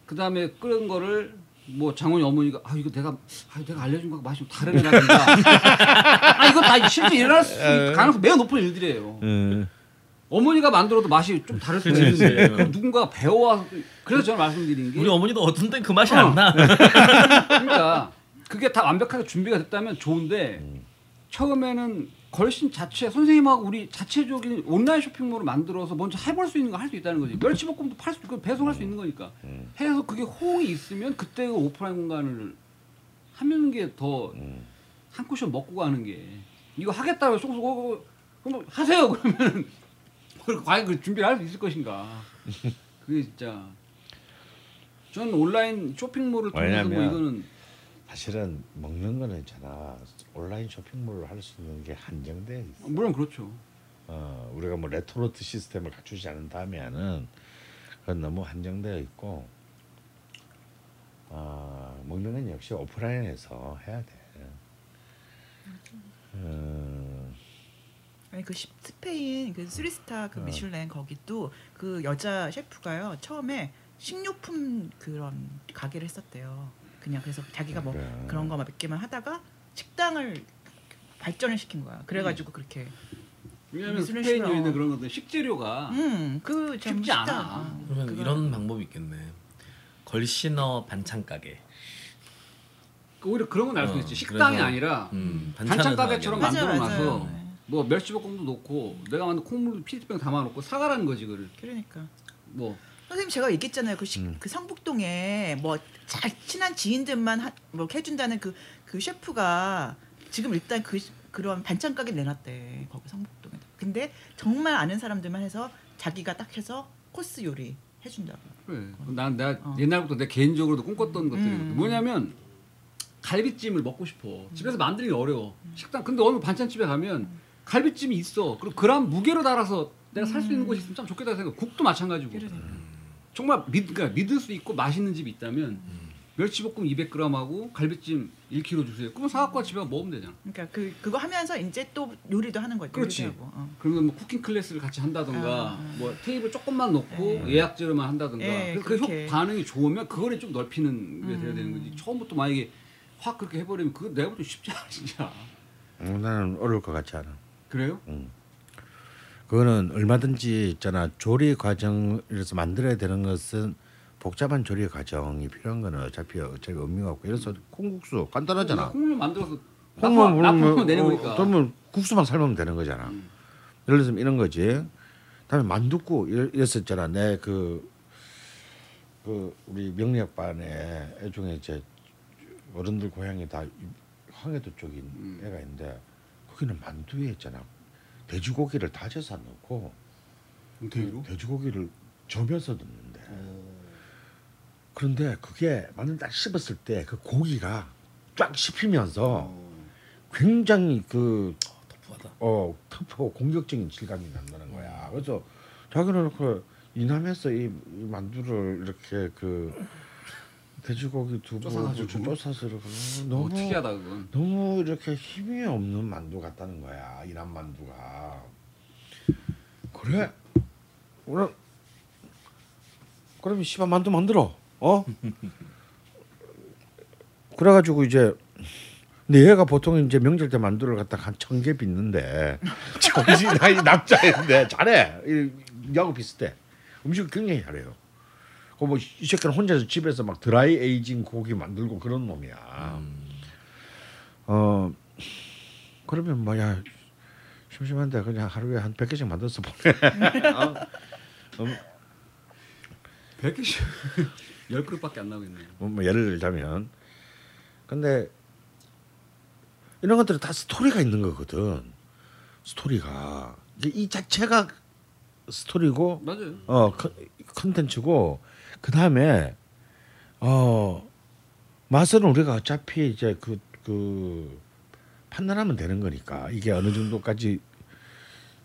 그 다음에 끓은 거를 뭐 장원이 어머니가 아 이거 내가 아 내가 알려준 거 맛이 좀 다른 애가 된다. 아 이거 다 실제 일어날 수 있- 가능성 매우 높은 일들이에요. 어머니가 만들어도 맛이 좀 다를 수 있는데 그럼 누군가 배워와서 또- 그래서 저는 말씀드린 게 우리 어머니도 어떤 땐 그 맛이 어. 안 나. 그러니까 그게 다 완벽하게 준비가 됐다면 좋은데 처음에는 걸신 자체 선생님하고 우리 자체적인 온라인 쇼핑몰을 만들어서 먼저 해볼 수 있는 거 할 수 있다는 거지. 멸치볶음도 팔 수 있고 배송할 수 있는 거니까. 해서 그게 호응이 있으면 그때 그 오프라인 공간을 하는 게더 한 쿠션 먹고 가는 게. 이거 하겠다고 쏙쏙 어, 어, 그럼 하세요 그러면 과연 그 준비를 할 수 있을 것인가. 그게 진짜. 저는 온라인 쇼핑몰을 통해서 뭐 이거는 사실은 먹는 거는 있잖아. 온라인 쇼핑몰을 할수 있는 게 한정돼 있어. 물론 그렇죠. 어, 우리가 뭐 레토르트 시스템을 갖추지 않는다면은 그건 너무 한정되어 있고 아 먹는 건 역시 오프라인에서 해야 돼. 어, 아니 그 시- 스페인 그 쓰리스타 그 어. 미슐랭 거기도 그 여자 셰프가요 처음에 식료품 그런 가게를 했었대요. 그냥 그래서 자기가 뭐 그래. 그런 거 몇 개만 하다가 식당을 발전을 시킨 거야. 그래가지고 그렇게 왜냐하면 스페인. 요리는 그런 것들 식재료가 음 그 쉽지 않아. 그러면 이런 방법이 있겠네. 걸신어 반찬 가게. 오히려 그런 건 알수 어, 있지. 식당이 그래서, 아니라 음, 반찬 가게처럼 사가게. 맞아요, 만들어 놔서 맞아요. 네. 뭐 멸치볶음도 넣고 내가 만든 콩물 피리병 담아 놓고 사가라는 거지 그를. 그러니까 뭐 선생님 제가 얘기했잖아요. 그, 시, 그 성북동에 뭐 잘 친한 지인들만 하, 뭐 해준다는 그, 그 셰프가 지금 일단 그 그런 반찬 가게 내놨대 거기 성북동에. 근데 정말 아는 사람들만 해서 자기가 딱 해서 코스 요리 해준다고. 그래. 난 내가 어. 옛날부터 내 개인적으로도 꿈꿨던 것들이거든. 음. 뭐냐면 갈비찜을 먹고 싶어. 집에서 만들기 어려워. 식당 근데 어느 반찬집에 가면 갈비찜이 있어. 그리고 그람 무게로 달아서 내가 살 수 있는 곳이 있으면 참 좋겠다 생각. 국도 마찬가지고. 그러니까. 정말 믿, 그러니까 믿을 수 있고 맛있는 집이 있다면 멸치볶음 200g하고 갈비찜 1kg 주세요. 그럼 사갖고 집에 먹으면 되잖아. 그러니까 그 그거 하면서 이제 또 요리도 하는 거지. 그렇지. 어. 그러면 뭐 cooking class를 같이 한다던가 아, 아. 뭐 테이블 조금만 놓고 예약제로만 한다던가 네, 그, 그 반응이 좋으면 그거를 좀 넓히는 게 돼야 음. 되는 거지 처음부터 만약에 확 그렇게 해버리면 그거 내가 볼때 쉽지 않아 진짜 음, 나는 어려울 것 같지 않아. 그래요? 그거는 얼마든지 있잖아 조리 과정에서 만들어야 되는 것은 복잡한 조리 과정이 필요한 거는 어차피 어차피 의미가 없고 예를 들어서 콩국수 간단하잖아. 콩을 만들어서 콩만 납품- 납품하면 부르면 내는 어, 거니까 그러면 국수만 삶으면 되는 거잖아. 음. 예를 들면 이런 거지. 다음에 만둣국 이랬- 이랬었잖아. 내 그 그 우리 명리학반에 애 중에 이제 어른들 고향이 다 황해도 쪽인 음. 애가 있는데 거기는 만두에 있잖아. 돼지고기를 다져서 넣고 돼지로? 돼지고기를 저면서 넣는데 그런데 그게 만두 딱 씹었을 때 그 고기가 쫙 씹히면서 굉장히 그 터프하다. 어 터프고 공격적인 질감이 난다는 거야. 그래서 자기는 그 이남에서 이, 이 만두를 이렇게 그 돼지고기 두부 쪼사가지고. 쪼사서 이렇게 너무 너무 특이하다 그건. 너무 이렇게 힘이 없는 만두 같다는 거야 이남 만두가. 그래? 그럼 그러면 씨발 만두 만들어 어? 그래가지고 이제 근데 얘가 보통 이제 명절 때 만두를 갖다 한 천 개 빚는데 정신 나이 남자인데 잘해. 이- 야구 비슷해. 음식 굉장히 잘해요 그뭐 이 새끼는 혼자서 집에서 막 드라이 에이징 고기 만들고 그런 놈이야. 어 그러면 뭐야 심심한데 그냥 하루에 한 100개씩 만들어서 보내. 어? 음, 100개씩 10그릇밖에 안 나오겠네 뭐, 뭐 예를 들자면 근데 이런 것들은 다 스토리가 있는 거거든. 스토리가 이 자체가 스토리고 맞아요 어 컨- 컨텐츠고 그 다음에 어 맛은 우리가 어차피 이제 그 그 판단하면 되는 거니까 이게 어느 정도까지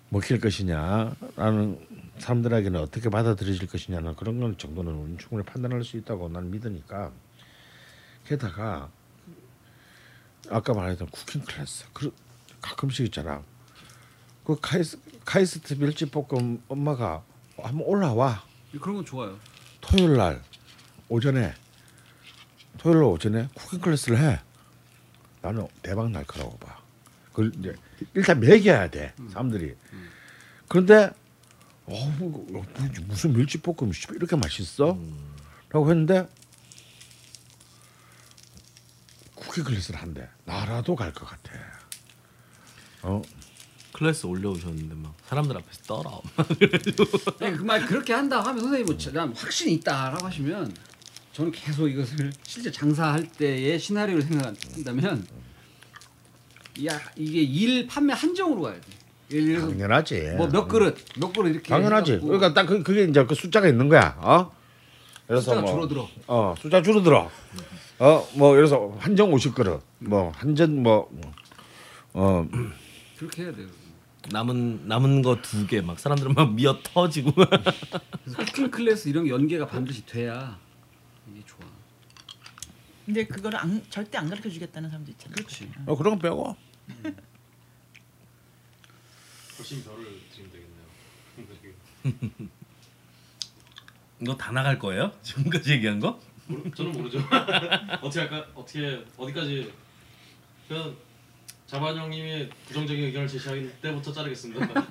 먹힐 것이냐라는 사람들에게는 어떻게 받아들여질 것이냐는 그런 건 정도는 충분히 판단할 수 있다고 나는 믿으니까 게다가 아까 말했던 쿠킹 클래스 그 가끔씩 있잖아. 그 카이스 카이스트 멸치볶음 엄마가 한번 올라와. 그런 건 좋아요 토요일 날 오전에 토요일 날 오전에 cooking class를 해. 나는 대박 날 거라고 봐. 그걸 이제 일단 먹여야 돼 사람들이. 그런데 어 뭐, 무슨 멸치볶음 씨, 이렇게 맛있어? 라고 했는데 cooking class를 한대. 나라도 갈 것 같아. 어 클래스 올려오셨는데 막 사람들 앞에서 떨어. 그말 그렇게 한다 하면 선생님 뭐난 확신이 있다라고 하시면 저는 계속 이것을 실제 장사할 때의 시나리오를 생각한다면 야 이게 일 판매 한정으로 가야 돼. 예를 들어서 당연하지. 뭐 몇 그릇 몇 그릇 이렇게 당연하지. 해갖고 그러니까 딱 그, 그게 이제 그 숫자가 있는 거야. 어? 그래서 숫자가 뭐, 줄어들어. 어 숫자 줄어들어. 어뭐 그래서 한정 50그릇, 뭐 한전 뭐어 그렇게 해야 돼요. 남은 남은 거 두 개 막 사람들 막 미어 터지고. 쿠킹 클래스 이런 연계가 반드시 돼야 이게 좋아. 근데 그거를 안, 절대 안 가르쳐 주겠다는 사람도 있잖아요. 그렇지. 어, 그런 거 빼고. 훨씬 별을 드리면 되겠네요. 이거 다 나갈 거예요? 지금까지 얘기한 거? 모르, 저는 모르죠. 어떻게 할까? 어떻게 어디까지? 저는 자반 형님이 부정적인 의견을 제시할 때부터 자르겠습니다.